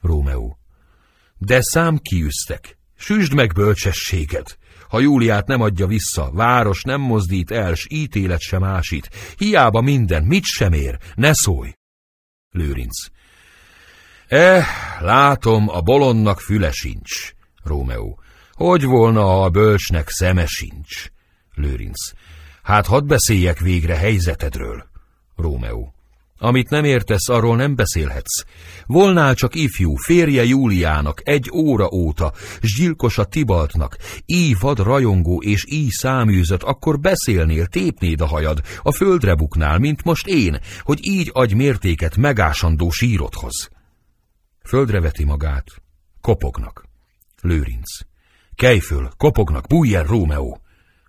Rómeó. De számkiűztek, süsd meg bölcsességed. Ha Júliát nem adja vissza, város nem mozdít el, s ítélet sem ásít, hiába minden, mit sem ér, ne szólj. Lőrinc. Eh, látom, a bolondnak füle sincs. Rómeó. Hogy volna, ha a bölcsnek szeme sincs? Lőrinc. Hát hadd beszéljek végre helyzetedről. Rómeó. Amit nem értesz, arról nem beszélhetsz. Volnál csak ifjú, férje Júliának, egy óra óta, s gyilkos Tibaltnak, így ívad rajongó és így száműzött, akkor beszélnél, tépnéd a hajad, a földre buknál, mint most én, hogy így adj mértéket megásandó sírodhoz. Földre veti magát. Kopognak. Lőrinc. Kelj föl, kopognak, bújj el, Rómeó!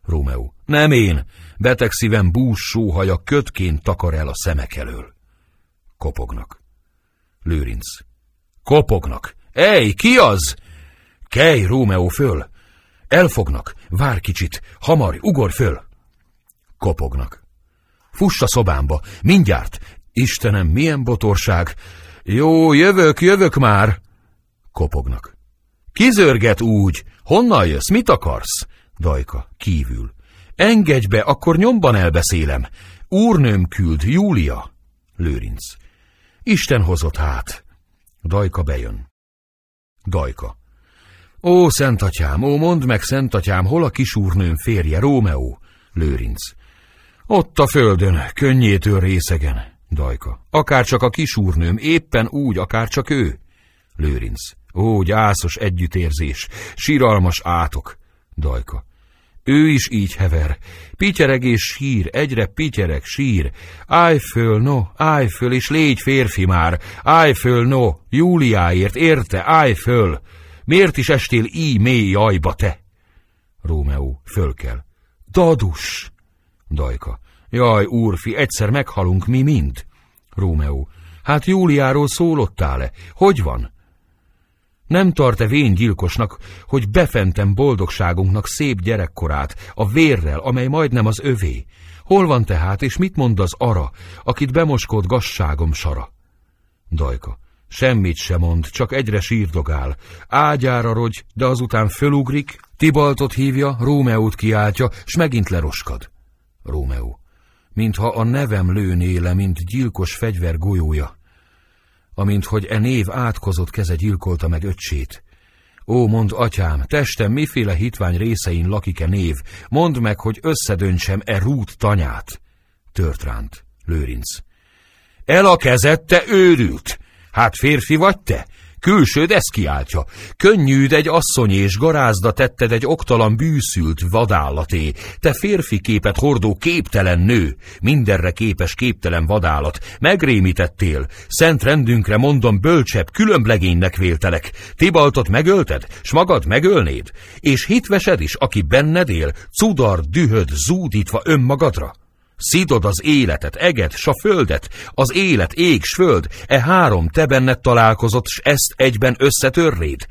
Rómeó. Nem én! Beteg szívem bús sóhaja kötként takar el a szemek elől. Kopognak. Lőrinc. Kopognak. Ej, ki az? Kelj, Rómeó, föl! Elfognak, vár kicsit, hamar, ugor föl! Kopognak. Fuss a szobámba, mindjárt! Istenem, milyen botorság! Jó, jövök, jövök már! Kopognak. Kizörget úgy! Honnan jössz? Mit akarsz? Dajka, kívül. Engedj be, akkor nyomban elbeszélem. Úrnőm küld, Júlia. Lőrinc. Isten hozott hát. Dajka bejön. Dajka. Ó, szentatyám, ó, mondd meg, szentatyám, hol a kisúrnőm férje, Rómeó? Lőrinc. Ott a földön, könnyétől részegen. Dajka. Akár csak a kisúrnőm, éppen úgy, akár csak ő. Lőrinc. Ó, gyászos együttérzés, síralmas átok. Dajka. Ő is így hever. Pityereg és sír, egyre pityereg, sír. Állj föl, no, állj föl, és légy férfi már. Állj föl, no, Júliáért, érte, állj föl. Miért is estél így mély jajba te? Rómeó, föl kell. Dadus! Dajka. Jaj, úrfi, egyszer meghalunk mi mind. Rómeó. Hát Júliáról szólottál-e? Hogy van? Nem tart-e gyilkosnak, hogy befentem boldogságunknak szép gyerekkorát, a vérrel, amely majdnem az övé? Hol van tehát, és mit mond az ara, akit bemoskod gasságom sara? Dajka. Semmit se mond, csak egyre sírdogál. Ágyára rogy, de azután fölugrik, Tibaltot hívja, Rómeót kiáltja, s megint leroskad. Rómeó. Mintha a nevem lőné le, mint gyilkos fegyver golyója. Amint hogy e név átkozott keze gyilkolta meg öccsét. Ó, mond atyám, testem miféle hitvány részein lakik-e név, mondd meg, hogy összedöntsem e rút tanyát. Törtránt, Lőrinc. El a kezed, te őrült! Hát férfi vagy te? Külsőd ezt kiáltja. Könnyűd egy asszony és garázda tetted egy oktalan bűszült vadállaté. Te férfi képet hordó képtelen nő, mindenre képes képtelen vadállat. Megrémítettél, szent rendünkre mondom bölcsebb, különblegénynek véltelek. Tibaltot megölted, s magad megölnéd? És hitvesed is, aki benned él, cudar, dühöd, zúdítva önmagadra? Szidod az életet, eget, s a földet, az élet, ég, s föld, e három te benned találkozott, s ezt egyben összetörréd.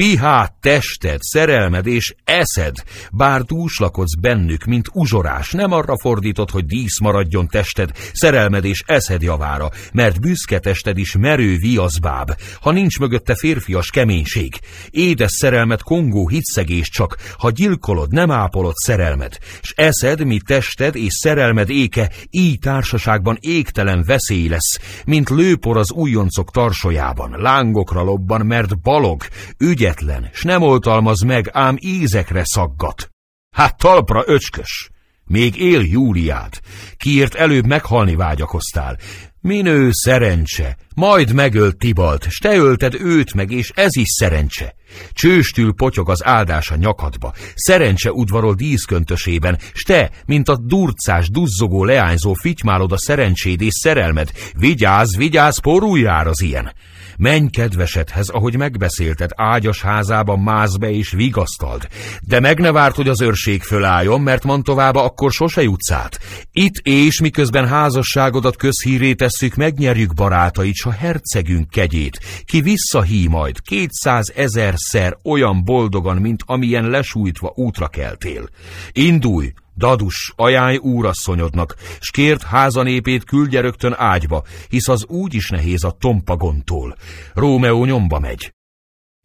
Pihát tested, szerelmed és eszed, bár dúslakodsz bennük, mint uzsorás, nem arra fordított, hogy dísz maradjon tested, szerelmed és eszed javára, mert büszke tested is merő viaszbáb, ha nincs mögötte férfias keménység. Édes szerelmet kongó hitszegés csak, ha gyilkolod, nem ápolod szerelmed, s eszed, mi tested és szerelmed éke, így társaságban égtelen veszély lesz, mint lőpor az újoncok tarsójában, lángokra lobban, mert balog, ügy ügyetlen, s nem oltalmaz meg, ám ízekre szaggat. Hát talpra öcskös! Még él Júliát, kiért előbb meghalni vágyakoztál. Minő szerencse, majd megölt Tibalt, s te ölted őt meg, és ez is szerencse. Csőstül potyog az áldás a nyakadba, szerencse udvarol díszköntösében, s te, mint a durcás, duzzogó leányzó fitymálod a szerencséd és szerelmed. Vigyázz, vigyázz, porulj az ilyen! Menj kedvesedhez, ahogy megbeszélted, ágyas házában mász be és vigasztald. De meg ne várt, hogy az őrség fölálljon, mert Mantovába akkor sose jutsz át. Itt és miközben házasságodat közhíré tesszük, megnyerjük barátait, s a hercegünk kegyét. Ki visszahí majd kétszáz ezerszer olyan boldogan, mint amilyen lesújtva útra keltél. Indulj, Dadus, ajánj úrasszonyodnak, s kért házanépét küldje rögtön ágyba, hisz az úgy is nehéz a tompagontól. Rómeó nyomba megy.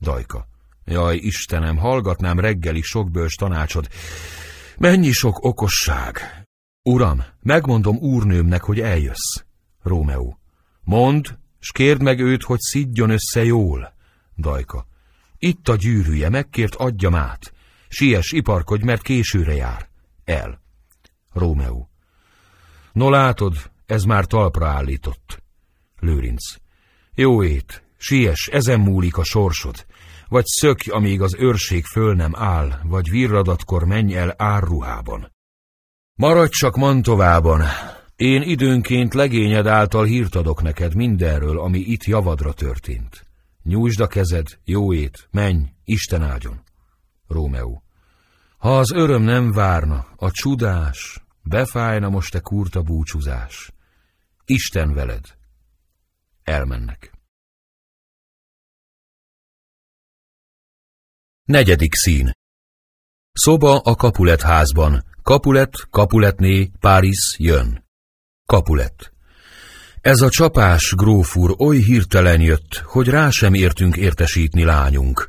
Dajka. Jaj, Istenem, hallgatnám reggeli sok tanácsod. Mennyi sok okosság. Uram, megmondom úrnőmnek, hogy eljössz. Rómeó. Mond, s kérd meg őt, hogy szidjon össze jól. Dajka. Itt a gyűrűje, megkért adjam át. Siess, iparkodj, mert későre jár. El. Rómeó. No látod, ez már talpra állított. Lőrinc. Jó ét, siess, ezen múlik a sorsod. Vagy szökj, amíg az őrség föl nem áll, vagy virradatkor menj el árruhában. Maradj csak Mantovában. Én időnként legényed által hírt adok neked mindenről, ami itt javadra történt. Nyújtsd a kezed, jó ét, menj, Isten áldjon. Rómeó. Ha az öröm nem várna, a csudás, befájna most te kurta búcsúzás. Isten veled. Elmennek. Negyedik szín. Szoba a Kapulet házban. Kapulet, Kapuletné, Párizs jön. Kapulet. Ez a csapás, grófúr, oly hirtelen jött, hogy rá sem értünk értesítni lányunk.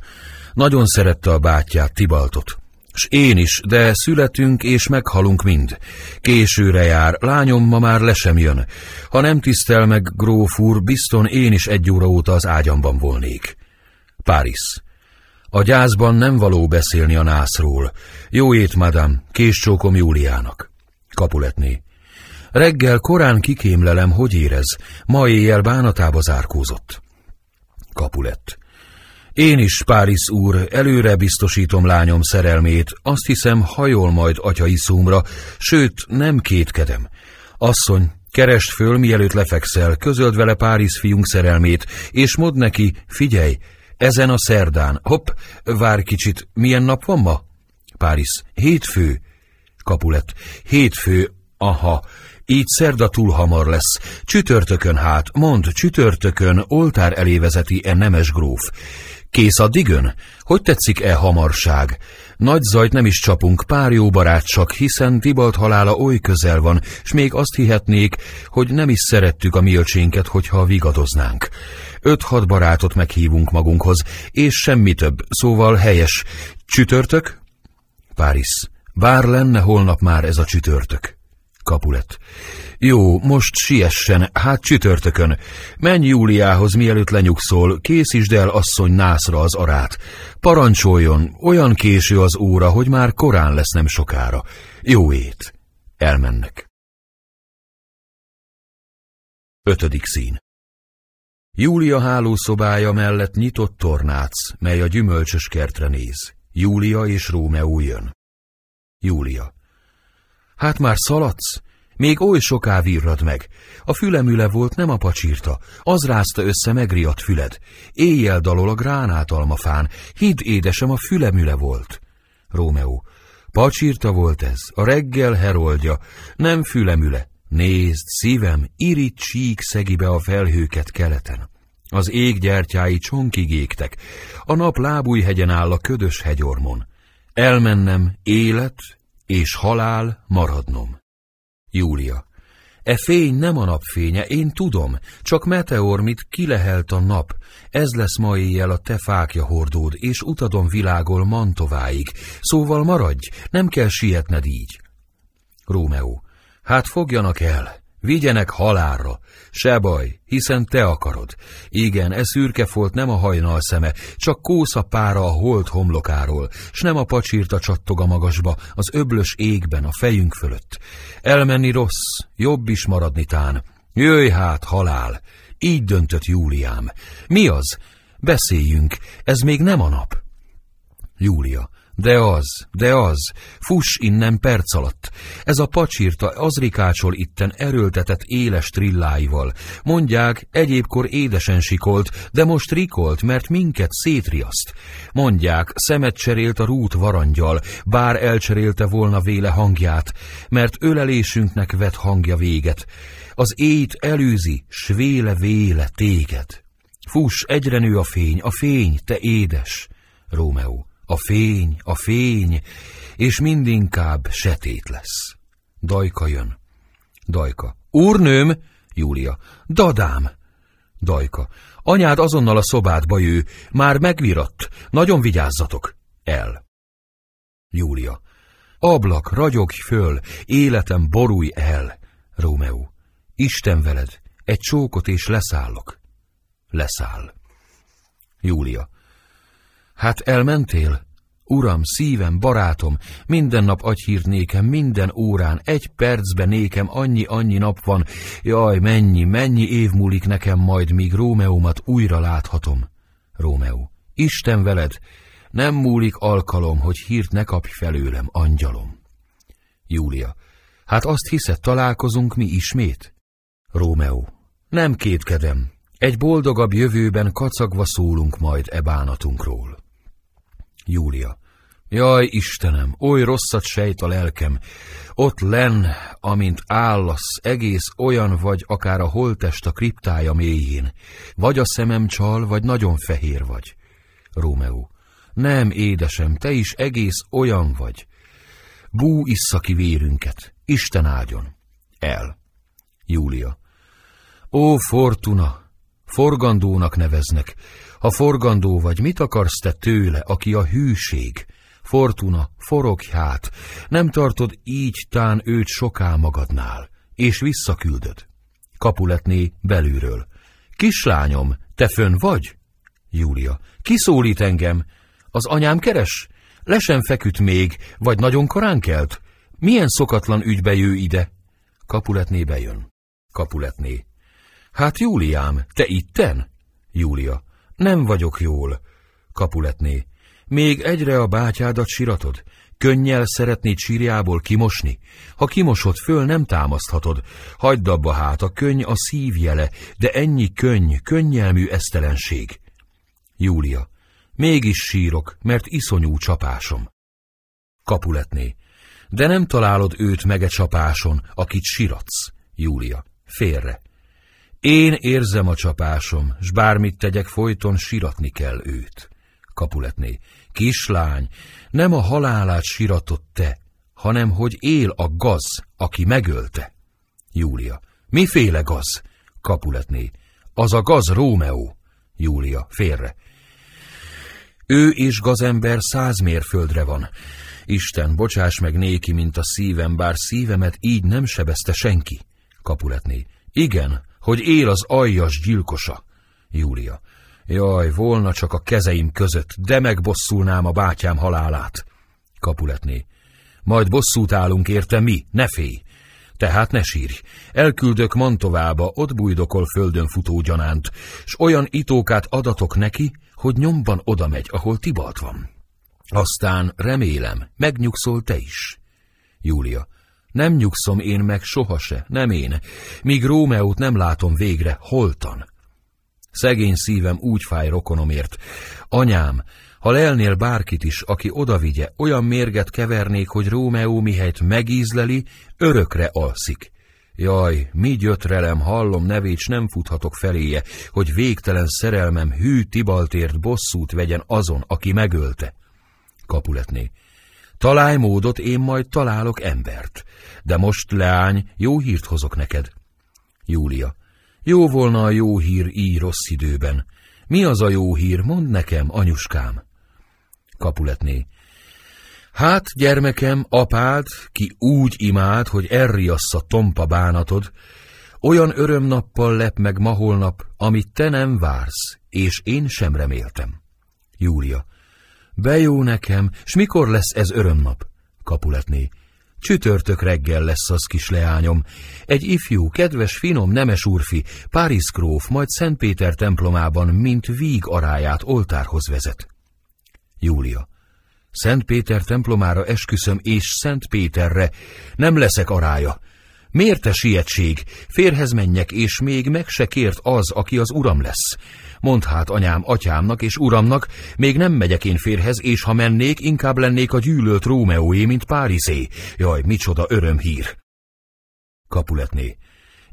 Nagyon szerette a bátyját, Tibaltot. S én is, de születünk és meghalunk mind. Későre jár, lányom ma már le sem jön. Ha nem tisztel meg, gróf úr, bizton én is egy óra óta az ágyamban volnék. Párizs. A gyászban nem való beszélni a nászról. Jó ét, madám, késcsókom Júliának. Kapuletné. Reggel korán kikémlelem, hogy érez. Ma éjjel bánatába zárkózott. Kapulett. Én is, Párizs úr, előre biztosítom lányom szerelmét, azt hiszem, hajol majd atyai szúmra, sőt, nem kétkedem. Asszony, keresd föl, mielőtt lefekszel, közöld vele Párizs fiunk szerelmét, és mond neki, figyelj, ezen a szerdán, hopp, vár kicsit, milyen nap van ma? Párizs, hétfő. Kapulet. Hétfő, aha, így szerda túl hamar lesz. Csütörtökön hát, mond, csütörtökön oltár elé vezeti e nemes gróf. Kész addigön? Hogy tetszik e hamarság? Nagy zajt nem is csapunk, pár jó barát csak, hiszen Tibalt halála oly közel van, s még azt hihetnék, hogy nem is szerettük a milcsénket, hogyha vigadoznánk. Öt-hat barátot meghívunk magunkhoz, és semmi több, szóval helyes. Csütörtök? Páris. Bár lenne holnap már ez a csütörtök. Kapulet. Jó, most siessen, hát csütörtökön. Menj Júliához, mielőtt lenyugszol, készítsd el asszony nászra az arát. Parancsoljon, olyan késő az óra, hogy már korán lesz nem sokára. Jó ét. Elmennek. Ötödik szín. Júlia hálószobája mellett nyitott tornác, mely a gyümölcsös kertre néz. Júlia és Rómeó jön. Júlia. Hát már szaladsz? Még oly soká virrad meg. A fülemüle volt, nem a pacsírta. Az rázta össze megriadt füled. Éjjel dalol a gránátalmafán. Hidd, édesem, a fülemüle volt. Rómeó. Pacsírta volt ez, a reggel heroldja, nem fülemüle. Nézd, szívem, irit sík szegi be a felhőket keleten. Az ég gyertyái csonkig égtek, a nap lábújhegyen áll a ködös hegyormon. Elmennem, élet és halál maradnom. Júlia. E fény nem a napfénye, én tudom, csak meteor, mit kilehelt a nap. Ez lesz ma éjjel a te fákja hordód, és utadon világol Mantováig. Szóval maradj, nem kell sietned így. Rómeó. Hát fogjanak el, vigyenek halálra. Se baj, hiszen te akarod. Igen, e szürke folt nem a hajnal szeme, csak kósza pára a holt homlokáról, s nem a pacsírta csattog a magasba, az öblös égben, a fejünk fölött. Elmenni rossz, jobb is maradni tán. Jöjj hát, halál! Így döntött Júliám. Mi az? Beszéljünk, ez még nem a nap. Júlia. De az, de az, fuss innen perc alatt. Ez a pacsírta az rikácsol itten erőltetett éles trilláival. Mondják, egyébkor édesen sikolt, de most rikolt, mert minket szétriaszt. Mondják, szemet cserélt a rút varangyal, bár elcserélte volna véle hangját, mert ölelésünknek vet hangja véget. Az ét előzi, s véle-véle téged. Fuss, egyre nő a fény, a fény, te édes. Rómeó. A fény, a fény, és mindinkább setét lesz. Dajka jön. Dajka. Úrnőm! Júlia. Dadám! Dajka. Anyád azonnal a szobádba jő, már megviratt. Nagyon vigyázzatok. El. Júlia. Ablak, ragyogj föl, életem borulj el. Rómeó. Isten veled, egy csókot és leszállok. Leszáll. Júlia. Hát elmentél? Uram, szívem, barátom, minden nap adj hírt nékem, minden órán, egy percben nékem annyi-annyi nap van. Jaj, mennyi, mennyi év múlik nekem majd, míg Rómeómat újra láthatom. Rómeó. Isten veled, nem múlik alkalom, hogy hírt ne kapj felőlem, angyalom. Júlia. Hát azt hiszed, találkozunk mi ismét? Rómeó. Nem kétkedem. Egy boldogabb jövőben kacagva szólunk majd e bánatunkról. Júlia. Jaj, Istenem, oly rosszat sejt a lelkem. Ott len, amint állasz, egész olyan vagy, akár a holtest a kriptája mélyén. Vagy a szemem csal, vagy nagyon fehér vagy. Rómeó. Nem, édesem, te is egész olyan vagy. Bú issza ki vérünket. Isten áldjon. El. Júlia. Ó, Fortuna! Forgandónak neveznek. Ha forgandó vagy, mit akarsz te tőle, aki a hűség? Fortuna, forogj hát, nem tartod így tán őt soká magadnál, és visszaküldöd. Kapuletné belülről. Kislányom, te fönn vagy? Júlia. Kiszólít engem? Az anyám keres? Le sem feküdt még, vagy nagyon korán kelt? Milyen szokatlan ügybe jő ide? Kapuletné bejön. Kapuletné. Hát Júliám, te itten? Júlia. Nem vagyok jól. Kapuletné. Még egyre a bátyádat siratod? Könnyel szeretnéd sírjából kimosni? Ha kimosod föl, nem támaszthatod. Hagyd abba hát, a könny a szívjele, de ennyi könny, könnyelmű esztelenség. Júlia. Mégis sírok, mert iszonyú csapásom. Kapuletné. De nem találod őt mege csapáson, akit siratsz. Júlia. Félre. Én érzem a csapásom, s bármit tegyek, folyton siratni kell őt. Kapuletné. Kislány, nem a halálát siratott te, hanem hogy él a gaz, aki megölte. Júlia. Miféle gaz? Kapuletné. Az a gaz Rómeó. Júlia. Félre. Ő és gazember száz mérföldre van. Isten, bocsáss meg néki, mint a szívem, bár szívemet így nem sebezte senki. Kapuletné. Igen, hogy él az aljas gyilkosa. Júlia. Jaj, volna csak a kezeim között, de megbosszulnám a bátyám halálát. Kapuletné. Majd bosszút állunk érte mi, ne félj. Tehát ne sírj. Elküldök Mantovába, ott bújdokol földön futó gyanánt, s olyan itókát adatok neki, hogy nyomban oda megy, ahol Tibalt van. Aztán remélem, megnyugszol te is. Júlia. Nem nyugszom én meg sohase, nem én, míg Rómeót nem látom végre, holtan. Szegény szívem úgy fáj rokonomért. Anyám, ha lelnél bárkit is, aki odavigye, olyan mérget kevernék, hogy Rómeó mihelyt megízleli, örökre alszik. Jaj, mi gyötrelem, hallom nevét, s nem futhatok feléje, hogy végtelen szerelmem hű Tibaltért bosszút vegyen azon, aki megölte. Kapuletné. Találj módot, én majd találok embert. De most, leány, jó hírt hozok neked. Júlia. Jó volna a jó hír így rossz időben. Mi az a jó hír, mondd nekem, anyuskám. Kapuletné. Hát, gyermekem, apád, ki úgy imád, hogy elriassza tompa bánatod, olyan örömnappal lep meg ma holnap, amit te nem vársz, és én sem reméltem. Júlia. Bejó nekem, s mikor lesz ez örömnap? Kapuletné. Csütörtök reggel lesz az kis leányom. Egy ifjú, kedves, finom, nemes úrfi, Párizs gróf, majd Szent Péter templomában, mint víg aráját oltárhoz vezet. Júlia. Szent Péter templomára esküszöm, és Szent Péterre nem leszek arája. Miért te sietség? Férhez menjek, és még meg se kért az, aki az uram lesz. Mondd hát anyám, atyámnak és uramnak, még nem megyek én férhez, és ha mennék, inkább lennék a gyűlölt Rómeóé, mint Párizé. Jaj, micsoda örömhír! Kapuletné.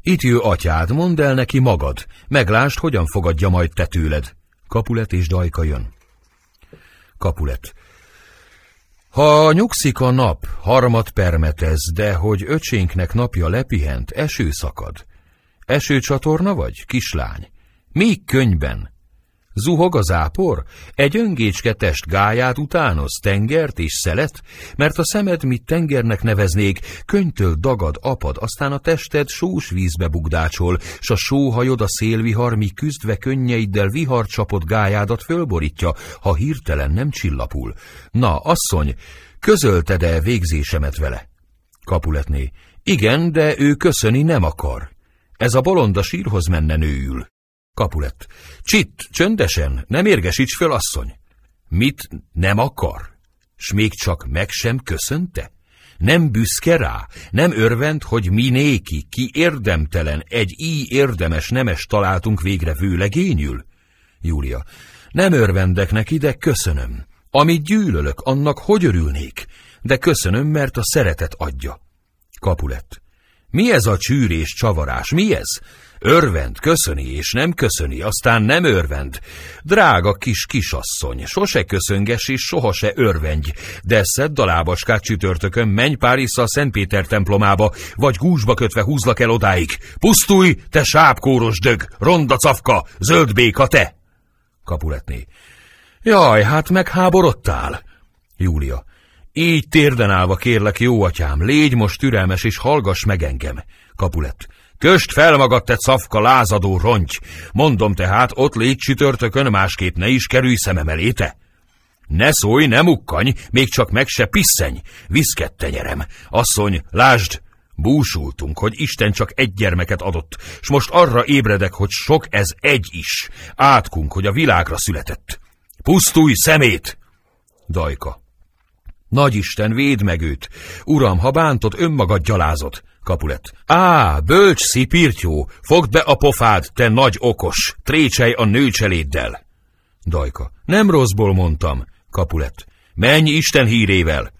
Itt jő atyád, mondd el neki magad, meglásd, hogyan fogadja majd te tőled. Kapulet és Dajka jön. Kapulet. Ha nyugszik a nap, harmat permetez, de hogy öcsénknek napja lepihent, eső szakad. Esőcsatorna vagy, kislány? Mi könyben? Zuhog az ápor? Egy öngécske test gáját utánoz, tengert és szelet? Mert a szemed, mit tengernek neveznék, könytől dagad, apad, aztán a tested sós vízbe bugdácsol, s a sóhajod a szélvihar, mi küzdve könnyeiddel vihar csapott gájádat fölborítja, ha hirtelen nem csillapul. Na, asszony, közölted-e végzésemet vele? Kapuletné. Igen, de ő köszöni nem akar. Ez a bolonda sírhoz menne nőül. Kapulett. Csitt, csöndesen, nem érgesíts föl, asszony. Mit nem akar? S még csak meg sem köszönte? Nem büszke rá, nem örvend, hogy mi néki, ki érdemtelen, egy így érdemes nemes találtunk végre vőlegényül? Júlia. Nem örvendek neki, de köszönöm. Amit gyűlölök, annak hogy örülnék? De köszönöm, mert a szeretet adja. Kapulett. Mi ez a csűrés csavarás, mi ez? Örvend, köszöni, és nem köszöni, aztán nem örvend. Drága kis kisasszony, sose köszönges, és soha se örvendj, de szedd a lábaskát csütörtökön, menj Párizza a Szent Péter templomába, vagy gúzsba kötve húzlak el odáig. Pusztulj, te sápkóros dög, ronda cafka, zöld béka te! Kapuletné. Jaj, hát megháborodtál. Júlia. Így térden állva kérlek, jó atyám, légy most türelmes, és hallgass meg engem. Kapulett. Köst fel magad, te szafka, lázadó ronty! Mondom tehát, ott légy csütörtökön, másképp ne is kerülj szemem elé! Ne szólj, ne mukkany, még csak meg se pisszenj, viszket tenyerem. Asszony, lásd, búsultunk, hogy Isten csak egy gyermeket adott, s most arra ébredek, hogy sok ez egy is. Átkunk, hogy a világra született. Pusztulj szemét! Dajka. Nagyisten, véd meg őt! Uram, ha bántod, önmagad gyalázod! Kapulet. Á, bölcs szipirtyó, fogd be a pofád, te nagy okos, trécsej a nőcseléddel. Dajka. Nem rosszból mondtam. Kapulet. Menj Isten hírével.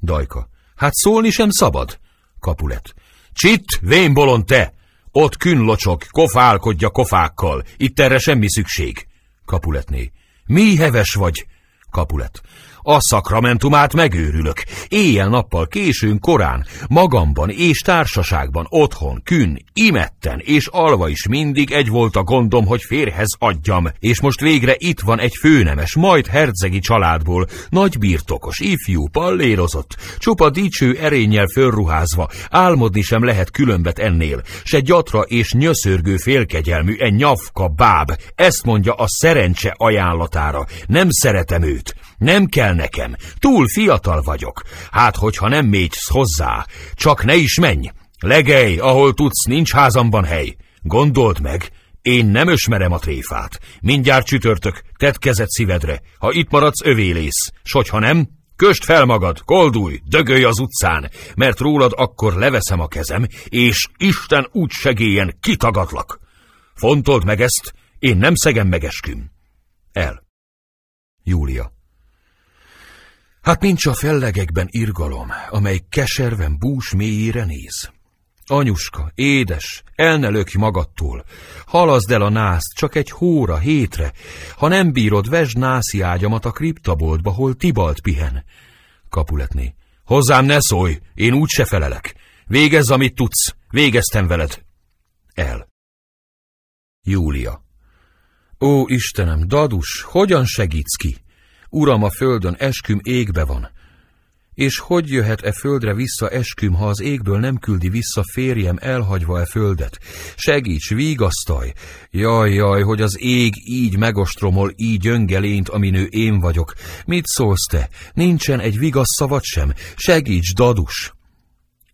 Dajka. Hát szólni sem szabad. Kapulet. Csitt, vén bolond te! Ott künlocsok, kofálkodja kofákkal. Itt erre semmi szükség. Kapuletné. Mi heves vagy? Kapulet. A szakramentumát megőrülök. Éjjel-nappal, későn, korán, magamban és társaságban, otthon, kün, imetten és alva is mindig egy volt a gondom, hogy férhez adjam, és most végre itt van egy főnemes, majd hercegi családból, nagy birtokos, ifjú, pallérozott, csupa dicső erényel fölruházva, álmodni sem lehet különbet ennél, se gyatra és nyöszörgő félkegyelmű, egy nyavka báb, ezt mondja a szerencse ajánlatára, nem szeretem őt, nem kell nekem, túl fiatal vagyok. Hát, hogyha nem mégysz hozzá, csak ne is menj. Legelj, ahol tudsz, nincs házamban hely. Gondold meg, én nem ösmerem a tréfát. Mindjárt csütörtök, tedd kezed szívedre. Ha itt maradsz, övélész. S hogyha nem, köst fel magad, koldulj, dögölj az utcán, mert rólad akkor leveszem a kezem, és Isten úgy segélyen kitagadlak. Fontold meg ezt, én nem szegem meg esküm. El. Júlia. Hát nincs a fellegekben irgalom, amely keserven bús mélyére néz. Anyuska, édes, el ne lökj magadtól. Halaszd el a nászt csak egy hóra, hétre. Ha nem bírod, vesd nászi ágyamat a kriptaboltba, hol Tibalt pihen. Kapuletné. Hozzám ne szólj, én úgy se felelek. Végezz, amit tudsz. Végeztem veled. El. Júlia. Ó, Istenem, dadus, hogyan segítsz ki? Uram, a földön esküm égbe van. És hogy jöhet-e földre vissza esküm, ha az égből nem küldi vissza férjem elhagyva e földet? Segíts, vigasztalj! Jaj, jaj, hogy az ég így megostromol így gyöngelényt, aminő én vagyok. Mit szólsz te? Nincsen egy vigasz szavad sem? Segíts, dadus!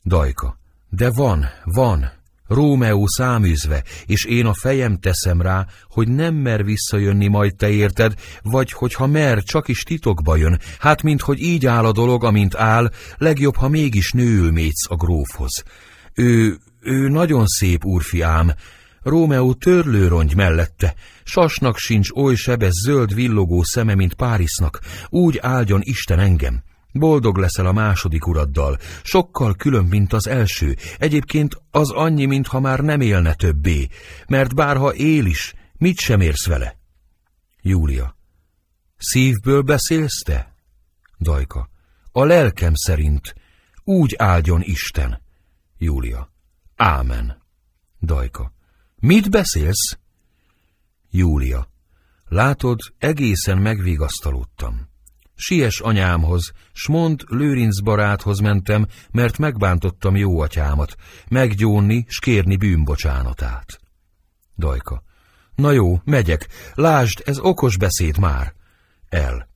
Dajka. De van, van, Rómeó száműzve, és én a fejem teszem rá, hogy nem mer visszajönni majd te érted, vagy hogyha mer, csak is titokba jön, hát mint hogy így áll a dolog, amint áll, legjobb, ha mégis nőül mész a grófhoz. Ő, ő nagyon szép úrfiám, Rómeó törlőrongy mellette, sasnak sincs oly sebes zöld villogó szeme, mint Párisznak, úgy áldjon Isten engem. Boldog leszel a második uraddal, sokkal külön, mint az első. Egyébként az annyi, mintha már nem élne többé, mert bárha él is, mit sem érsz vele? Júlia. Szívből beszélsz te? Dajka. A lelkem szerint. Úgy áldjon Isten. Júlia. Ámen. Dajka. Mit beszélsz? Júlia. Látod, egészen megvigasztalódtam. Sies anyámhoz, s mond Lőrinc baráthoz mentem, mert megbántottam jó atyámat, meggyónni, s kérni bűnbocsánatát. Dajka. Na jó, megyek, lásd, ez okos beszéd már. El.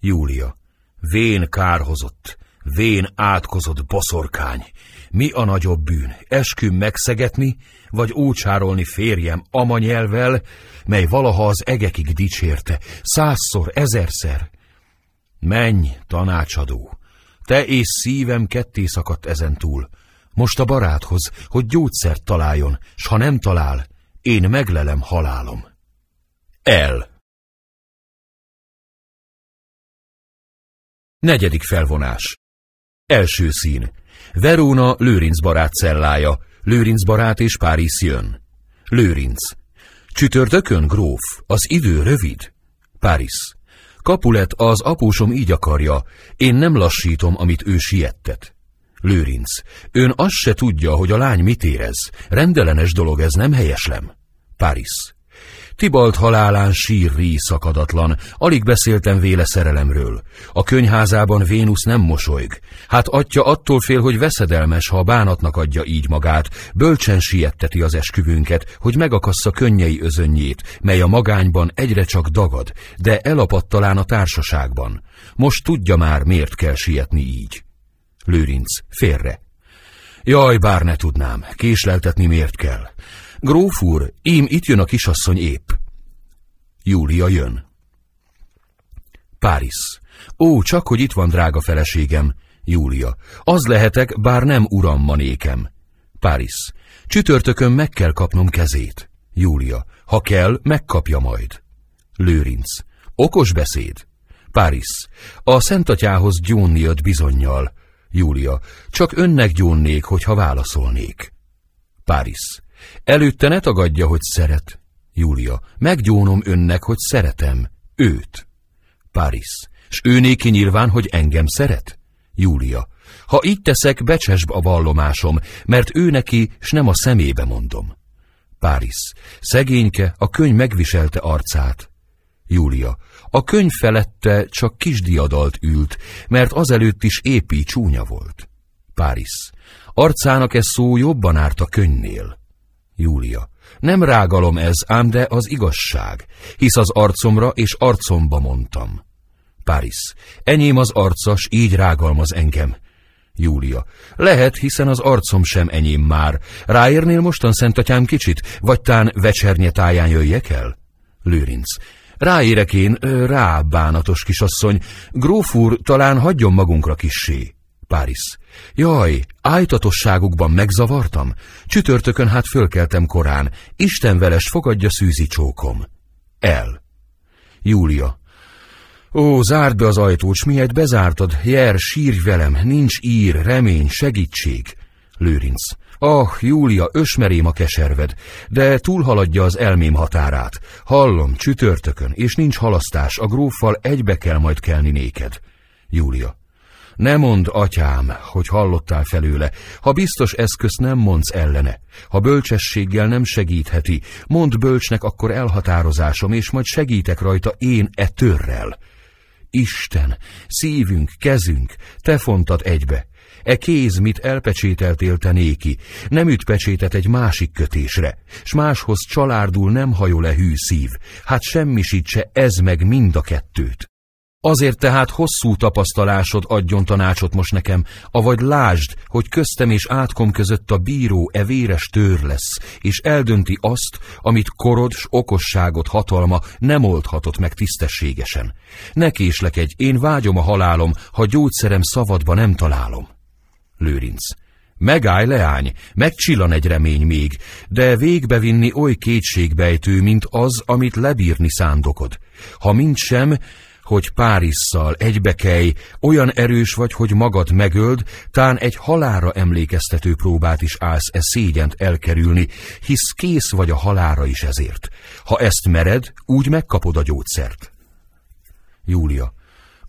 Júlia. Vén kárhozott, vén átkozott boszorkány. Mi a nagyobb bűn, esküm megszegetni, vagy ócsárolni férjem amanyelvel, mely valaha az egekig dicsérte, százszor, ezerszer, Menj, tanácsadó! Te és szívem ketté szakadt ezentúl. Most a baráthoz, hogy gyógyszert találjon, s ha nem talál, én meglelem halálom. El. Negyedik felvonás. Első szín. Verona Lőrinc barát cellája. Lőrinc barát és Párizs jön. Lőrinc. Csütörtökön, gróf, az idő rövid. Párizs. Kapulet, az apósom így akarja, én nem lassítom, amit ő siettet. Lőrinc, ön azt se tudja, hogy a lány mit érez. Rendellenes dolog ez, nem helyeslem. Paris. Tibalt halálán sír szakadatlan, alig beszéltem véle szerelemről. A könyházában Vénusz nem mosolyg. Hát atya attól fél, hogy veszedelmes, ha a bánatnak adja így magát, bölcsen sietteti az esküvünket, hogy megakassza könnyei özönnyét, mely a magányban egyre csak dagad, de elapadt talán a társaságban. Most tudja már, miért kell sietni így. Lőrinc, félre. Jaj, bár ne tudnám, késleltetni miért kell. Gróf úr, ím itt jön a kisasszony épp. Júlia jön. Párizs. Ó, csak hogy itt van, drága feleségem. Júlia. Az lehetek, bár nem uram manékem. Párizs. Csütörtökön meg kell kapnom kezét. Júlia. Ha kell, megkapja majd. Lőrinc. Okos beszéd. Párizs. A szentatyához gyónni jött bizonyal. Júlia, csak önnek gyónnék, hogyha válaszolnék. Páris. Előtte ne tagadja, hogy szeret. Júlia. Meggyónom önnek, hogy szeretem. Őt. Páris. S ő néki nyilván, hogy engem szeret? Júlia. Ha így teszek, becsesb a vallomásom, mert ő neki, s nem a szemébe mondom. Páris. Szegényke, a könyv megviselte arcát. Júlia. A könyv felette csak kisdiadalt ült, mert azelőtt is épi csúnya volt. Páris. Arcának ez szó jobban árt a könyvnél. Júlia. Nem rágalom ez, ám de az igazság, hisz az arcomra és arcomba mondtam. Páris. Enyém az arcas, így rágalmaz engem. Júlia. Lehet, hiszen az arcom sem enyém már. Ráérnél mostan, szentatyám, kicsit, vagy tán vecsernye táján jöjjek el? Lőrinc. Ráérek én, rá, bánatos kisasszony. Gróf úr, talán hagyjon magunkra kissé. Páris. Jaj, ájtatosságukban megzavartam? Csütörtökön hát fölkeltem korán. Isten veles fogadja szűzi csókom. El. Júlia. Ó, zárd be az ajtót, s miért bezártad? Jer, sírj velem, nincs ír, remény, segítség. Lőrinc. Ah, Júlia, ösmerém a keserved, de túlhaladja az elmém határát. Hallom, csütörtökön, és nincs halasztás, a gróffal egybe kell majd kelni néked. Júlia. Ne mondd, atyám, hogy hallottál felőle, ha biztos eszköz nem mondsz ellene. Ha bölcsességgel nem segítheti, mondd bölcsnek akkor elhatározásom, és majd segítek rajta én e törrel. Isten, szívünk, kezünk, te fontad egybe. E kéz, mit elpecsételtél te néki, nem üt pecsétet egy másik kötésre, s máshoz csalárdul nem hajol le hű szív, hát semmisítse ez meg mind a kettőt. Azért tehát hosszú tapasztalásod adjon tanácsot most nekem, avagy lásd, hogy köztem és átkom között a bíró e véres tör lesz, és eldönti azt, amit korod s okosságot hatalma nem oldhatott meg tisztességesen. Ne késlekedj, én vágyom a halálom, ha gyógyszerem szavadba nem találom. Lőrinc. Megállj, leány, megcsillan egy remény még, de végbevinni oly kétségbejtő, mint az, amit lebírni szándokod. Ha mint sem, hogy Párisszal egybekelj, olyan erős vagy, hogy magad megöld, tán egy halára emlékeztető próbát is állsz e szégyent elkerülni, hisz kész vagy a halára is ezért. Ha ezt mered, úgy megkapod a gyógyszert. Júlia.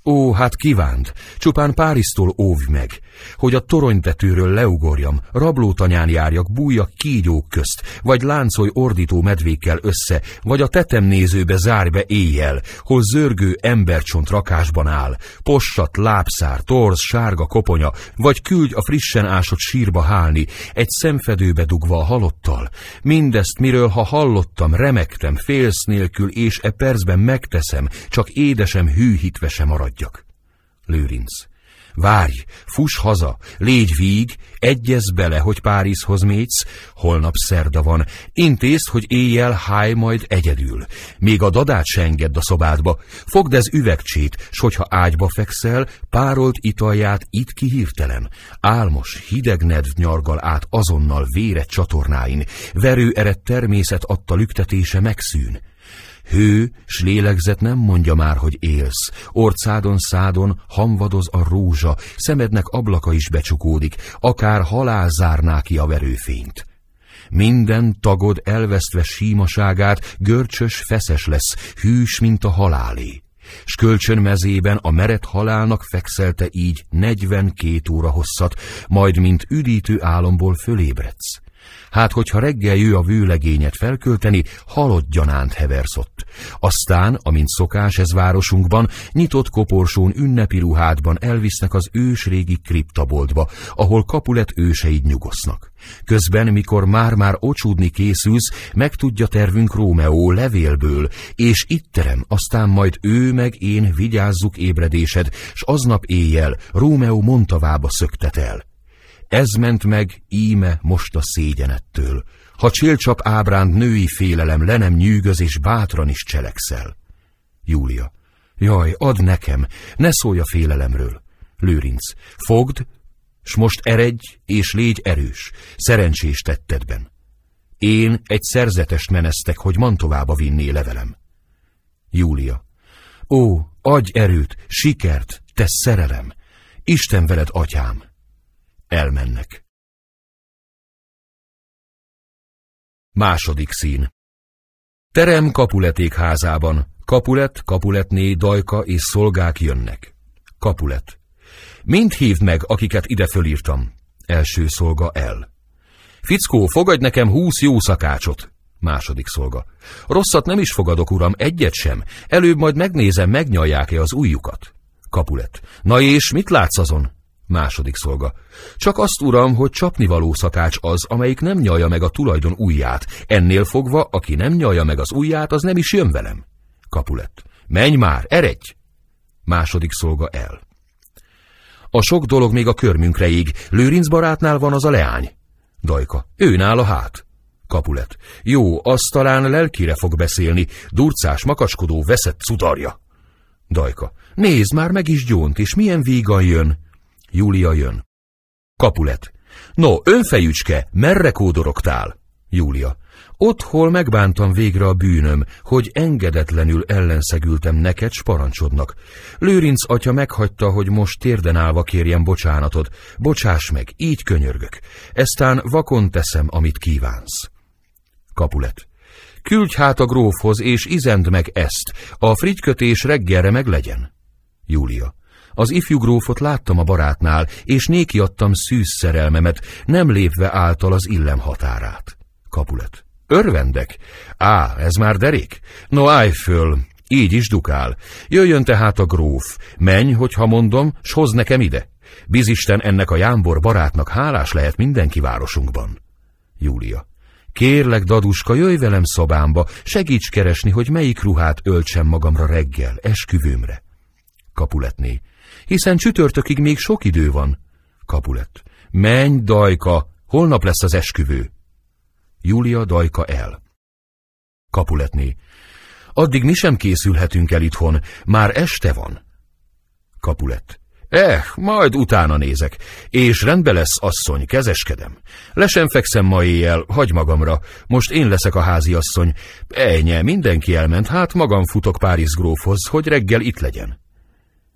Ó, hát kívánt, csupán Páriztól óvj meg, hogy a toronytetőről leugorjam, rablótanyán járjak, bújjak kígyók közt, vagy láncolj ordító medvékkel össze, vagy a tetemnézőbe zárj be éjjel, hol zörgő embercsont rakásban áll, possat, lábszár, torz, sárga koponya, vagy küldj a frissen ásott sírba hálni, egy szemfedőbe dugva a halottal. Mindezt, miről ha hallottam, remektem, félsz nélkül, és e percben megteszem, csak édesem hűhitve sem maradjak. Lőrinc. Várj, fuss haza, légy víg, egyez bele, hogy Párizhoz mész, holnap szerda van, intézd, hogy éjjel háj majd egyedül. Még a dadát se engedd a szobádba, fogd ez üvegcsét, s hogyha ágyba fekszel, párolt italját itt ki hirtelen. Álmos, hideg nedv nyargal át azonnal véret csatornáin, verő ered természet adta lüktetése megszűn. Hő, s lélegzet nem mondja már, hogy élsz. Orcádon szádon hamvadoz a rózsa, szemednek ablaka is becsukódik, akár halál zárná ki a verőfényt. Minden tagod elvesztve símaságát, görcsös, feszes lesz, hűs, mint a halálé. S kölcsön mezében a meret halálnak fekszelte így negyvenkét óra hosszat, majd mint üdítő álomból fölébredsz. Hát, hogyha reggel jő a vőlegényet felkölteni, halott gyanánt heverszott. Aztán, amint szokás ez városunkban, nyitott koporsón ünnepi ruhádban elvisznek az ősrégi kriptaboltba, ahol kapulet őseid nyugosznak. Közben, mikor már-már ocsúdni készülsz, megtudja tervünk Rómeó levélből, és itt terem, aztán majd ő meg én vigyázzuk ébredésed, s aznap éjjel Rómeó Montavába szöktet el. Ez ment meg, íme most a szégyenettől. Ha csélcsap ábránd női félelem le nem nyűgöz, és bátran is cselekszel. Júlia. Jaj, add nekem, ne szólj a félelemről. Lőrinc. Fogd, s most eredj, és légy erős, szerencsés tettedben. Én egy szerzetest meneztek, hogy Mantovába vinné levelem. Júlia. Ó, adj erőt, sikert, te szerelem! Isten veled, atyám! Elmennek. Második szín. Terem Kapuleték házában. Kapulet, Kapuletné, Dajka és szolgák jönnek. Kapulet. Mind hívd meg, akiket ide fölírtam. Első szolga el. Fickó, fogadj nekem húsz jó szakácsot. Második szolga. Rosszat nem is fogadok, uram, egyet sem. Előbb majd megnézem, megnyalják-e az ujjukat. Kapulet. Na és mit látsz azon? Második szolga. Csak azt, uram, hogy csapnivaló szakács az, amelyik nem nyalja meg a tulajdon ujját. Ennél fogva, aki nem nyalja meg az ujját, az nem is jön velem. Kapulet. Menj már, eredj! Második szolga el. A sok dolog még a körmünkre ég. Lőrinc barátnál van az a leány. Dajka. Ő nála hát. Kapulet. Jó, az talán lelkire fog beszélni. Durcás, makaskodó, veszett cudarja. Dajka. Nézd már meg is gyónt, és milyen vígan jön. Júlia jön. Kapulet. No, önfejücske, merre kódorogtál? Júlia. Ott, hol megbántam végre a bűnöm, hogy engedetlenül ellenszegültem neked, s parancsodnak. Lőrinc atya meghagyta, hogy most térden állva kérjem bocsánatot. Bocsáss meg, így könyörgök. Eztán vakon teszem, amit kívánsz. Kapulet. Küldj hát a grófhoz, és izend meg ezt. A frigykötés reggelre meg legyen. Júlia. Az ifjú grófot láttam a barátnál, és néki adtam szűz szerelmemet, nem lépve által az illem határát. Kapulet. Örvendek? Á, ez már derék? No, állj föl, így is dukál. Jöjjön tehát a gróf. Menj, hogyha mondom, s hoz nekem ide. Bizisten ennek a jámbor barátnak hálás lehet mindenki városunkban. Júlia. Kérlek, daduska, jöjj velem szobámba, segíts keresni, hogy melyik ruhát öltsem magamra reggel, esküvőmre. Kapuletné. Hiszen csütörtökig még sok idő van. Kapulet. Menj, dajka, holnap lesz az esküvő. Júlia dajka el. Kapuletné. Addig mi sem készülhetünk el itthon, már este van. Kapulet. Eh, majd utána nézek. És rendbe lesz, asszony, kezeskedem. Le sem fekszem ma éjjel, hagy magamra. Most én leszek a házi asszony. Ejnye, mindenki elment, hát magam futok Párizs grófhoz, hogy reggel itt legyen.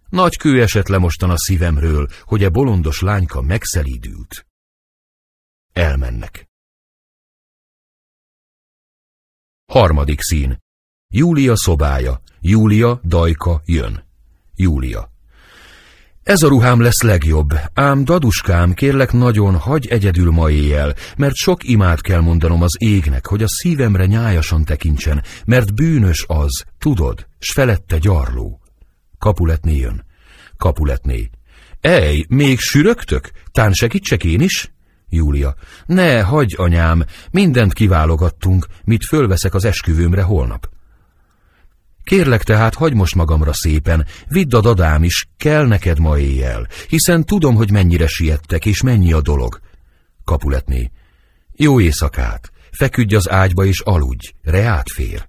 Nagy kő esett le mostan a szívemről, hogy a bolondos lányka megszelídült. Elmennek. Harmadik szín. Júlia szobája. Júlia, Dajka, jön. Júlia. Ez a ruhám lesz legjobb, ám daduskám, kérlek nagyon, hagy egyedül ma éjjel, mert sok imát kell mondanom az égnek, hogy a szívemre nyájasan tekintsen, mert bűnös az, tudod, s felette gyarló. Kapuletné jön. Kapuletné. Ej, még sürögtök? Tán segítsek én is? Júlia. Ne, hagyj, anyám, mindent kiválogattunk, mit fölveszek az esküvőmre holnap. Kérlek tehát, hagy most magamra szépen, vidd a dadám is, kell neked ma éjjel, hiszen tudom, hogy mennyire siettek, és mennyi a dolog. Kapuletné. Jó éjszakát, feküdj az ágyba és aludj, reát fér.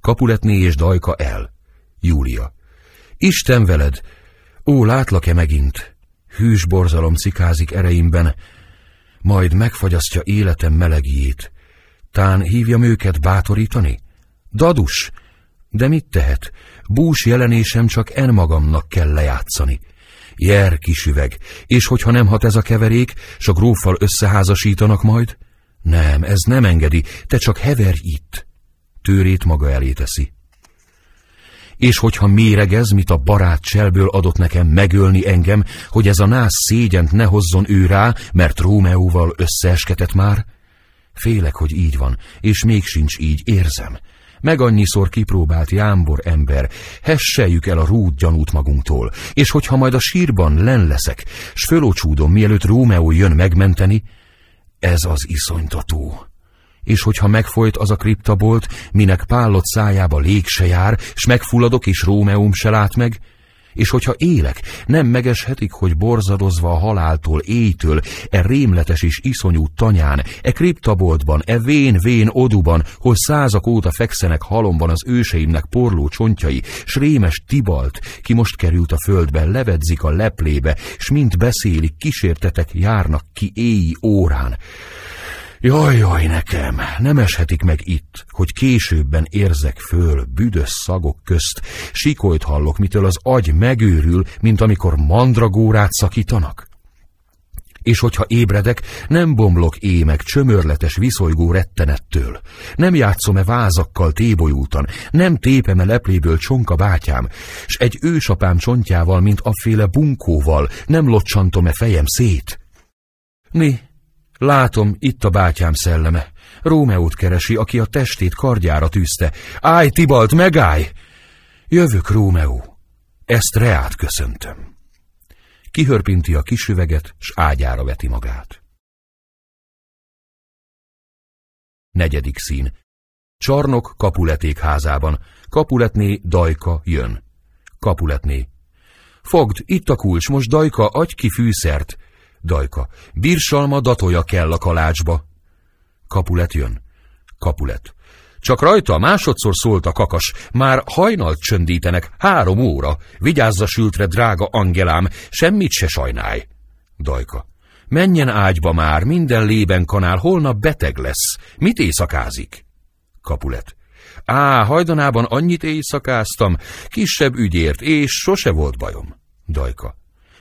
Kapuletné és Dajka el. Júlia. Isten veled! Ó, látlak-e megint? Hűs borzalom cikázik ereimben, majd megfagyasztja életem melegjét. Tán hívjam őket bátorítani? Dadus! De mit tehet? Bús jelenésem csak en magamnak kell lejátszani. Jer, kisüveg, és hogyha nem hat ez a keverék, s a gróffal összeházasítanak majd? Nem, ez nem engedi, te csak heverj itt. Tőrét maga elé teszi. És hogyha méregez, mit a barát cselből adott nekem megölni engem, hogy ez a nász szégyent ne hozzon ő rá, mert Rómeóval összeesketett már? Félek, hogy így van, és még sincs így, érzem. Meg annyiszor kipróbált jámbor ember, hesseljük el a rút gyanút magunktól, és hogyha majd a sírban len leszek, s fölócsúdom, mielőtt Rómeó jön megmenteni, ez az iszonytató és hogyha megfolyt az a kriptabolt, minek pállott szájába lég se jár, s megfulladok, és Rómeum se lát meg, és hogyha élek, nem megeshetik, hogy borzadozva a haláltól, éjtől, e rémletes és iszonyú tanyán, e kriptaboltban, e vén-vén oduban, hol százak óta fekszenek halomban az őseimnek porló csontjai, s rémes Tibalt, ki most került a földbe, levedzik a leplébe, s mint beszélik, kísértetek járnak ki éji órán. Jaj, jaj, nekem, nem eshetik meg itt, hogy későbben érzek föl büdös szagok közt, sikolyt hallok, mitől az agy megőrül, mint amikor mandragórát szakítanak? és hogyha ébredek, nem bomlok émek csömörletes viszolygó rettenettől. Nem játszom-e vázakkal tébolyútan, nem tépem-e lepléből csonka bátyám, s egy ősapám csontjával, mint afféle bunkóval, nem locsantom-e fejem szét? Mi? Látom, itt a bátyám szelleme. Rómeót keresi, aki a testét kardjára tűzte. Állj, Tibalt, megállj! Jövök, Rómeó. Ezt reát köszöntöm kihörpinti a kisüveget, s ágyára veti magát. Negyedik szín. Csarnok Kapuleték házában. Kapuletné Dajka jön. Kapuletné. Fogd, itt a kulcs, most Dajka, adj ki fűszert. Dajka. Birsalma datolja kell a kalácsba. Kapulet jön. Kapulet. Csak rajta másodszor szólt a kakas, már hajnalt csöndítenek, három óra. Vigyázz a sültre, drága Angelám, semmit se sajnálj. Dajka. Menjen ágyba már, minden lében kanál, holnap beteg lesz. Mit éjszakázik? Kapulet. Á, hajdanában annyit éjszakáztam, kisebb ügyért, és sose volt bajom. Dajka.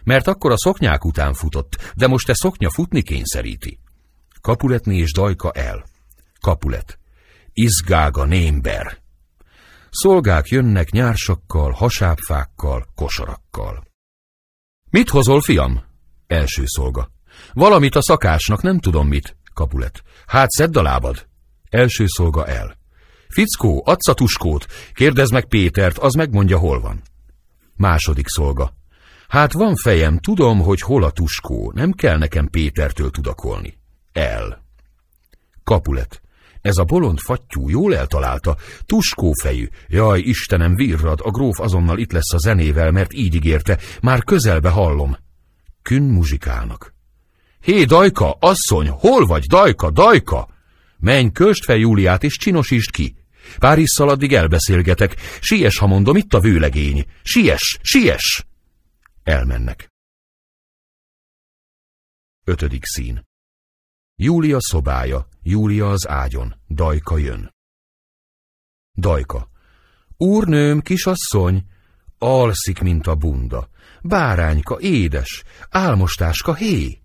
Mert akkor a szoknyák után futott, de most te szoknya futni kényszeríti. Kapuletni és Dajka el. Kapulet izgága némber. Szolgák jönnek nyársakkal, hasábfákkal, kosarakkal. Mit hozol, fiam? Első szolga. Valamit a szakásnak, nem tudom mit. Kapulet. Hát szedd a lábad. Első szolga el. Fickó, adsz a tuskót, kérdezd meg Pétert, az megmondja, hol van. Második szolga. Hát van fejem, tudom, hogy hol a tuskó, nem kell nekem Pétertől tudakolni. El. Kapulet. Ez a bolond fattyú jól eltalálta, tuskófejű. Jaj, Istenem, virrad, a gróf azonnal itt lesz a zenével, mert így ígérte, már közelbe hallom. Kün muzsikálnak. Hé, Dajka, asszony, hol vagy, Dajka, Dajka? Menj, köst fel Júliát, és csinosítsd ki. Párisszal addig elbeszélgetek. Siess, ha mondom, itt a vőlegény. Siess, siess! Elmennek. Ötödik szín. Júlia szobája, Júlia az ágyon, Dajka jön. Dajka. Úrnőm, kisasszony, alszik, mint a bunda. Bárányka, édes, álmostáska, hé!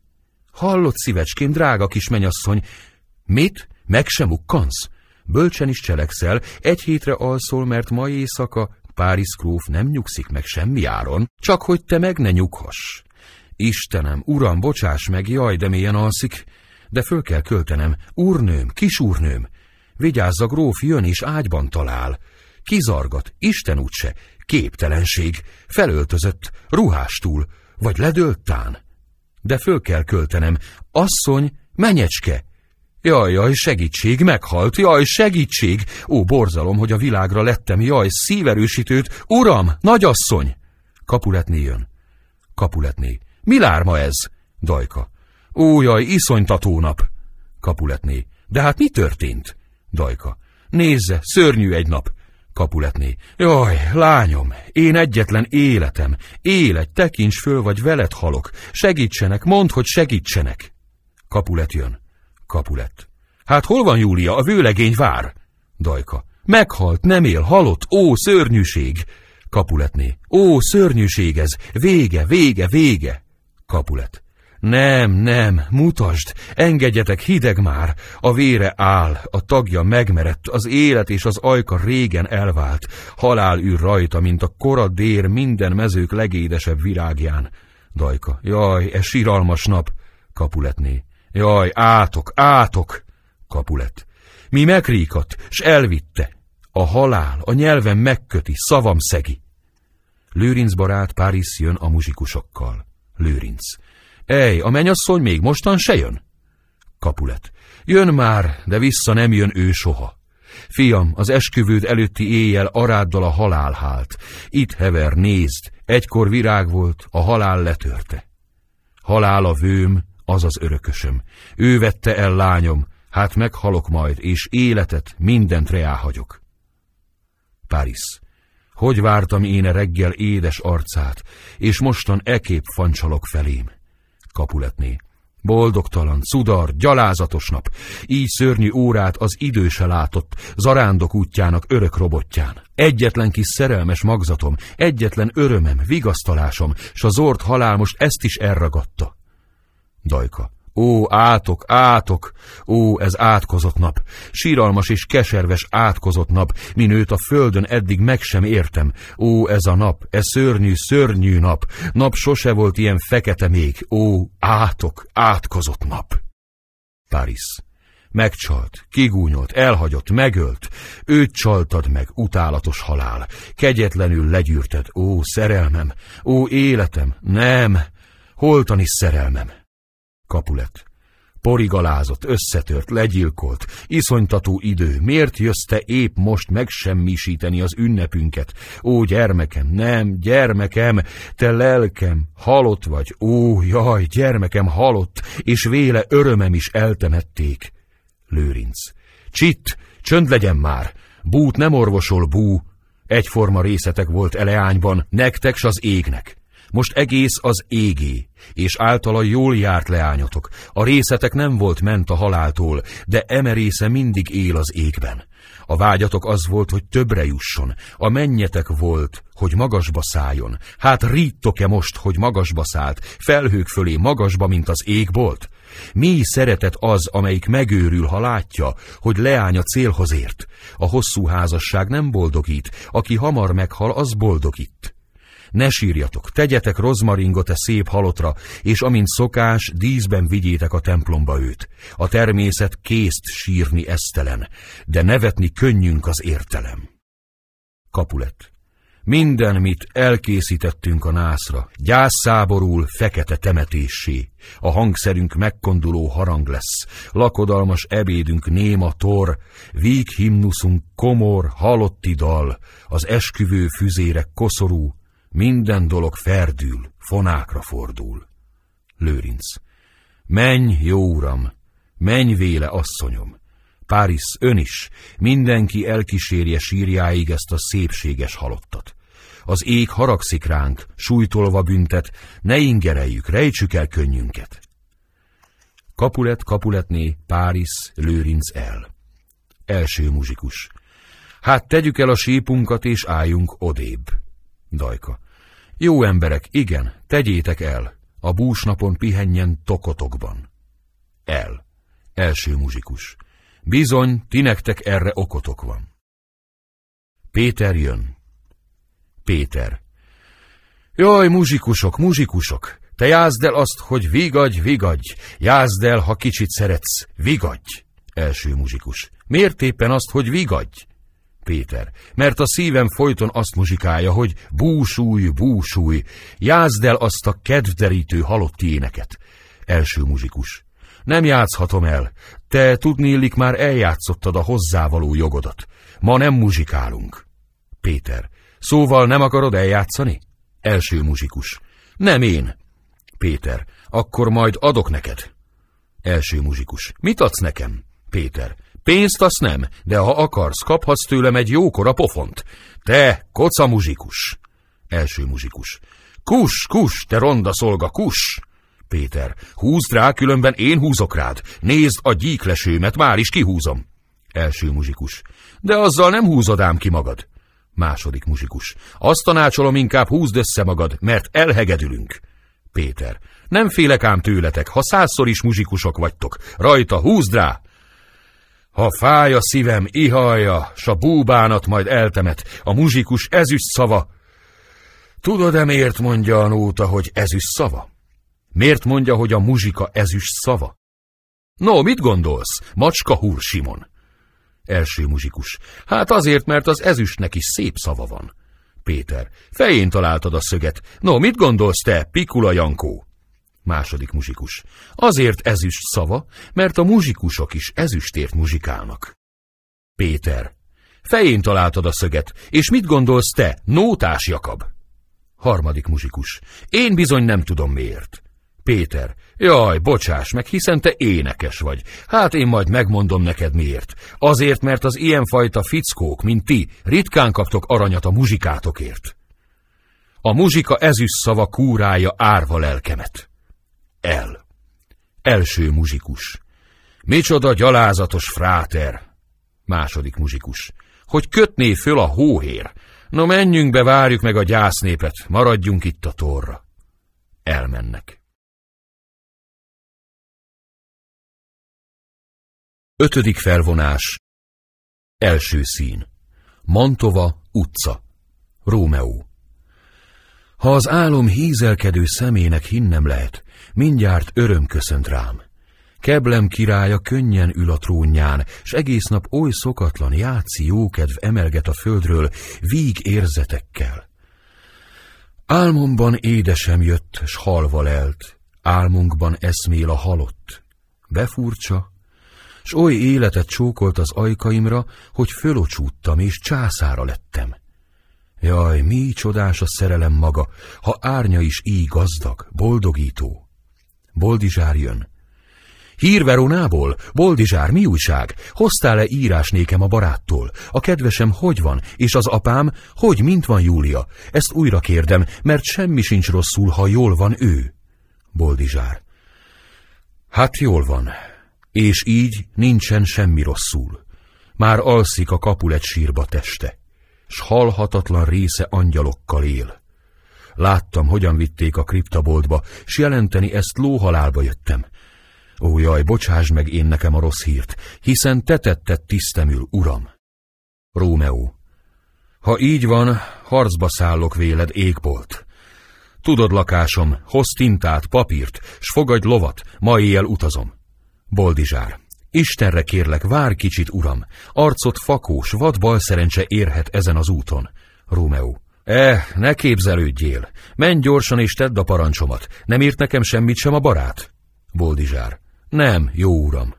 Hallott szívecském, drága kis menyasszony, mit? Meg sem ukkansz? Bölcsen is cselekszel, egy hétre alszol, mert ma éjszaka Párizs Króf nem nyugszik meg semmi áron, csak hogy te meg ne nyughass. Istenem, uram, bocsáss meg, jaj, de mélyen alszik, de föl kell költenem. Úrnőm, kisúrnőm, vigyázz a gróf, jön és ágyban talál. Kizargat, Isten úgyse, képtelenség, felöltözött, ruhástul, vagy ledöltán. De föl kell költenem, asszony, menyecske. Jaj, jaj, segítség, meghalt, jaj, segítség! Ó, borzalom, hogy a világra lettem, jaj, szíverősítőt, uram, nagyasszony! Kapuletné jön. Kapuletné. Mi lárma ez? Dajka. Ó, jaj, iszonytató nap! Kapuletné. De hát mi történt? Dajka. Nézze, szörnyű egy nap. Kapuletné. Jaj, lányom, én egyetlen életem. Élet, tekints föl, vagy veled halok. Segítsenek, mondd, hogy segítsenek. Kapulet jön. Kapulet. Hát hol van Júlia? A vőlegény vár. Dajka. Meghalt, nem él, halott, ó, szörnyűség. Kapuletné. Ó, szörnyűség ez. Vége, vége, vége. Kapulet. Nem, nem, mutasd, engedjetek, hideg már, a vére áll, a tagja megmerett, az élet és az ajka régen elvált, halál űr rajta, mint a kora dér minden mezők legédesebb virágján. Dajka, jaj, e siralmas nap, Kapuletné, jaj, átok, átok, Kapulet. Mi megríkat, s elvitte. A halál a nyelven megköti, szavam szegi. Lőrinc barát Párizs jön a muzsikusokkal. Lőrinc. Ej, a menyasszony még mostan se jön? Kapulet. Jön már, de vissza nem jön ő soha. Fiam, az esküvőd előtti éjjel aráddal a halál hált. Itt hever, nézd, egykor virág volt, a halál letörte. Halál a vőm, az az örökösöm. Ő vette el lányom, hát meghalok majd, és életet, mindent reáhagyok. Párizs. Hogy vártam én a reggel édes arcát, és mostan ekép fancsalok felém. Kapuletné. Boldogtalan, cudar, gyalázatos nap. Így szörnyű órát az idő se látott, zarándok útjának örök robotján. Egyetlen kis szerelmes magzatom, egyetlen örömem, vigasztalásom, s a zord halál most ezt is elragadta. Dajka. Ó, átok, átok! Ó, ez átkozott nap! Síralmas és keserves átkozott nap, min őt a földön eddig meg sem értem. Ó, ez a nap, ez szörnyű, szörnyű nap! Nap sose volt ilyen fekete még. Ó, átok, átkozott nap! Paris. Megcsalt, kigúnyolt, elhagyott, megölt. Őt csaltad meg, utálatos halál. Kegyetlenül legyűrted, ó, szerelmem, ó, életem, nem, holtani szerelmem. Kapulet. Porigalázott, összetört, legyilkolt, iszonytató idő, miért jössz te épp most megsemmisíteni az ünnepünket? Ó, gyermekem, nem, gyermekem, te lelkem, halott vagy, ó, jaj, gyermekem halott, és véle örömem is eltemették. Lőrinc. Csitt, csönd legyen már, bút nem orvosol bú, egyforma részetek volt eleányban, nektek s az égnek. Most egész az égé, és általa jól járt leányotok. A részetek nem volt ment a haláltól, de eme mindig él az égben. A vágyatok az volt, hogy többre jusson, a mennyetek volt, hogy magasba szálljon. Hát ríttok-e most, hogy magasba szállt, felhők fölé magasba, mint az égbolt? Mi szeretet az, amelyik megőrül, ha látja, hogy leány a célhoz ért. A hosszú házasság nem boldogít, aki hamar meghal, az boldogít. Ne sírjatok, tegyetek rozmaringot a szép halotra, és amint szokás, díszben vigyétek a templomba őt. A természet készt sírni esztelen, de nevetni könnyünk az értelem. Kapulet. Minden, mit elkészítettünk a nászra, gyászszáborul fekete temetéssé. A hangszerünk megkonduló harang lesz, lakodalmas ebédünk néma tor, víg himnuszunk komor, halotti dal, az esküvő füzérek koszorú, minden dolog ferdül, fonákra fordul. Lőrinc. Menj, jó uram, menj véle, asszonyom. Páris, ön is, mindenki elkísérje sírjáig ezt a szépséges halottat. Az ég haragszik ránk, sújtolva büntet, ne ingereljük, rejtsük el könnyünket. Kapulet, kapuletné, Páris, Lőrinc el. Első muzsikus. Hát tegyük el a sípunkat, és álljunk odébb. Dajka. Jó emberek, igen, tegyétek el. A búsnapon pihenjen tokotokban. El. Első muzsikus. Bizony, ti nektek erre okotok van. Péter jön. Péter. Jaj, muzsikusok, muzsikusok, te jázd el azt, hogy vigadj, vigadj, jázd el, ha kicsit szeretsz, vigadj. Első muzsikus. Miért éppen azt, hogy vigadj? Péter, mert a szívem folyton azt muzsikálja, hogy búsúj, búsúj, jázd el azt a kedvderítő halott éneket. Első muzsikus. Nem játszhatom el, te tudnélik már eljátszottad a hozzávaló jogodat. Ma nem muzsikálunk. Péter. Szóval nem akarod eljátszani? Első muzsikus. Nem én. Péter. Akkor majd adok neked. Első muzsikus. Mit adsz nekem? Péter. Pénzt azt nem, de ha akarsz, kaphatsz tőlem egy jókora pofont. Te, koca muzsikus. Első muzsikus. Kus, kus, te ronda szolga, kus. Péter, húzd rá, különben én húzok rád. Nézd a gyíklesőmet, már is kihúzom. Első muzsikus. De azzal nem húzod ám ki magad. Második muzsikus. Azt tanácsolom, inkább húzd össze magad, mert elhegedülünk. Péter. Nem félek ám tőletek, ha százszor is muzsikusok vagytok. Rajta, húzd rá! Ha fáj a szívem, ihalja, s a búbánat majd eltemet, a muzsikus ezüst szava. Tudod-e miért mondja a nóta, hogy ezüst szava? Miért mondja, hogy a muzsika ezüst szava? No, mit gondolsz, macska húr Simon? Első muzsikus. Hát azért, mert az ezüstnek is szép szava van. Péter. Fején találtad a szöget. No, mit gondolsz te, Pikula Jankó? Második muzsikus. Azért ezüst szava, mert a muzsikusok is ezüstért muzsikálnak. Péter. Fején találtad a szöget, és mit gondolsz te, nótás Jakab? Harmadik muzsikus. Én bizony nem tudom miért. Péter. Jaj, bocsáss meg, hiszen te énekes vagy. Hát én majd megmondom neked miért. Azért, mert az ilyenfajta fickók, mint ti, ritkán kaptok aranyat a muzsikátokért. A muzsika ezüst szava kúrája árva lelkemet. El. Első muzsikus. Micsoda gyalázatos fráter. Második muzsikus. Hogy kötné föl a hóhér. No menjünk be, várjuk meg a gyásznépet, maradjunk itt a torra. Elmennek. Ötödik felvonás. Első szín. Mantova utca. Rómeó. Ha az álom hízelkedő szemének hinnem lehet, mindjárt öröm köszönt rám. Keblem királya könnyen ül a trónján, s egész nap oly szokatlan játszi jókedv emelget a földről, víg érzetekkel. Álmomban édesem jött, s halva lelt, álmunkban eszmél a halott. Befurcsa, s oly életet csókolt az ajkaimra, hogy fölocsúttam és császára lettem. Jaj, mi csodás a szerelem maga, ha árnya is így gazdag, boldogító. Boldizsár jön. Hír Veronából? Boldizsár, mi újság? Hoztál-e írás nékem a baráttól? A kedvesem hogy van? És az apám? Hogy, mint van Júlia? Ezt újra kérdem, mert semmi sincs rosszul, ha jól van ő. Boldizsár. Hát jól van. És így nincsen semmi rosszul. Már alszik a kapulet sírba teste s halhatatlan része angyalokkal él. Láttam, hogyan vitték a kriptaboltba, s jelenteni ezt lóhalálba jöttem. Ó, jaj, bocsáss meg én nekem a rossz hírt, hiszen te tetted tisztemül, uram. Rómeó. Ha így van, harcba szállok véled, égbolt. Tudod, lakásom, hoz tintát, papírt, s fogadj lovat, ma éjjel utazom. Boldizsár. Istenre kérlek, vár kicsit, uram, arcot fakós, vad balszerencse érhet ezen az úton. Rómeó. Eh, ne képzelődjél. Menj gyorsan és tedd a parancsomat. Nem írt nekem semmit sem a barát? Boldizsár. Nem, jó uram.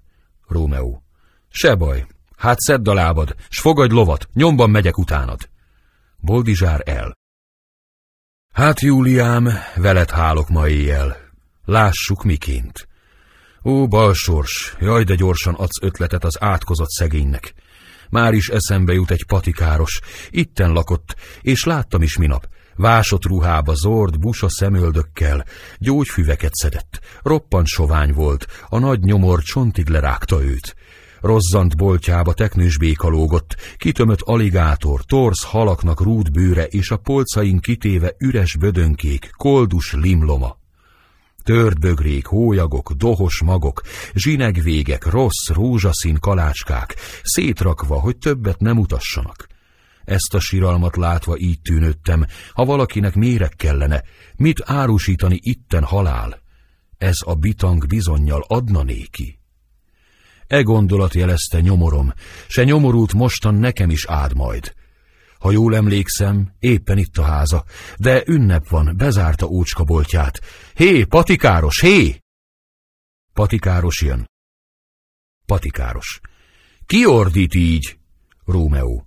Rómeó. Se baj. Hát szedd a lábad, s fogadj lovat, nyomban megyek utánad. Boldizsár el. Hát, Júliám, veled hálok ma éjjel. Lássuk miként. Ó, balsors, jaj, de gyorsan adsz ötletet az átkozott szegénynek. Már is eszembe jut egy patikáros, itten lakott, és láttam is minap. Vásott ruhába zord, busa szemöldökkel, gyógyfüveket szedett, roppant sovány volt, a nagy nyomor csontig lerágta őt. Rozzant boltjába teknős béka lógott, kitömött aligátor, torsz halaknak rúd bőre és a polcain kitéve üres bödönkék, koldus limloma. Tört bögrék, hólyagok, dohos magok, zsinegvégek, rossz, rózsaszín kalácskák, szétrakva, hogy többet nem utassanak. Ezt a siralmat látva így tűnődtem, ha valakinek méreg kellene, mit árusítani itten halál? Ez a bitang bizonyal adna néki. E gondolat jelezte nyomorom, se nyomorult mostan nekem is áld majd. Ha jól emlékszem, éppen itt a háza, de ünnep van, bezárta ócska boltját. Hé, patikáros, hé! Patikáros jön. Patikáros. Ki ordít így? Rómeó.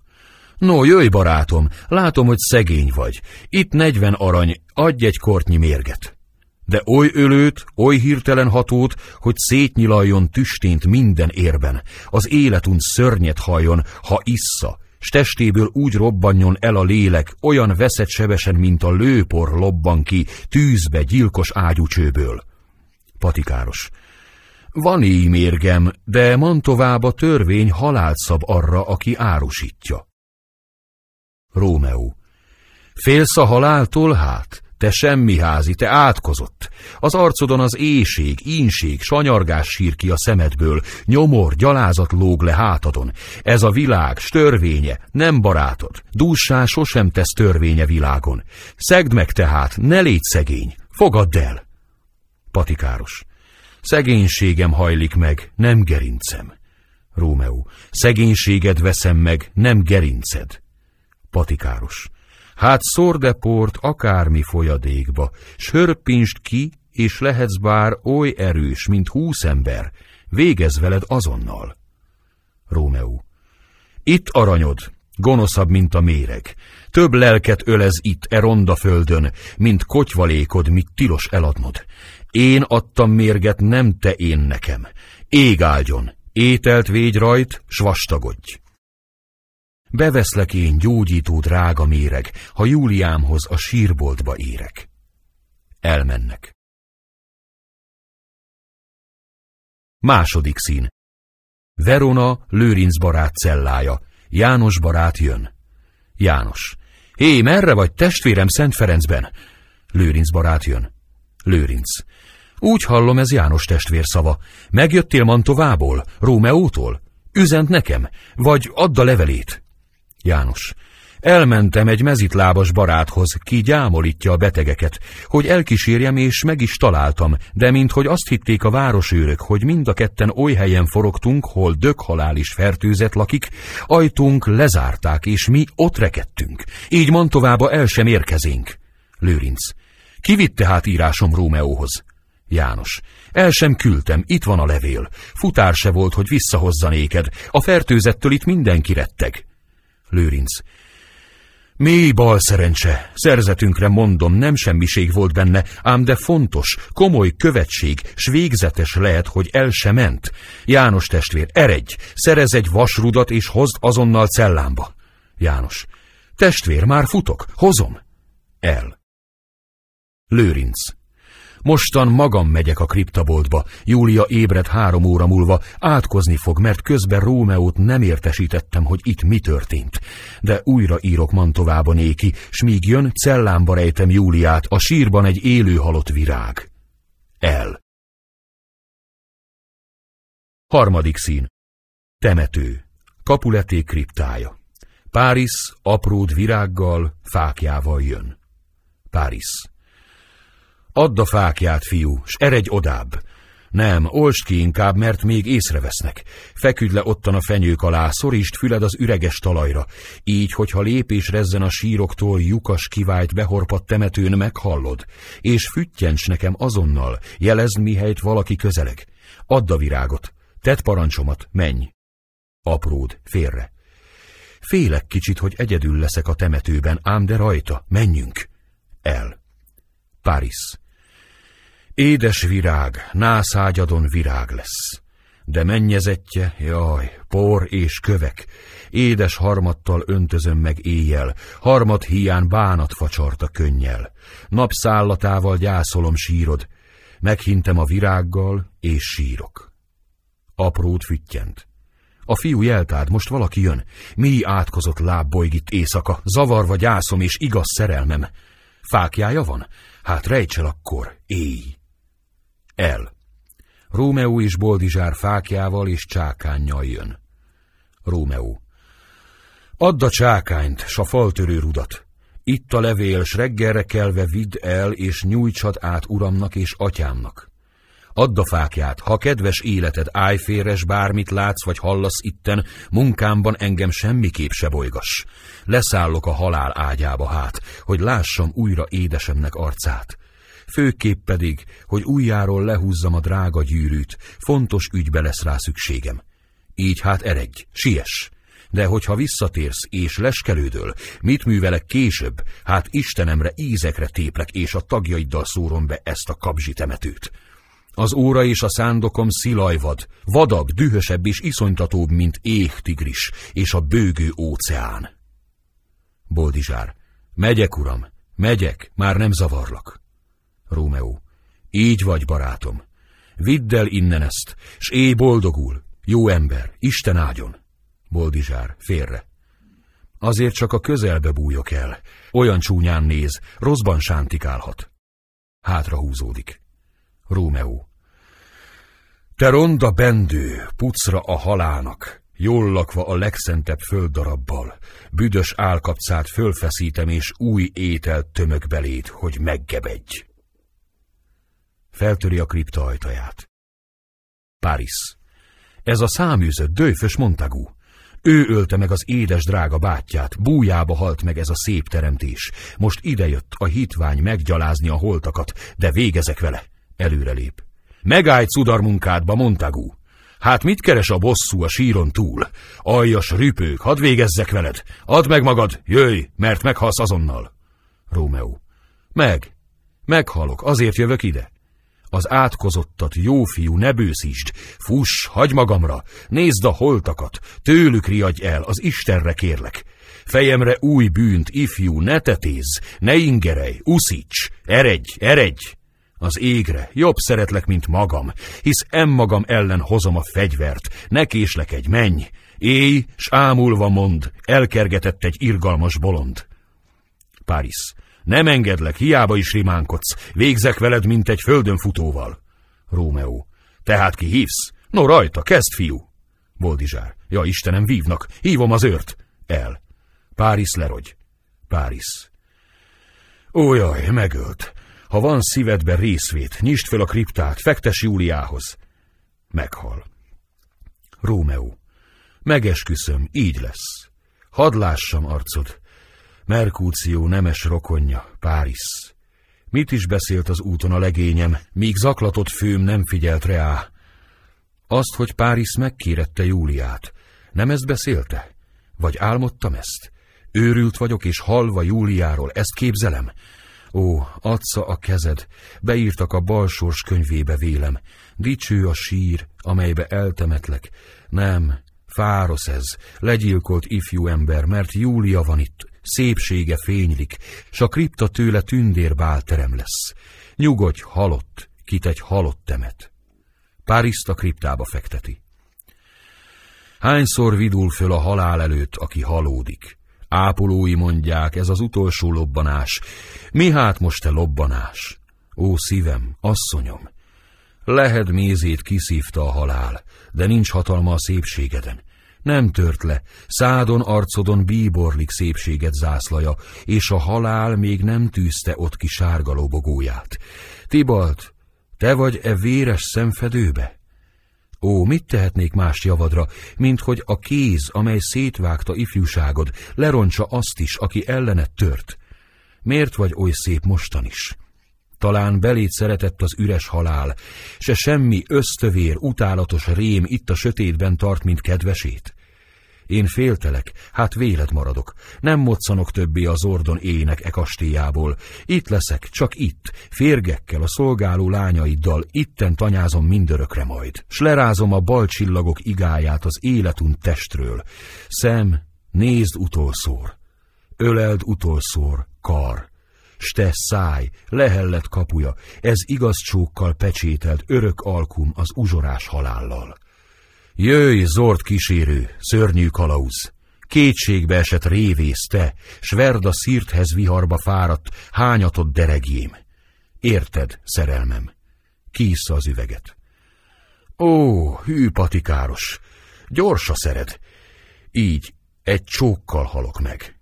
No, jöjj, barátom, látom, hogy szegény vagy. Itt negyven arany, adj egy kortnyi mérget. De oly ölőt, oly hirtelen hatót, hogy szétnyilaljon tüstént minden érben, az életunt szörnyet halljon, ha issza, s testéből úgy robbanjon el a lélek, olyan veszett sebesen, mint a lőpor lobban ki, tűzbe, gyilkos ágyúcsőből. Patikáros. Van így mérgem, de Mantovába törvény halált szab arra, aki árusítja. Rómeó. Félsz a haláltól hát? Te semmi házi, te átkozott. Az arcodon az éjség, ínség, sanyargás sír ki a szemedből, nyomor, gyalázat lóg le hátadon. Ez a világ, störvénye, nem barátod. Dússá sosem tesz törvénye világon. Szegd meg tehát, ne légy szegény, fogadd el. Patikáros. Szegénységem hajlik meg, nem gerincem. Rómeó. Szegénységed veszem meg, nem gerinced. Patikáros. Hát szordeport akármi folyadékba, s hörpinst ki, és lehetsz bár oly erős, mint húsz ember, végez veled azonnal. Rómeó. Itt aranyod, gonoszabb, mint a méreg. Több lelket ölez itt, e ronda földön, mint kotyvalékod, mit tilos eladnod. Én adtam mérget, nem te én nekem. Ég áldjon, ételt végy rajt, s vastagodj. Beveszlek én gyógyító drága méreg, ha Júliámhoz a sírboltba érek. Elmennek. Második szín. Verona, Lőrinc barát cellája. János barát jön. János. Hé, merre vagy testvérem Szent Ferencben? Lőrinc barát jön. Lőrinc. Úgy hallom, ez János testvér szava. Megjöttél Mantovából? Rómeótól? Üzent nekem, vagy add a levelét. János. Elmentem egy mezitlábas baráthoz, ki gyámolítja a betegeket, hogy elkísérjem, és meg is találtam, de minthogy azt hitték a városőrök, hogy mind a ketten oly helyen forogtunk, hol döghalál is fertőzet lakik, ajtunk lezárták, és mi ott rekedtünk. Így Mantovába el sem érkezénk. Lőrinc. Kivitte hát írásom Rómeóhoz? János. El sem küldtem, itt van a levél. Futár se volt, hogy visszahozza néked. A fertőzettől itt mindenki retteg. Lőrinc. Mély bal szerencse, szerzetünkre mondom, nem semmiség volt benne, ám de fontos, komoly követség, s végzetes lehet, hogy el se ment. János testvér, eredj, szerez egy vasrudat és hozd azonnal cellámba. János, testvér, már futok, hozom. El. Lőrinc. Mostan magam megyek a kriptaboltba. Júlia ébred három óra múlva, átkozni fog, mert közben Rómeót nem értesítettem, hogy itt mi történt. De újra írok Mantovába néki, s míg jön, cellámba rejtem Júliát, a sírban egy élő halott virág. El. Harmadik szín. Temető. Kapuleté kriptája. Párizs apród virággal, fákjával jön. Párizs. Add a fákját, fiú, s eredj odább. Nem, olst ki inkább, mert még észrevesznek. Feküdj le ottan a fenyők alá, szorítsd füled az üreges talajra. Így, hogyha lépés rezzen a síroktól, lyukas kivált behorpadt temetőn meghallod. És füttyents nekem azonnal, jelezd mihelyt valaki közeleg. Add a virágot, tedd parancsomat, menj. Apród, félre. Félek kicsit, hogy egyedül leszek a temetőben, ám de rajta, menjünk. El. Paris. Édes virág, nászágyadon virág lesz. De mennyezetje, jaj, por és kövek, édes harmattal öntözöm meg éjjel, harmat hián bánat facsarta könnyel. Napszállatával gyászolom sírod, meghintem a virággal, és sírok. Aprót füttyent. A fiú jeltád, most valaki jön. Mi átkozott lábbolygít éjszaka, zavarva gyászom és igaz szerelmem. Fákjája van? Hát rejts el akkor, éj! El. Rómeó és Boldizsár fákjával és csákánnyal jön. Rómeó. Add a csákányt, s a faltörő rudat. Itt a levél, s reggelre kelve vidd el, és nyújtsad át uramnak és atyámnak. Add a fákját, ha kedves életed ájféres, bármit látsz vagy hallasz itten, munkámban engem semmiképp se bolygass. Leszállok a halál ágyába hát, hogy lássam újra édesemnek arcát. Főképp pedig, hogy újjáról lehúzzam a drága gyűrűt, fontos ügybe lesz rá szükségem. Így hát eredj, siess! De hogyha visszatérsz és leskelődöl, mit művelek később, hát Istenemre ízekre téplek, és a tagjaiddal szórom be ezt a kabzsi temetőt. Az óra és a szándokom szilajvad, vadabb, dühösebb és iszonytatóbb, mint tigris és a bőgő óceán. Boldizsár, megyek, uram, megyek, már nem zavarlak. Rómeó, így vagy, barátom. Vidd el innen ezt, s éj boldogul, jó ember, Isten áldjon. Boldizsár, félre. Azért csak a közelbe bújok el. Olyan csúnyán néz, rosszban sántikálhat. Hátra húzódik. Rómeó. Te ronda bendő, pucra a halának, jól lakva a legszentebb földdarabbal, büdös álkapcát fölfeszítem, és új ételt tömök belét, hogy meggebedj. Feltöri a kripta ajtaját. Paris. Ez a száműzött, dőfös Montagu. Ő ölte meg az édes drága bátyját, bújába halt meg ez a szép teremtés. Most idejött a hitvány meggyalázni a holtakat, de végezek vele. Előrelép. Megállj cudarmunkádba, Montagu! Hát mit keres a bosszú a síron túl? Aljas rüpők, hadd végezzek veled! Add meg magad, jöjj, mert meghalsz azonnal! Rómeó. Meg, meghalok, azért jövök ide. Az átkozottat, jó fiú, ne bőszítsd, fuss, hagy magamra, nézd a holtakat, tőlük riadj el, az Istenre kérlek. Fejemre új bűnt, ifjú, ne tetézz, ne ingerej, uszíts, eredj, eredj! Az égre, jobb szeretlek, mint magam, hisz em magam ellen hozom a fegyvert, ne késlekedj, menj! Éj, s ámulva mond, elkergetett egy irgalmas bolond. Párizs. Nem engedlek, hiába is rimánkodsz, végzek veled, mint egy földön futóval. Rómeó. Tehát ki hívsz? No rajta, kezd, fiú. Boldizsár. Ja, Istenem, vívnak. Hívom az őrt. El. Páris lerogy. Páris. Ó, jaj, megölt. Ha van szívedben részvét, nyisd fel a kriptát, fektes Júliához. Meghal. Rómeó. Megesküszöm, így lesz. Hadd lássam arcod. Merkúció nemes rokonja, Páris. Mit is beszélt az úton a legényem, míg zaklatott főm nem figyelt reá. Azt, hogy Páris megkérette Júliát. Nem ezt beszélte? Vagy álmodtam ezt? Őrült vagyok, és halva Júliáról, ezt képzelem? Ó, adsza a kezed, beírtak a balsors könyvébe vélem. Dicső a sír, amelybe eltemetlek. Nem, fáros ez, legyilkolt ifjú ember, mert Júlia van itt, szépsége fénylik, s a kripta tőle tündér bálterem lesz. Nyugodj, halott, kit egy halott temet. Páriszt a kriptába fekteti. Hányszor vidul föl a halál előtt, aki halódik? Ápolói mondják, ez az utolsó lobbanás. Mi hát most te lobbanás? Ó szívem, asszonyom! Lehed mézét kiszívta a halál, de nincs hatalma a szépségeden. Nem tört le, szádon arcodon bíborlik szépséged zászlaja, és a halál még nem tűzte ott ki sárga lobogóját. Tibalt, te vagy e véres szemfedőbe? Ó, mit tehetnék más javadra, mint hogy a kéz, amely szétvágta ifjúságod, leroncsa azt is, aki ellenet tört? Miért vagy oly szép mostan is? Talán belét szeretett az üres halál, se semmi ösztövér, utálatos rém itt a sötétben tart, mint kedvesét. Én féltelek, hát véled maradok. Nem moccanok többé az ordon ének e kastélyából. Itt leszek, csak itt, férgekkel, a szolgáló lányaiddal, itten tanyázom mindörökre majd. S lerázom a bal csillagok igáját az életunt testről. Szem, nézd utolszór. Öleld utolszór, kar. S te száj, lehellet kapuja, ez igaz csókkal pecsételt örök alkum az uzsorás halállal. Jöjj, zord kísérő, szörnyű kalauz! Kétségbe esett révész te, s verd a szírthez viharba fáradt, hányatott deregjém. Érted, szerelmem? Kiissza az üveget. Ó, hű patikáros, gyorsa szered. Így, egy csókkal halok meg.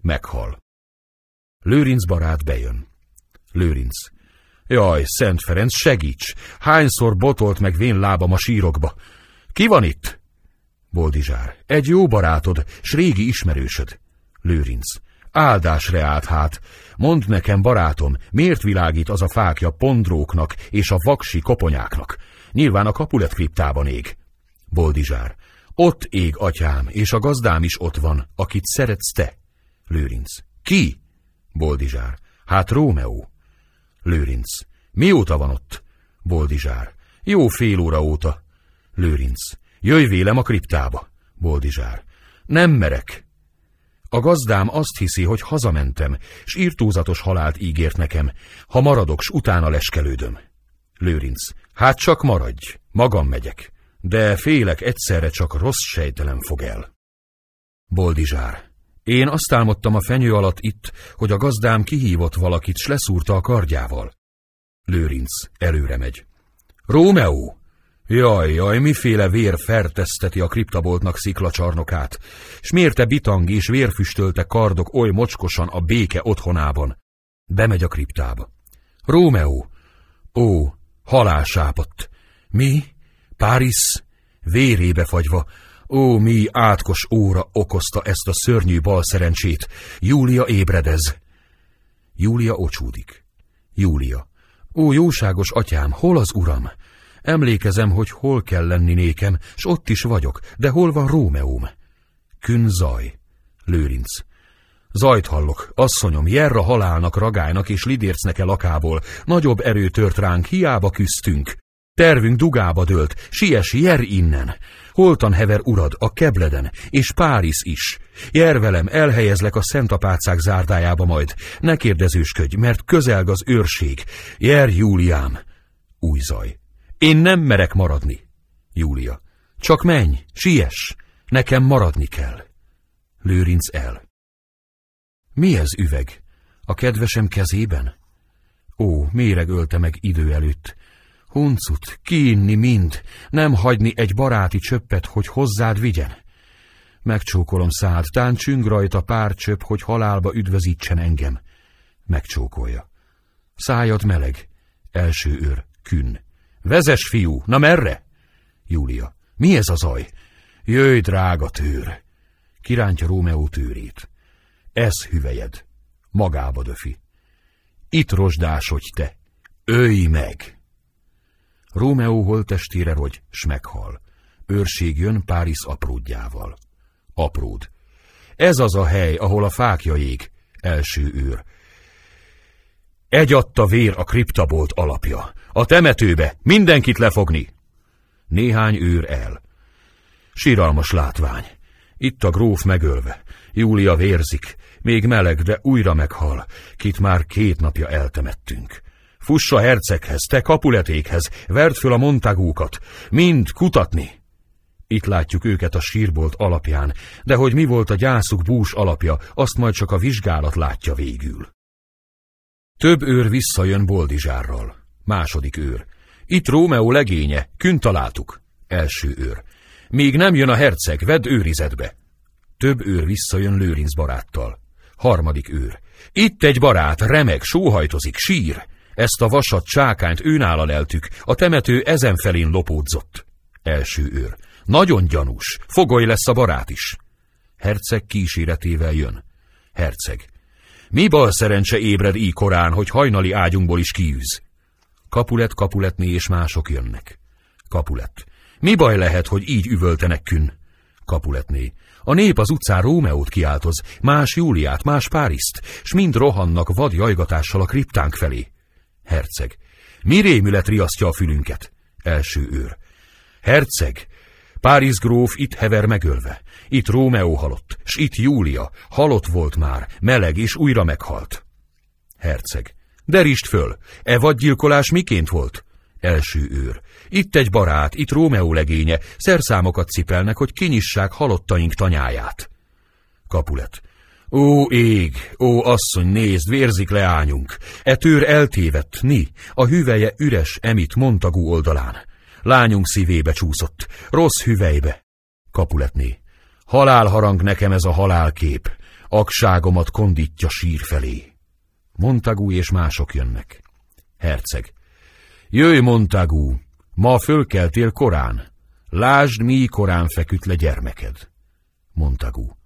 Meghal. Lőrinc barát bejön. Lőrinc. Jaj, Szent Ferenc, segíts! Hányszor botolt meg vén lábam a sírokba? Ki van itt? Boldizsár. Egy jó barátod, s régi ismerősöd. Lőrinc. Áldásre állt hát. Mondd nekem, barátom, miért világít az a fákja pondróknak és a vaksi koponyáknak? Nyilván a kapulet kriptában ég. Boldizsár. Ott ég, atyám, és a gazdám is ott van, akit szeretsz te. Lőrinc. Ki? Boldizsár. Hát Rómeó. Lőrinc. Mióta van ott? Boldizsár. Jó fél óra óta. Lőrinc. Jöjj vélem a kriptába. Boldizsár. Nem merek. A gazdám azt hiszi, hogy hazamentem, s írtózatos halált ígért nekem. Ha maradok, s utána leskelődöm. Lőrinc. Hát csak maradj, magam megyek. De félek egyszerre csak rossz sejtelem fog el. Boldizsár. Én azt álmodtam a fenyő alatt itt, hogy a gazdám kihívott valakit, s leszúrta a kardjával. Lőrinc előre megy. Rómeó! Jaj, jaj, miféle vér ferteszteti a kriptaboltnak sziklacsarnokát, s mérte bitang és vérfüstölte kardok oly mocskosan a béke otthonában. Bemegy a kriptába. Rómeó! Ó, halálsápadt! Mi? Páris? Vérébe fagyva. Ó, mi átkos óra okozta ezt a szörnyű balszerencsét. Júlia ébredez. Júlia ocsúdik. Júlia. Ó, jóságos atyám, hol az uram? Emlékezem, hogy hol kell lenni nékem, s ott is vagyok, de hol van Rómeóm? Kün zaj. Lőrinc. Zajt hallok, asszonyom, Jerra halálnak, ragálynak és lidércnek-e lakából. Nagyobb erő tört ránk, hiába küzdtünk. Tervünk dugába dőlt, siess, jer innen. Holtan hever urad, a kebleden, és Párizs is. Jer velem, elhelyezlek a szentapácák zárdájába majd. Ne kérdezősködj, mert közelg az őrség. Jer, Júliám. Új zaj. Én nem merek maradni. Júlia. Csak menj, siess, nekem maradni kell. Lőrinc el. Mi ez üveg? A kedvesem kezében? Ó, méreg ölte meg idő előtt. Huncut, kiinni mind, nem hagyni egy baráti csöppet, hogy hozzád vigyen. Megcsókolom szád, tán csüng rajta pár csöpp, hogy halálba üdvözítsen engem. Megcsókolja. Szájad meleg. Első őr, kün. Vezes, fiú, na merre? Júlia. Mi ez a zaj? Jöjj, drága tőr! Kirántja Rómeó tőrét. Ez hüvelyed. Magába döfi. Itt rozsdásodj te. Ölj meg! Rómeó holtestére rogy, s meghal. Őrség jön Párizs apródjával. Apród. Ez az a hely, ahol a fákja ég. Első őr. Egy adta vér a kriptabolt alapja. A temetőbe mindenkit lefogni. Néhány őr el. Síralmas látvány. Itt a gróf megölve. Júlia vérzik. Még meleg, de újra meghal. Kit már két napja eltemettünk. Fuss a herceghez, te kapuletékhez, verd föl a montagúkat. Mind kutatni. Itt látjuk őket a sírbolt alapján, de hogy mi volt a gyászuk bús alapja, azt majd csak a vizsgálat látja végül. Több őr visszajön Boldizsárral. Második őr. Itt Rómeó legénye, künt találtuk. Első őr. Még nem jön a herceg, vedd őrizetbe. Több őr visszajön Lőrinc baráttal. Harmadik őr. Itt egy barát, remeg, sóhajtozik, sír. Ezt a vasat csákányt őnála leltük, a temető ezen felén lopódzott. Első őr. Nagyon gyanús, fogoly lesz a barát is. Herceg kíséretével jön. Herceg. Mi bal szerencse ébred így korán, hogy hajnali ágyunkból is kiűz? Kapulet, kapuletné és mások jönnek. Kapulet. Mi baj lehet, hogy így üvöltenek kün? Kapuletné. A nép az utcán Rómeót kiáltoz, más Júliát, más Páriszt, s mind rohannak vad jajgatással a kriptánk felé. Herceg. Mi rémület riasztja a fülünket? Első őr. Herceg, Párizs gróf itt hever megölve. Itt Rómeó halott, s itt Júlia. Halott volt már, meleg és újra meghalt. Herceg. Derist föl, e vadgyilkolás miként volt? Első őr. Itt egy barát, itt Rómeó legénye, szerszámokat cipelnek, hogy kinyissák halottaink tanyáját. Kapulet. Ó, ég, ó, asszony, nézd, vérzik leányunk. E tőr eltévedt, ni, a hüveje üres, emit Montagú oldalán. Lányunk szívébe csúszott, rossz hüvelybe. Kapuletné. Halálharang nekem ez a halálkép, akságomat kondítja sír felé. Montagú és mások jönnek. Herceg. Jöjj, Montagú, ma fölkeltél korán. Lásd, mi korán feküdt le gyermeked. Montagú.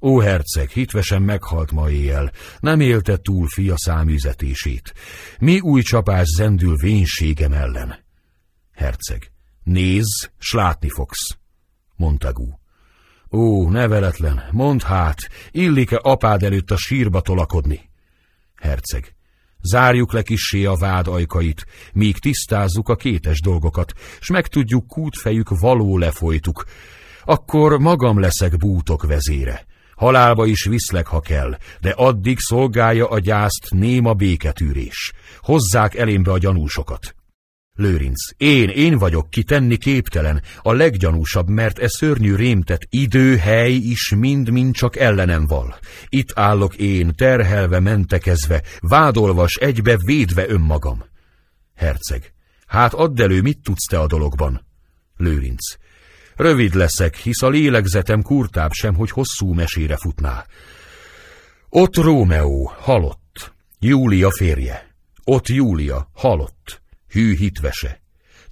Ó, herceg, hitvesen meghalt ma éjjel, nem élte túl fia száműzetését. Mi új csapás zendül vénségem ellen? Herceg. Nézz, s látni fogsz. Montagu. Ó, neveletlen, mondd hát, illik-e apád előtt a sírba tolakodni? Herceg. Zárjuk le kissé a vád ajkait, míg tisztázzuk a kétes dolgokat, s megtudjuk kútfejük való lefolytuk. Akkor magam leszek bútok vezére. Halálba is viszlek, ha kell, de addig szolgálja a gyászt néma béketűrés. Hozzák elémbe a gyanúsokat. Lőrinc, én, én vagyok ki tenni képtelen, a leggyanúsabb, mert e szörnyű rémtet idő, hely is mind-mind csak ellenem val. Itt állok én, terhelve, mentekezve, vádolvas, egybe védve önmagam. Herceg, hát add elő, mit tudsz te a dologban? Lőrinc, rövid leszek, hisz a lélegzetem kurtább sem, hogy hosszú mesére futná. Ott Rómeó, halott, Júlia férje, ott Júlia, halott hű hitvese.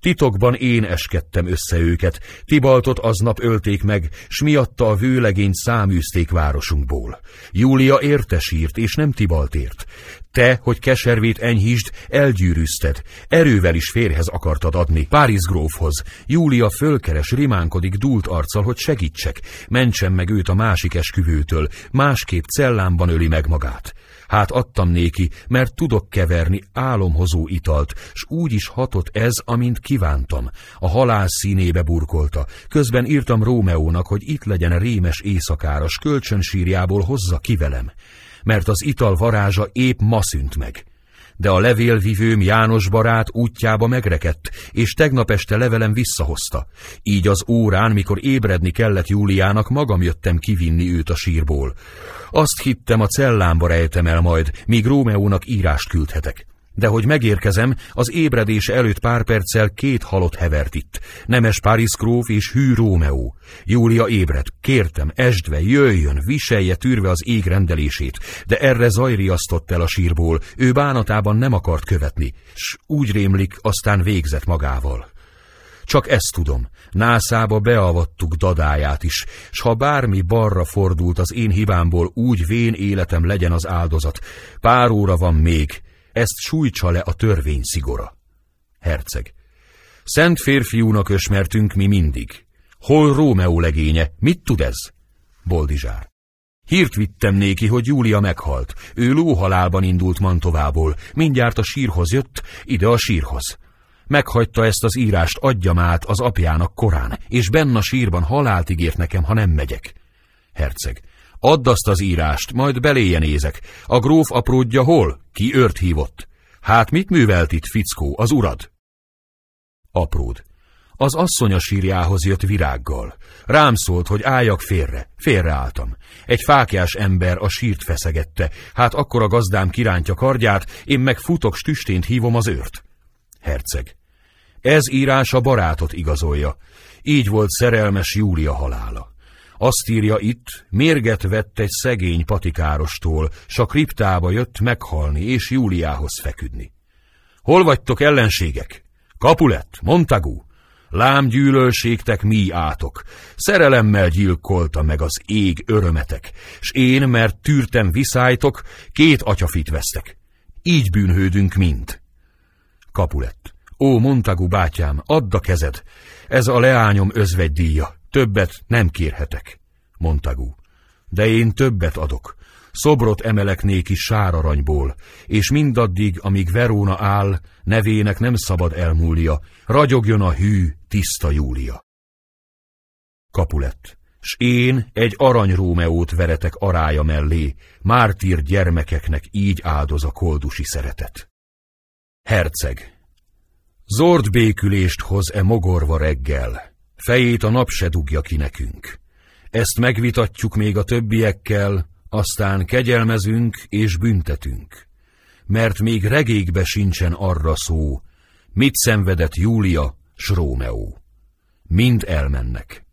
Titokban én eskedtem össze őket, Tibaltot aznap ölték meg, s miatta a vőlegényt száműzték városunkból. Júlia értesírt, és nem Tibaltért. Te, hogy keservét enyhítsd, elgyűrűzted, erővel is férhez akartad adni, Párizs grófhoz. Júlia fölkeres, rimánkodik dúlt arccal, hogy segítsek, mentsem meg őt a másik esküvőtől, másképp cellámban öli meg magát. Hát adtam néki, mert tudok keverni álomhozó italt, s úgy is hatott ez, amint kívántam. A halál színébe burkolta. Közben írtam Rómeónak, hogy itt legyen rémes éjszakára, s kölcsönsírjából hozza ki velem. Mert az ital varázsa épp ma szűnt meg de a levélvivőm János barát útjába megrekedt, és tegnap este levelem visszahozta. Így az órán, mikor ébredni kellett Júliának, magam jöttem kivinni őt a sírból. Azt hittem, a cellámba rejtem el majd, míg Rómeónak írást küldhetek. de hogy megérkezem, az ébredés előtt pár perccel két halott hevert itt. Nemes Paris gróf és hű Rómeó. Júlia ébred, kértem, esdve, jöjjön, viselje tűrve az ég rendelését, de erre zajriasztott el a sírból, ő bánatában nem akart követni, s úgy rémlik, aztán végzett magával. Csak ezt tudom, nászába beavattuk dadáját is, s ha bármi barra fordult az én hibámból, úgy vén életem legyen az áldozat. Pár óra van még, ezt sújtsa le a törvény szigora. Herceg. Szent férfiúnak ösmertünk mi mindig. Hol Rómeó legénye, mit tud ez? Boldizsár. Hírt vittem néki, hogy Júlia meghalt. Ő lóhalálban indult Mantovából. Mindjárt a sírhoz jött, ide a sírhoz. Meghagyta ezt az írást, adjam át az apjának korán, és benn a sírban halált ígért nekem, ha nem megyek. Herceg. Add azt az írást, majd beléje nézek. A gróf apródja hol? Ki őrt hívott? Hát mit művelt itt, fickó, az urad? Apród. Az asszony a sírjához jött virággal. Rám szólt, hogy álljak félre. Félreálltam. Egy fákjás ember a sírt feszegette. Hát akkor a gazdám kirántja kardját, én meg futok stüstént hívom az őrt. Herceg. Ez írás a barátot igazolja. Így volt szerelmes Júlia halála. Azt írja itt, mérget vett egy szegény patikárostól, s a kriptába jött meghalni és Júliához feküdni. Hol vagytok ellenségek? Kapulett, Montagu, lám gyűlölségtek mi átok, szerelemmel gyilkolta meg az ég örömetek, s én, mert tűrtem viszájtok, két atyafit vesztek. Így bűnhődünk mind. Kapulett. Ó, Montagu bátyám, add a kezed, ez a leányom özvegydíja, többet nem kérhetek. Montagu. De én többet adok. Szobrot emelek néki sáraranyból, és mindaddig, amíg Veróna áll, nevének nem szabad elmúlja, ragyogjon a hű, tiszta Júlia. Kapulett. S én egy arany Rómeót veretek arája mellé, mártír gyermekeknek így áldoz a koldusi szeretet. Herceg, Zord békülést hoz e mogorva reggel, fejét a nap se dugja ki nekünk. Ezt megvitatjuk még a többiekkel, aztán kegyelmezünk és büntetünk. Mert még regékbe sincsen arra szó, mit szenvedett Júlia s Rómeó. Mind elmennek.